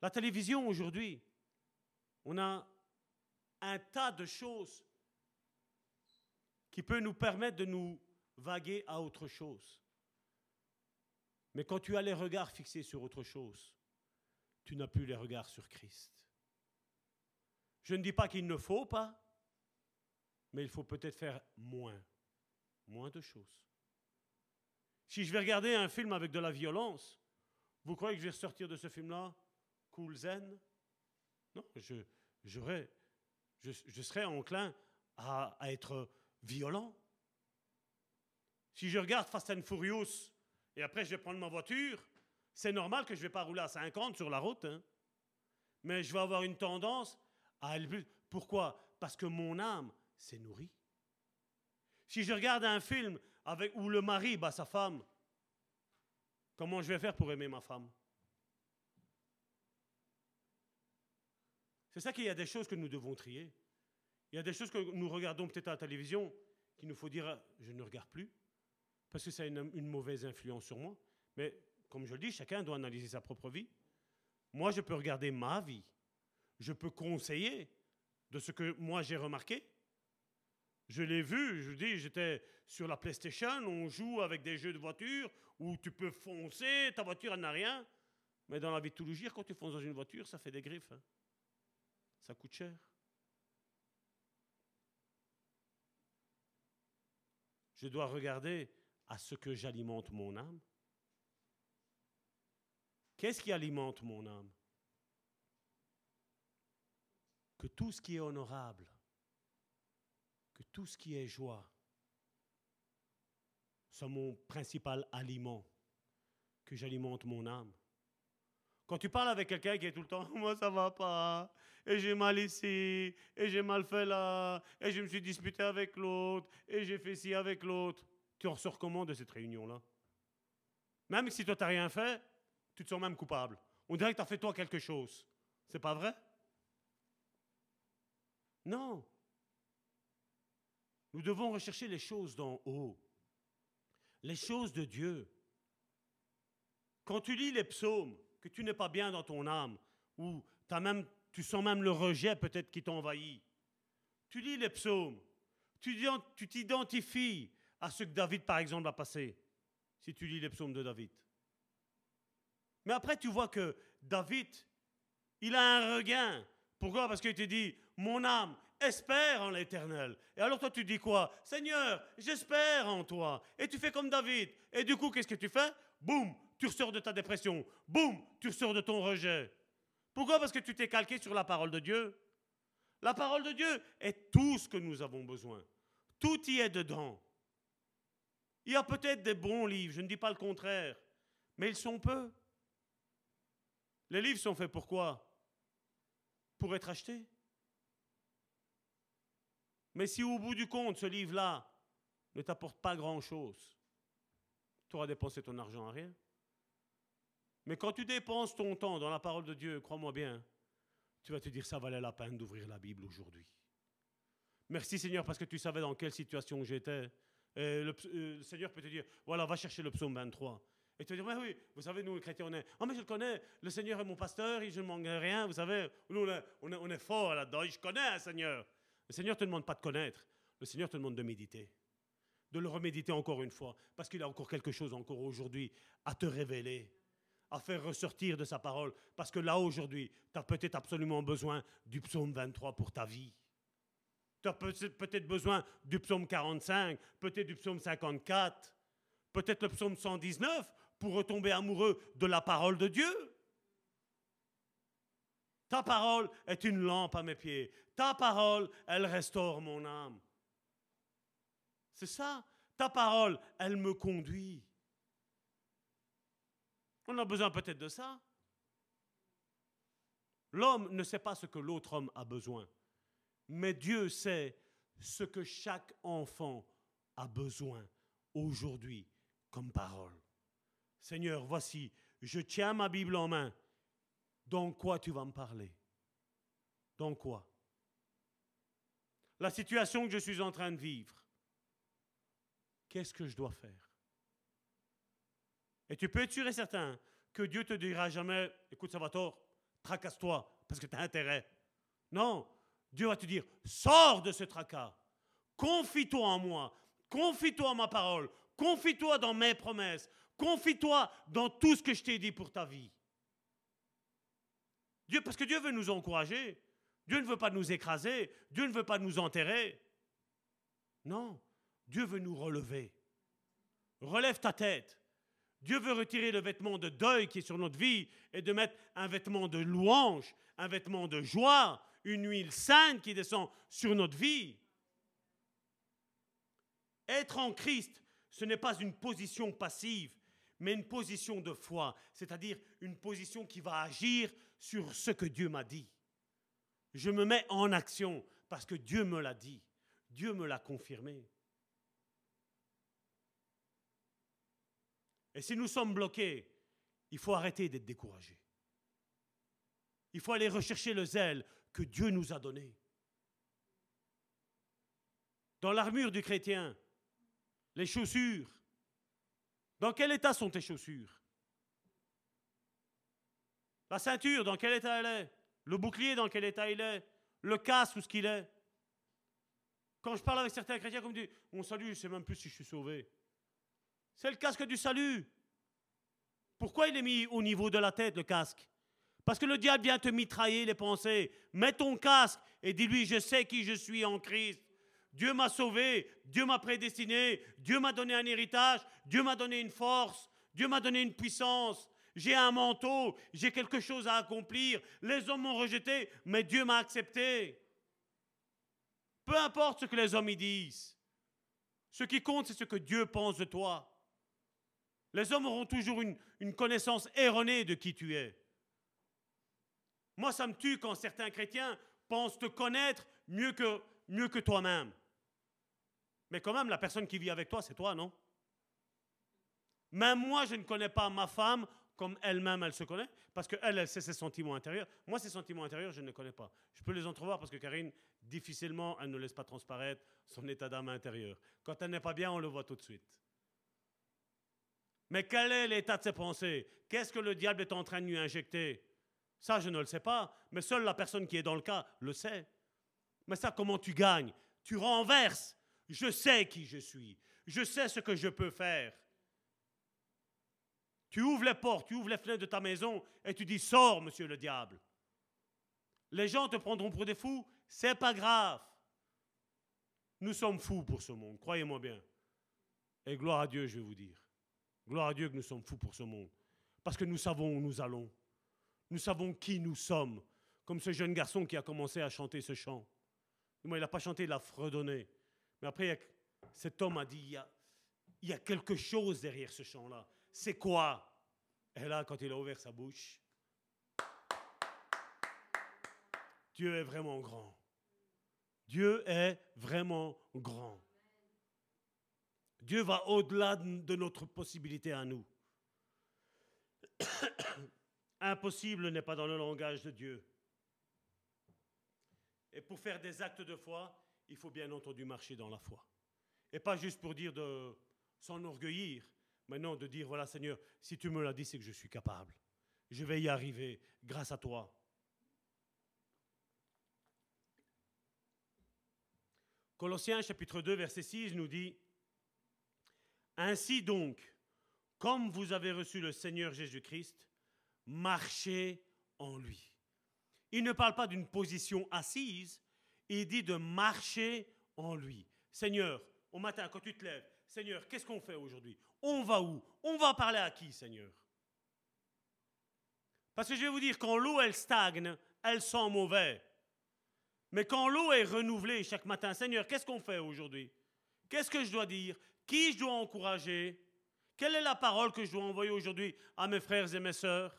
Speaker 4: La télévision aujourd'hui, on a un tas de choses qui peut nous permettre de nous vaguer à autre chose. Mais quand tu as les regards fixés sur autre chose, tu n'as plus les regards sur Christ. Je ne dis pas qu'il ne faut pas, mais il faut peut-être faire moins, moins de choses. Si je vais regarder un film avec de la violence, vous croyez que je vais sortir de ce film-là cool zen? Non, je, je, serais enclin à, être violent. Si je regarde Fast and Furious et après je vais prendre ma voiture, c'est normal que je ne vais pas rouler à 50 sur la route. Hein. Mais je vais avoir une tendance à aller plus. Pourquoi? Parce que mon âme s'est nourrie. Si je regarde un film où le mari bat sa femme, comment je vais faire pour aimer ma femme? C'est ça qu'il y a des choses que nous devons trier. Il y a des choses que nous regardons peut-être à la télévision qu'il nous faut dire je ne regarde plus parce que ça a une, mauvaise influence sur moi. Mais comme je le dis, chacun doit analyser sa propre vie. Moi, je peux regarder ma vie. Je peux conseiller de ce que moi j'ai remarqué. Je l'ai vu, je dis, j'étais sur la PlayStation, on joue avec des jeux de voiture où tu peux foncer, ta voiture n'a rien. Mais dans la vie de tous quand tu fonces dans une voiture, ça fait des griffes. Hein. Ça coûte cher. Je dois regarder à ce que j'alimente mon âme. Qu'est-ce qui alimente mon âme? Que tout ce qui est honorable, que tout ce qui est joie, soit mon principal aliment, que j'alimente mon âme. Quand tu parles avec quelqu'un qui est tout le temps, moi ça va pas, et j'ai mal ici, et j'ai mal fait là, et je me suis disputé avec l'autre, et j'ai fait ci avec l'autre, tu en ressors comment de cette réunion-là? Même si toi tu n'as rien fait, tu te sens même coupable. On dirait que tu as fait toi quelque chose. C'est pas vrai? Non. Nous devons rechercher les choses d'en haut, les choses de Dieu. Quand tu lis les psaumes, que tu n'es pas bien dans ton âme, ou même, tu sens même le rejet peut-être qui t'envahit, tu lis les psaumes, tu t'identifies à ce que David, par exemple, a passé, si tu lis les psaumes de David. Mais après, tu vois que David, il a un regain. Pourquoi? Parce qu'il te dit, mon âme espère en l'éternel. Et alors toi, tu dis quoi? Seigneur, j'espère en toi. Et tu fais comme David. Et du coup, qu'est-ce que tu fais? Boum, tu ressors de ta dépression. Boum, tu ressors de ton rejet. Pourquoi? Parce que tu t'es calqué sur la parole de Dieu. La parole de Dieu est tout ce que nous avons besoin. Tout y est dedans. Il y a peut-être des bons livres, je ne dis pas le contraire, mais ils sont peu. Les livres sont faits pour quoi? Pour être achetés. Mais si au bout du compte, ce livre-là ne t'apporte pas grand-chose, tu auras dépensé ton argent à rien. Mais quand tu dépenses ton temps dans la parole de Dieu, crois-moi bien, tu vas te dire ça valait la peine d'ouvrir la Bible aujourd'hui. Merci Seigneur parce que tu savais dans quelle situation j'étais. Euh, le, Seigneur peut te dire, voilà, va chercher le psaume 23. Et tu vas dire, oui, oui, vous savez, nous, les chrétiens, on est, oh, mais je le connais, le Seigneur est mon pasteur, je ne manque rien, vous savez, nous, on est, on fort là-dedans, je connais un Seigneur. Le Seigneur ne te demande pas de connaître, le Seigneur te demande de méditer, de le reméditer encore une fois, parce qu'il a encore quelque chose encore aujourd'hui à te révéler, à faire ressortir de sa parole, parce que là, aujourd'hui, tu as peut-être absolument besoin du psaume 23 pour ta vie. Tu as peut-être besoin du psaume 45, peut-être du psaume 54, peut-être le psaume 119 pour retomber amoureux de la parole de Dieu. Ta parole est une lampe à mes pieds. Ta parole, elle restaure mon âme. C'est ça. Ta parole, elle me conduit. On a besoin peut-être de ça. L'homme ne sait pas ce que l'autre homme a besoin, mais Dieu sait ce que chaque enfant a besoin aujourd'hui comme parole. Seigneur, voici, je tiens ma Bible en main. Dans quoi tu vas me parler? Dans quoi? La situation que je suis en train de vivre. Qu'est-ce que je dois faire? Et tu peux être sûr et certain que Dieu te dira jamais, écoute, ça va tort, tracasse-toi, parce que tu as intérêt. Non, Dieu va te dire, sors de ce tracas, confie-toi en moi, confie-toi en ma parole, confie-toi dans mes promesses, confie-toi dans tout ce que je t'ai dit pour ta vie. Dieu, parce que Dieu veut nous encourager. Dieu ne veut pas nous écraser. Dieu ne veut pas nous enterrer. Non, Dieu veut nous relever. Relève ta tête. Dieu veut retirer le vêtement de deuil qui est sur notre vie et de mettre un vêtement de louange, un vêtement de joie, une huile sainte qui descend sur notre vie. Être en Christ, ce n'est pas une position passive, mais une position de foi, c'est-à-dire une position qui va agir sur ce que Dieu m'a dit. Je me mets en action parce que Dieu me l'a dit, Dieu me l'a confirmé. Et si nous sommes bloqués, il faut arrêter d'être découragés. Il faut aller rechercher le zèle que Dieu nous a donné. Dans l'armure du chrétien, les chaussures. Dans quel état sont tes chaussures? La ceinture, dans quel état elle est? Le bouclier, dans quel état il est? Le casque, où ce qu'il est? Quand je parle avec certains chrétiens, comme dit, mon salut, je ne sais même plus si je suis sauvé. C'est le casque du salut. Pourquoi il est mis au niveau de la tête, le casque? Parce que le diable vient te mitrailler les pensées. Mets ton casque et dis-lui, je sais qui je suis en Christ. Dieu m'a sauvé, Dieu m'a prédestiné, Dieu m'a donné un héritage, Dieu m'a donné une force, Dieu m'a donné une puissance. J'ai un manteau, j'ai quelque chose à accomplir. Les hommes m'ont rejeté, mais Dieu m'a accepté. Peu importe ce que les hommes y disent. Ce qui compte, c'est ce que Dieu pense de toi. Les hommes auront toujours une, connaissance erronée de qui tu es. Moi, ça me tue quand certains chrétiens pensent te connaître mieux que, toi-même. Mais quand même, la personne qui vit avec toi, c'est toi, non? Même moi, je ne connais pas ma femme comme elle-même, elle se connaît, parce qu'elle, elle sait ses sentiments intérieurs. Moi, ses sentiments intérieurs, je ne les connais pas. Je peux les entrevoir parce que Karine, difficilement, elle ne laisse pas transparaître son état d'âme intérieur. Quand elle n'est pas bien, on le voit tout de suite. Mais quel est l'état de ses pensées? Qu'est-ce que le diable est en train de lui injecter? Ça, je ne le sais pas, mais seule la personne qui est dans le cas le sait. Mais ça, comment tu gagnes? Tu renverses. Je sais qui je suis. Je sais ce que je peux faire. Tu ouvres les portes, tu ouvres les fenêtres de ta maison et tu dis Sors, monsieur le diable. Les gens te prendront pour des fous, c'est pas grave. Nous sommes fous pour ce monde, croyez-moi bien. Et gloire à Dieu, je vais vous dire. Gloire à Dieu que nous sommes fous pour ce monde. Parce que nous savons où nous allons. Nous savons qui nous sommes. Comme ce jeune garçon qui a commencé à chanter ce chant. Moi, il n'a pas chanté, il a fredonné. Mais après, cet homme a dit, il y a quelque chose derrière ce chant-là. C'est quoi? Et là, quand il a ouvert sa bouche, Dieu est vraiment grand. Dieu est vraiment grand. Dieu va au-delà de notre possibilité à nous. Impossible n'est pas dans le langage de Dieu. Et pour faire des actes de foi, il faut bien entendu marcher dans la foi. Et pas juste pour dire de s'enorgueillir, mais non de dire, voilà Seigneur, si tu me l'as dit, c'est que je suis capable. Je vais y arriver grâce à toi. Colossiens chapitre 2, verset 6 nous dit, ainsi donc, comme vous avez reçu le Seigneur Jésus-Christ, marchez en lui. Il ne parle pas d'une position assise, il dit de marcher en lui. Seigneur, au matin, quand tu te lèves, Seigneur, qu'est-ce qu'on fait aujourd'hui? On va où? On va parler à qui, Seigneur? Parce que je vais vous dire, quand l'eau, elle stagne, elle sent mauvais. Mais quand l'eau est renouvelée chaque matin, Seigneur, qu'est-ce qu'on fait aujourd'hui? Qu'est-ce que je dois dire? Qui je dois encourager? Quelle est la parole que je dois envoyer aujourd'hui à mes frères et mes sœurs?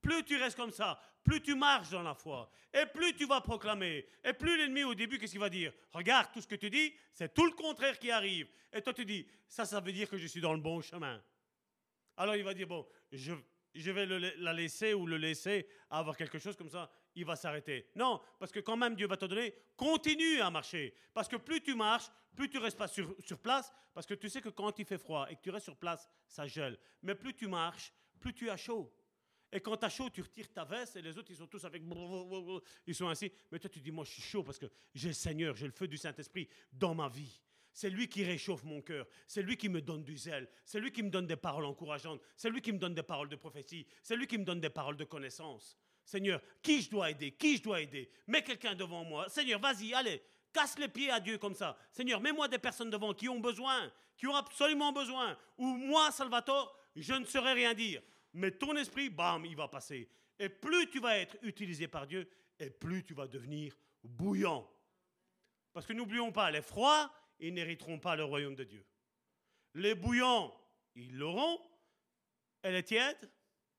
Speaker 4: Plus tu restes comme ça, plus tu marches dans la foi, et plus tu vas proclamer, et plus l'ennemi au début, qu'est-ce qu'il va dire? Regarde, tout ce que tu dis, c'est tout le contraire qui arrive. Et toi, tu dis, ça, ça veut dire que je suis dans le bon chemin. Alors il va dire, bon, je, je vais la laisser ou le laisser avoir quelque chose comme ça, il va s'arrêter. Non, parce que quand même Dieu va te donner, continue à marcher. Parce que plus tu marches, plus tu restes pas sur, sur place, parce que tu sais que quand il fait froid et que tu restes sur place, ça gèle. Mais plus tu marches, plus tu as chaud. Et quand tu as chaud, tu retires ta veste et les autres, ils sont tous avec... Ils sont ainsi. Mais toi, tu dis, moi, je suis chaud parce que j'ai le Seigneur, j'ai le feu du Saint-Esprit dans ma vie. C'est lui qui réchauffe mon cœur. C'est lui qui me donne du zèle. C'est lui qui me donne des paroles encourageantes. C'est lui qui me donne des paroles de prophétie. C'est lui qui me donne des paroles de connaissance. Seigneur, qui je dois aider? Qui je dois aider? Mets quelqu'un devant moi. Seigneur, vas-y, allez, casse les pieds à Dieu comme ça. Seigneur, mets-moi des personnes devant qui ont besoin, qui ont absolument besoin. Ou moi, Salvatore, je ne saurais rien dire. Mais ton esprit, bam, il va passer. Et plus tu vas être utilisé par Dieu, et plus tu vas devenir bouillant. Parce que n'oublions pas, les froids, ils n'hériteront pas le royaume de Dieu. Les bouillants, ils l'auront. Et les tièdes,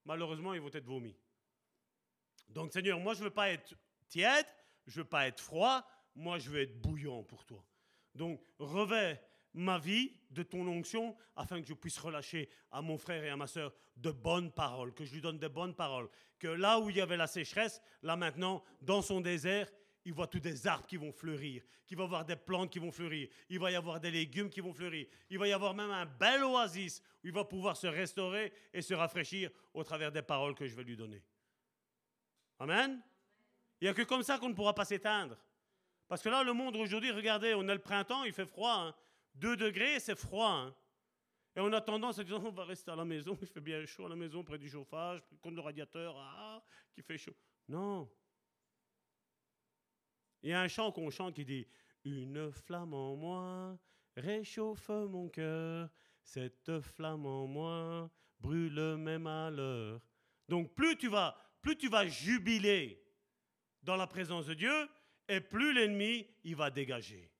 Speaker 4: malheureusement, ils vont être vomis. Donc, Seigneur, moi, je ne veux pas être tiède, je ne veux pas être froid, moi, je veux être bouillant pour toi. Donc, revêt ma vie de ton onction afin que je puisse relâcher à mon frère et à ma soeur de bonnes paroles, que je lui donne de bonnes paroles. Que là où il y avait la sécheresse, là maintenant, dans son désert, il voit tous des arbres qui vont fleurir, qu'il va y avoir des plantes qui vont fleurir, il va y avoir des légumes qui vont fleurir, il va y avoir même un bel oasis où il va pouvoir se restaurer et se rafraîchir au travers des paroles que je vais lui donner. Amen. Il n'y a que comme ça qu'on ne pourra pas s'éteindre. Parce que là, le monde aujourd'hui, regardez, on a le printemps, il fait froid. 2 hein. degrés, c'est froid. Hein. Et on a tendance à dire, on va rester à la maison, il fait bien chaud à la maison, près du chauffage, contre le radiateur, ah, qui fait chaud. Non. Il y a un chant qu'on chante qui dit, une flamme en moi réchauffe mon cœur, cette flamme en moi brûle même à l'heure. Donc plus tu vas plus tu vas jubiler dans la présence de Dieu, et plus l'ennemi, il va dégager.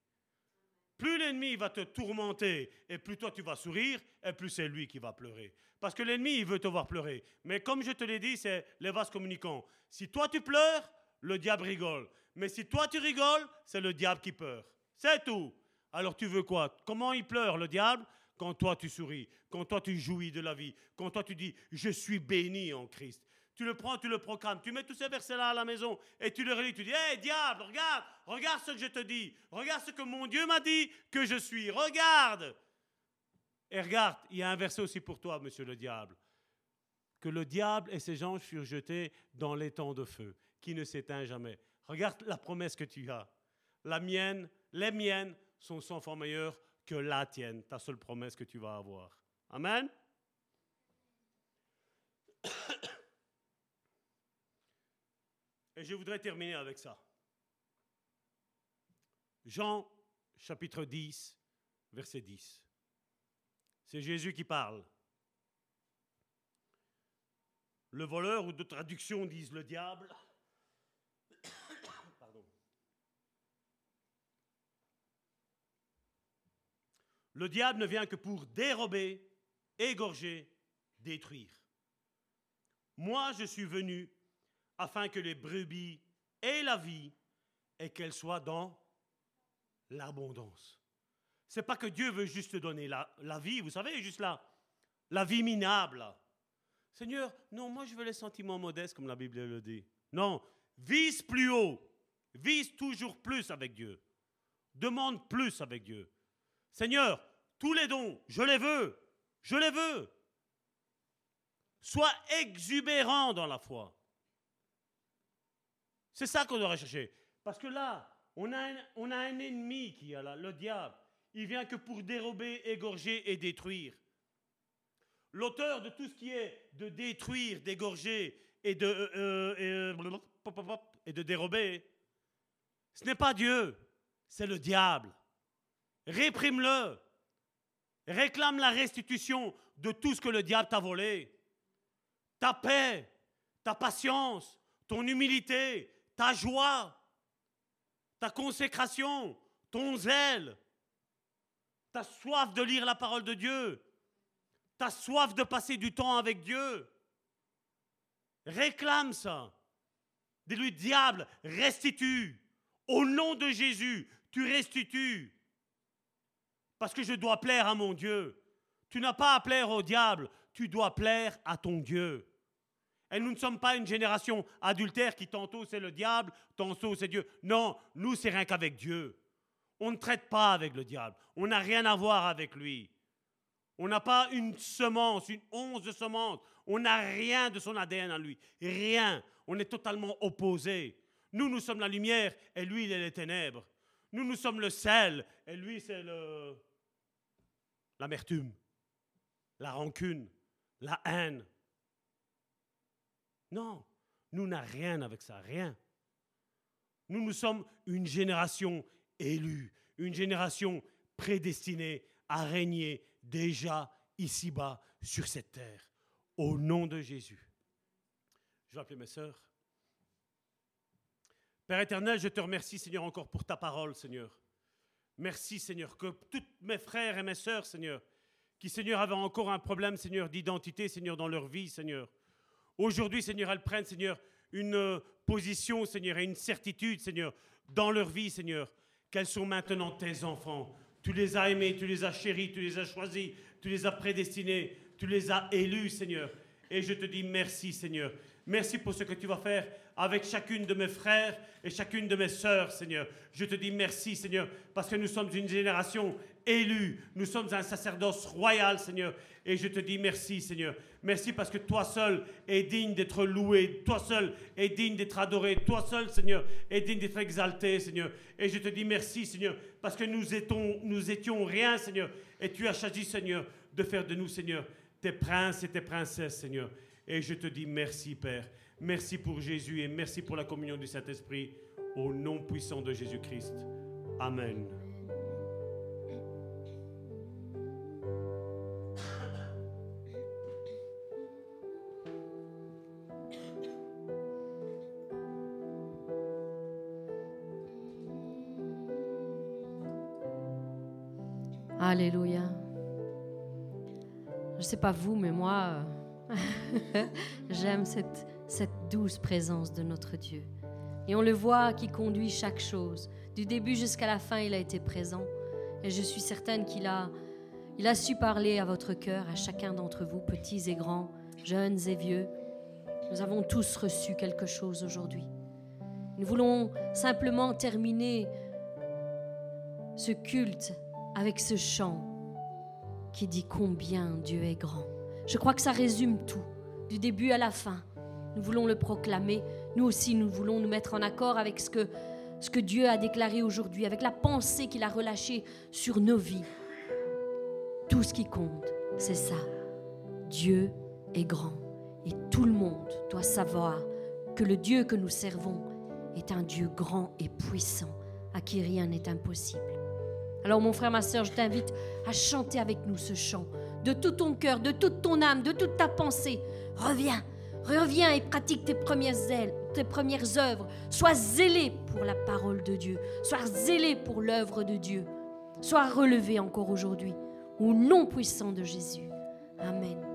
Speaker 4: Plus l'ennemi va te tourmenter, et plus toi tu vas sourire, et plus c'est lui qui va pleurer. Parce que l'ennemi, il veut te voir pleurer. Mais comme je te l'ai dit, c'est les vases communicants. Si toi tu pleures, le diable rigole. Mais si toi tu rigoles, c'est le diable qui pleure. C'est tout. Alors tu veux quoi? Comment il pleure, le diable? Quand toi tu souris, quand toi tu jouis de la vie, quand toi tu dis, je suis béni en Christ. Tu le prends, tu le proclames. Tu mets tous ces versets-là à la maison et tu le relis. Tu dis Hé, diable, regarde, regarde ce que je te dis. Regarde ce que mon Dieu m'a dit que je suis. Regarde. Et regarde, il y a un verset aussi pour toi, monsieur le diable. Que le diable et ses anges furent jetés dans l'étang de feu, qui ne s'éteint jamais. Regarde la promesse que tu as. La mienne, les miennes sont cent fois meilleures que la tienne, ta seule promesse que tu vas avoir. Amen. Et je voudrais terminer avec ça. Jean chapitre 10, verset 10. C'est Jésus qui parle. Le voleur, ou de traduction disent le diable. Le diable ne vient que pour dérober, égorger, détruire. Moi, je suis venu afin que les brebis aient la vie et qu'elles soient dans l'abondance. C'est pas que Dieu veut juste donner la, la, vie, vous savez, juste là, la vie minable. Seigneur, non, moi je veux les sentiments modestes comme la Bible le dit. Non, vise plus haut, vise toujours plus avec Dieu. Demande plus avec Dieu. Seigneur, tous les dons, je les veux, je les veux. Sois exubérant dans la foi. C'est ça qu'on doit rechercher. Parce que là, on a, un, ennemi qui est là, le diable. Il vient que pour dérober, égorger et détruire. L'auteur de tout ce qui est de détruire, d'égorger et de, euh, euh, et de dérober, ce n'est pas Dieu, c'est le diable. Réprime-le. Réclame la restitution de tout ce que le diable t'a volé. Ta paix, ta patience, ton humilité, ta joie, ta consécration, ton zèle, ta soif de lire la parole de Dieu, ta soif de passer du temps avec Dieu. Réclame ça. Dis-lui, diable, restitue. Au nom de Jésus, tu restitues. Parce que je dois plaire à mon Dieu. Tu n'as pas à plaire au diable, tu dois plaire à ton Dieu. Et nous ne sommes pas une génération adultère qui tantôt c'est le diable, tantôt c'est Dieu. Non, nous c'est rien qu'avec Dieu. On ne traite pas avec le diable. On n'a rien à voir avec lui. On n'a pas une semence, une once de semence. On n'a rien de son ADN à lui. Rien. On est totalement opposés. Nous, nous sommes la lumière et lui, il est les ténèbres. Nous, nous sommes le sel et lui, c'est le... l'amertume, la rancune, la haine. Non, nous n'avons rien avec ça, rien. Nous, nous sommes une génération élue, une génération prédestinée à régner déjà ici-bas sur cette terre. Au nom de Jésus. Je vais appeler mes sœurs. Père éternel, je te remercie, Seigneur, encore pour ta parole, Seigneur. Merci, Seigneur, que tous mes frères et mes sœurs, Seigneur, qui, Seigneur, avaient encore un problème, Seigneur, d'identité, Seigneur, dans leur vie, Seigneur. Aujourd'hui, Seigneur, elles prennent, Seigneur, une position, Seigneur, et une certitude, Seigneur, dans leur vie, Seigneur, qu'elles sont maintenant tes enfants. Tu les as aimés, tu les as chéris, tu les as choisis, tu les as prédestinés, tu les as élus, Seigneur. Et je te dis merci, Seigneur. Merci pour ce que tu vas faire avec chacune de mes frères et chacune de mes sœurs, Seigneur. Je te dis merci, Seigneur, parce que nous sommes une génération élue. Nous sommes un sacerdoce royal, Seigneur. Et je te dis merci, Seigneur. Merci parce que toi seul es digne d'être loué. Toi seul es digne d'être adoré. Toi seul, Seigneur, es digne d'être exalté, Seigneur. Et je te dis merci, Seigneur, parce que nous étions, nous étions rien, Seigneur. Et tu as choisi, Seigneur, de faire de nous, Seigneur, tes princes et tes princesses, Seigneur. Et je te dis merci, Père. Merci pour Jésus et merci pour la communion du Saint-Esprit. Au nom puissant de Jésus-Christ. Amen.
Speaker 1: Alléluia. Je ne sais pas vous, mais moi, j'aime cette, cette douce présence de notre Dieu. Et on le voit qui conduit chaque chose. Du début jusqu'à la fin, il a été présent. Et je suis certaine qu'il a, il a su parler à votre cœur, à chacun d'entre vous, petits et grands, jeunes et vieux. Nous avons tous reçu quelque chose aujourd'hui. Nous voulons simplement terminer ce culte avec ce chant qui dit combien Dieu est grand. Je crois que ça résume tout, du début à la fin. Nous voulons le proclamer. Nous aussi, nous voulons nous mettre en accord avec ce que, ce que Dieu a déclaré aujourd'hui, avec la pensée qu'il a relâchée sur nos vies. Tout ce qui compte, c'est ça. Dieu est grand. Et tout le monde doit savoir que le Dieu que nous servons est un Dieu grand et puissant, à qui rien n'est impossible. Alors mon frère, ma soeur, je t'invite à chanter avec nous ce chant. De tout ton cœur, de toute ton âme, de toute ta pensée. Reviens, reviens et pratique tes premières ailes, tes premières œuvres. Sois zélé pour la parole de Dieu. Sois zélé pour l'œuvre de Dieu. Sois relevé encore aujourd'hui. Au nom puissant de Jésus. Amen.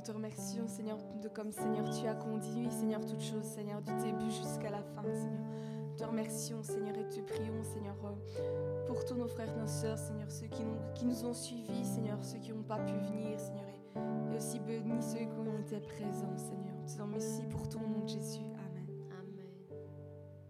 Speaker 3: Nous te remercions, Seigneur, de comme, Seigneur, tu as conduit, Seigneur, toutes choses, Seigneur, du début jusqu'à la fin, Seigneur. Nous te remercions, Seigneur, et te prions, Seigneur, euh, pour tous nos frères, nos sœurs, Seigneur, ceux qui nous, qui nous ont suivis, Seigneur, ceux qui n'ont pas pu venir, Seigneur, et, et aussi bénis ceux qui ont été présents, Seigneur.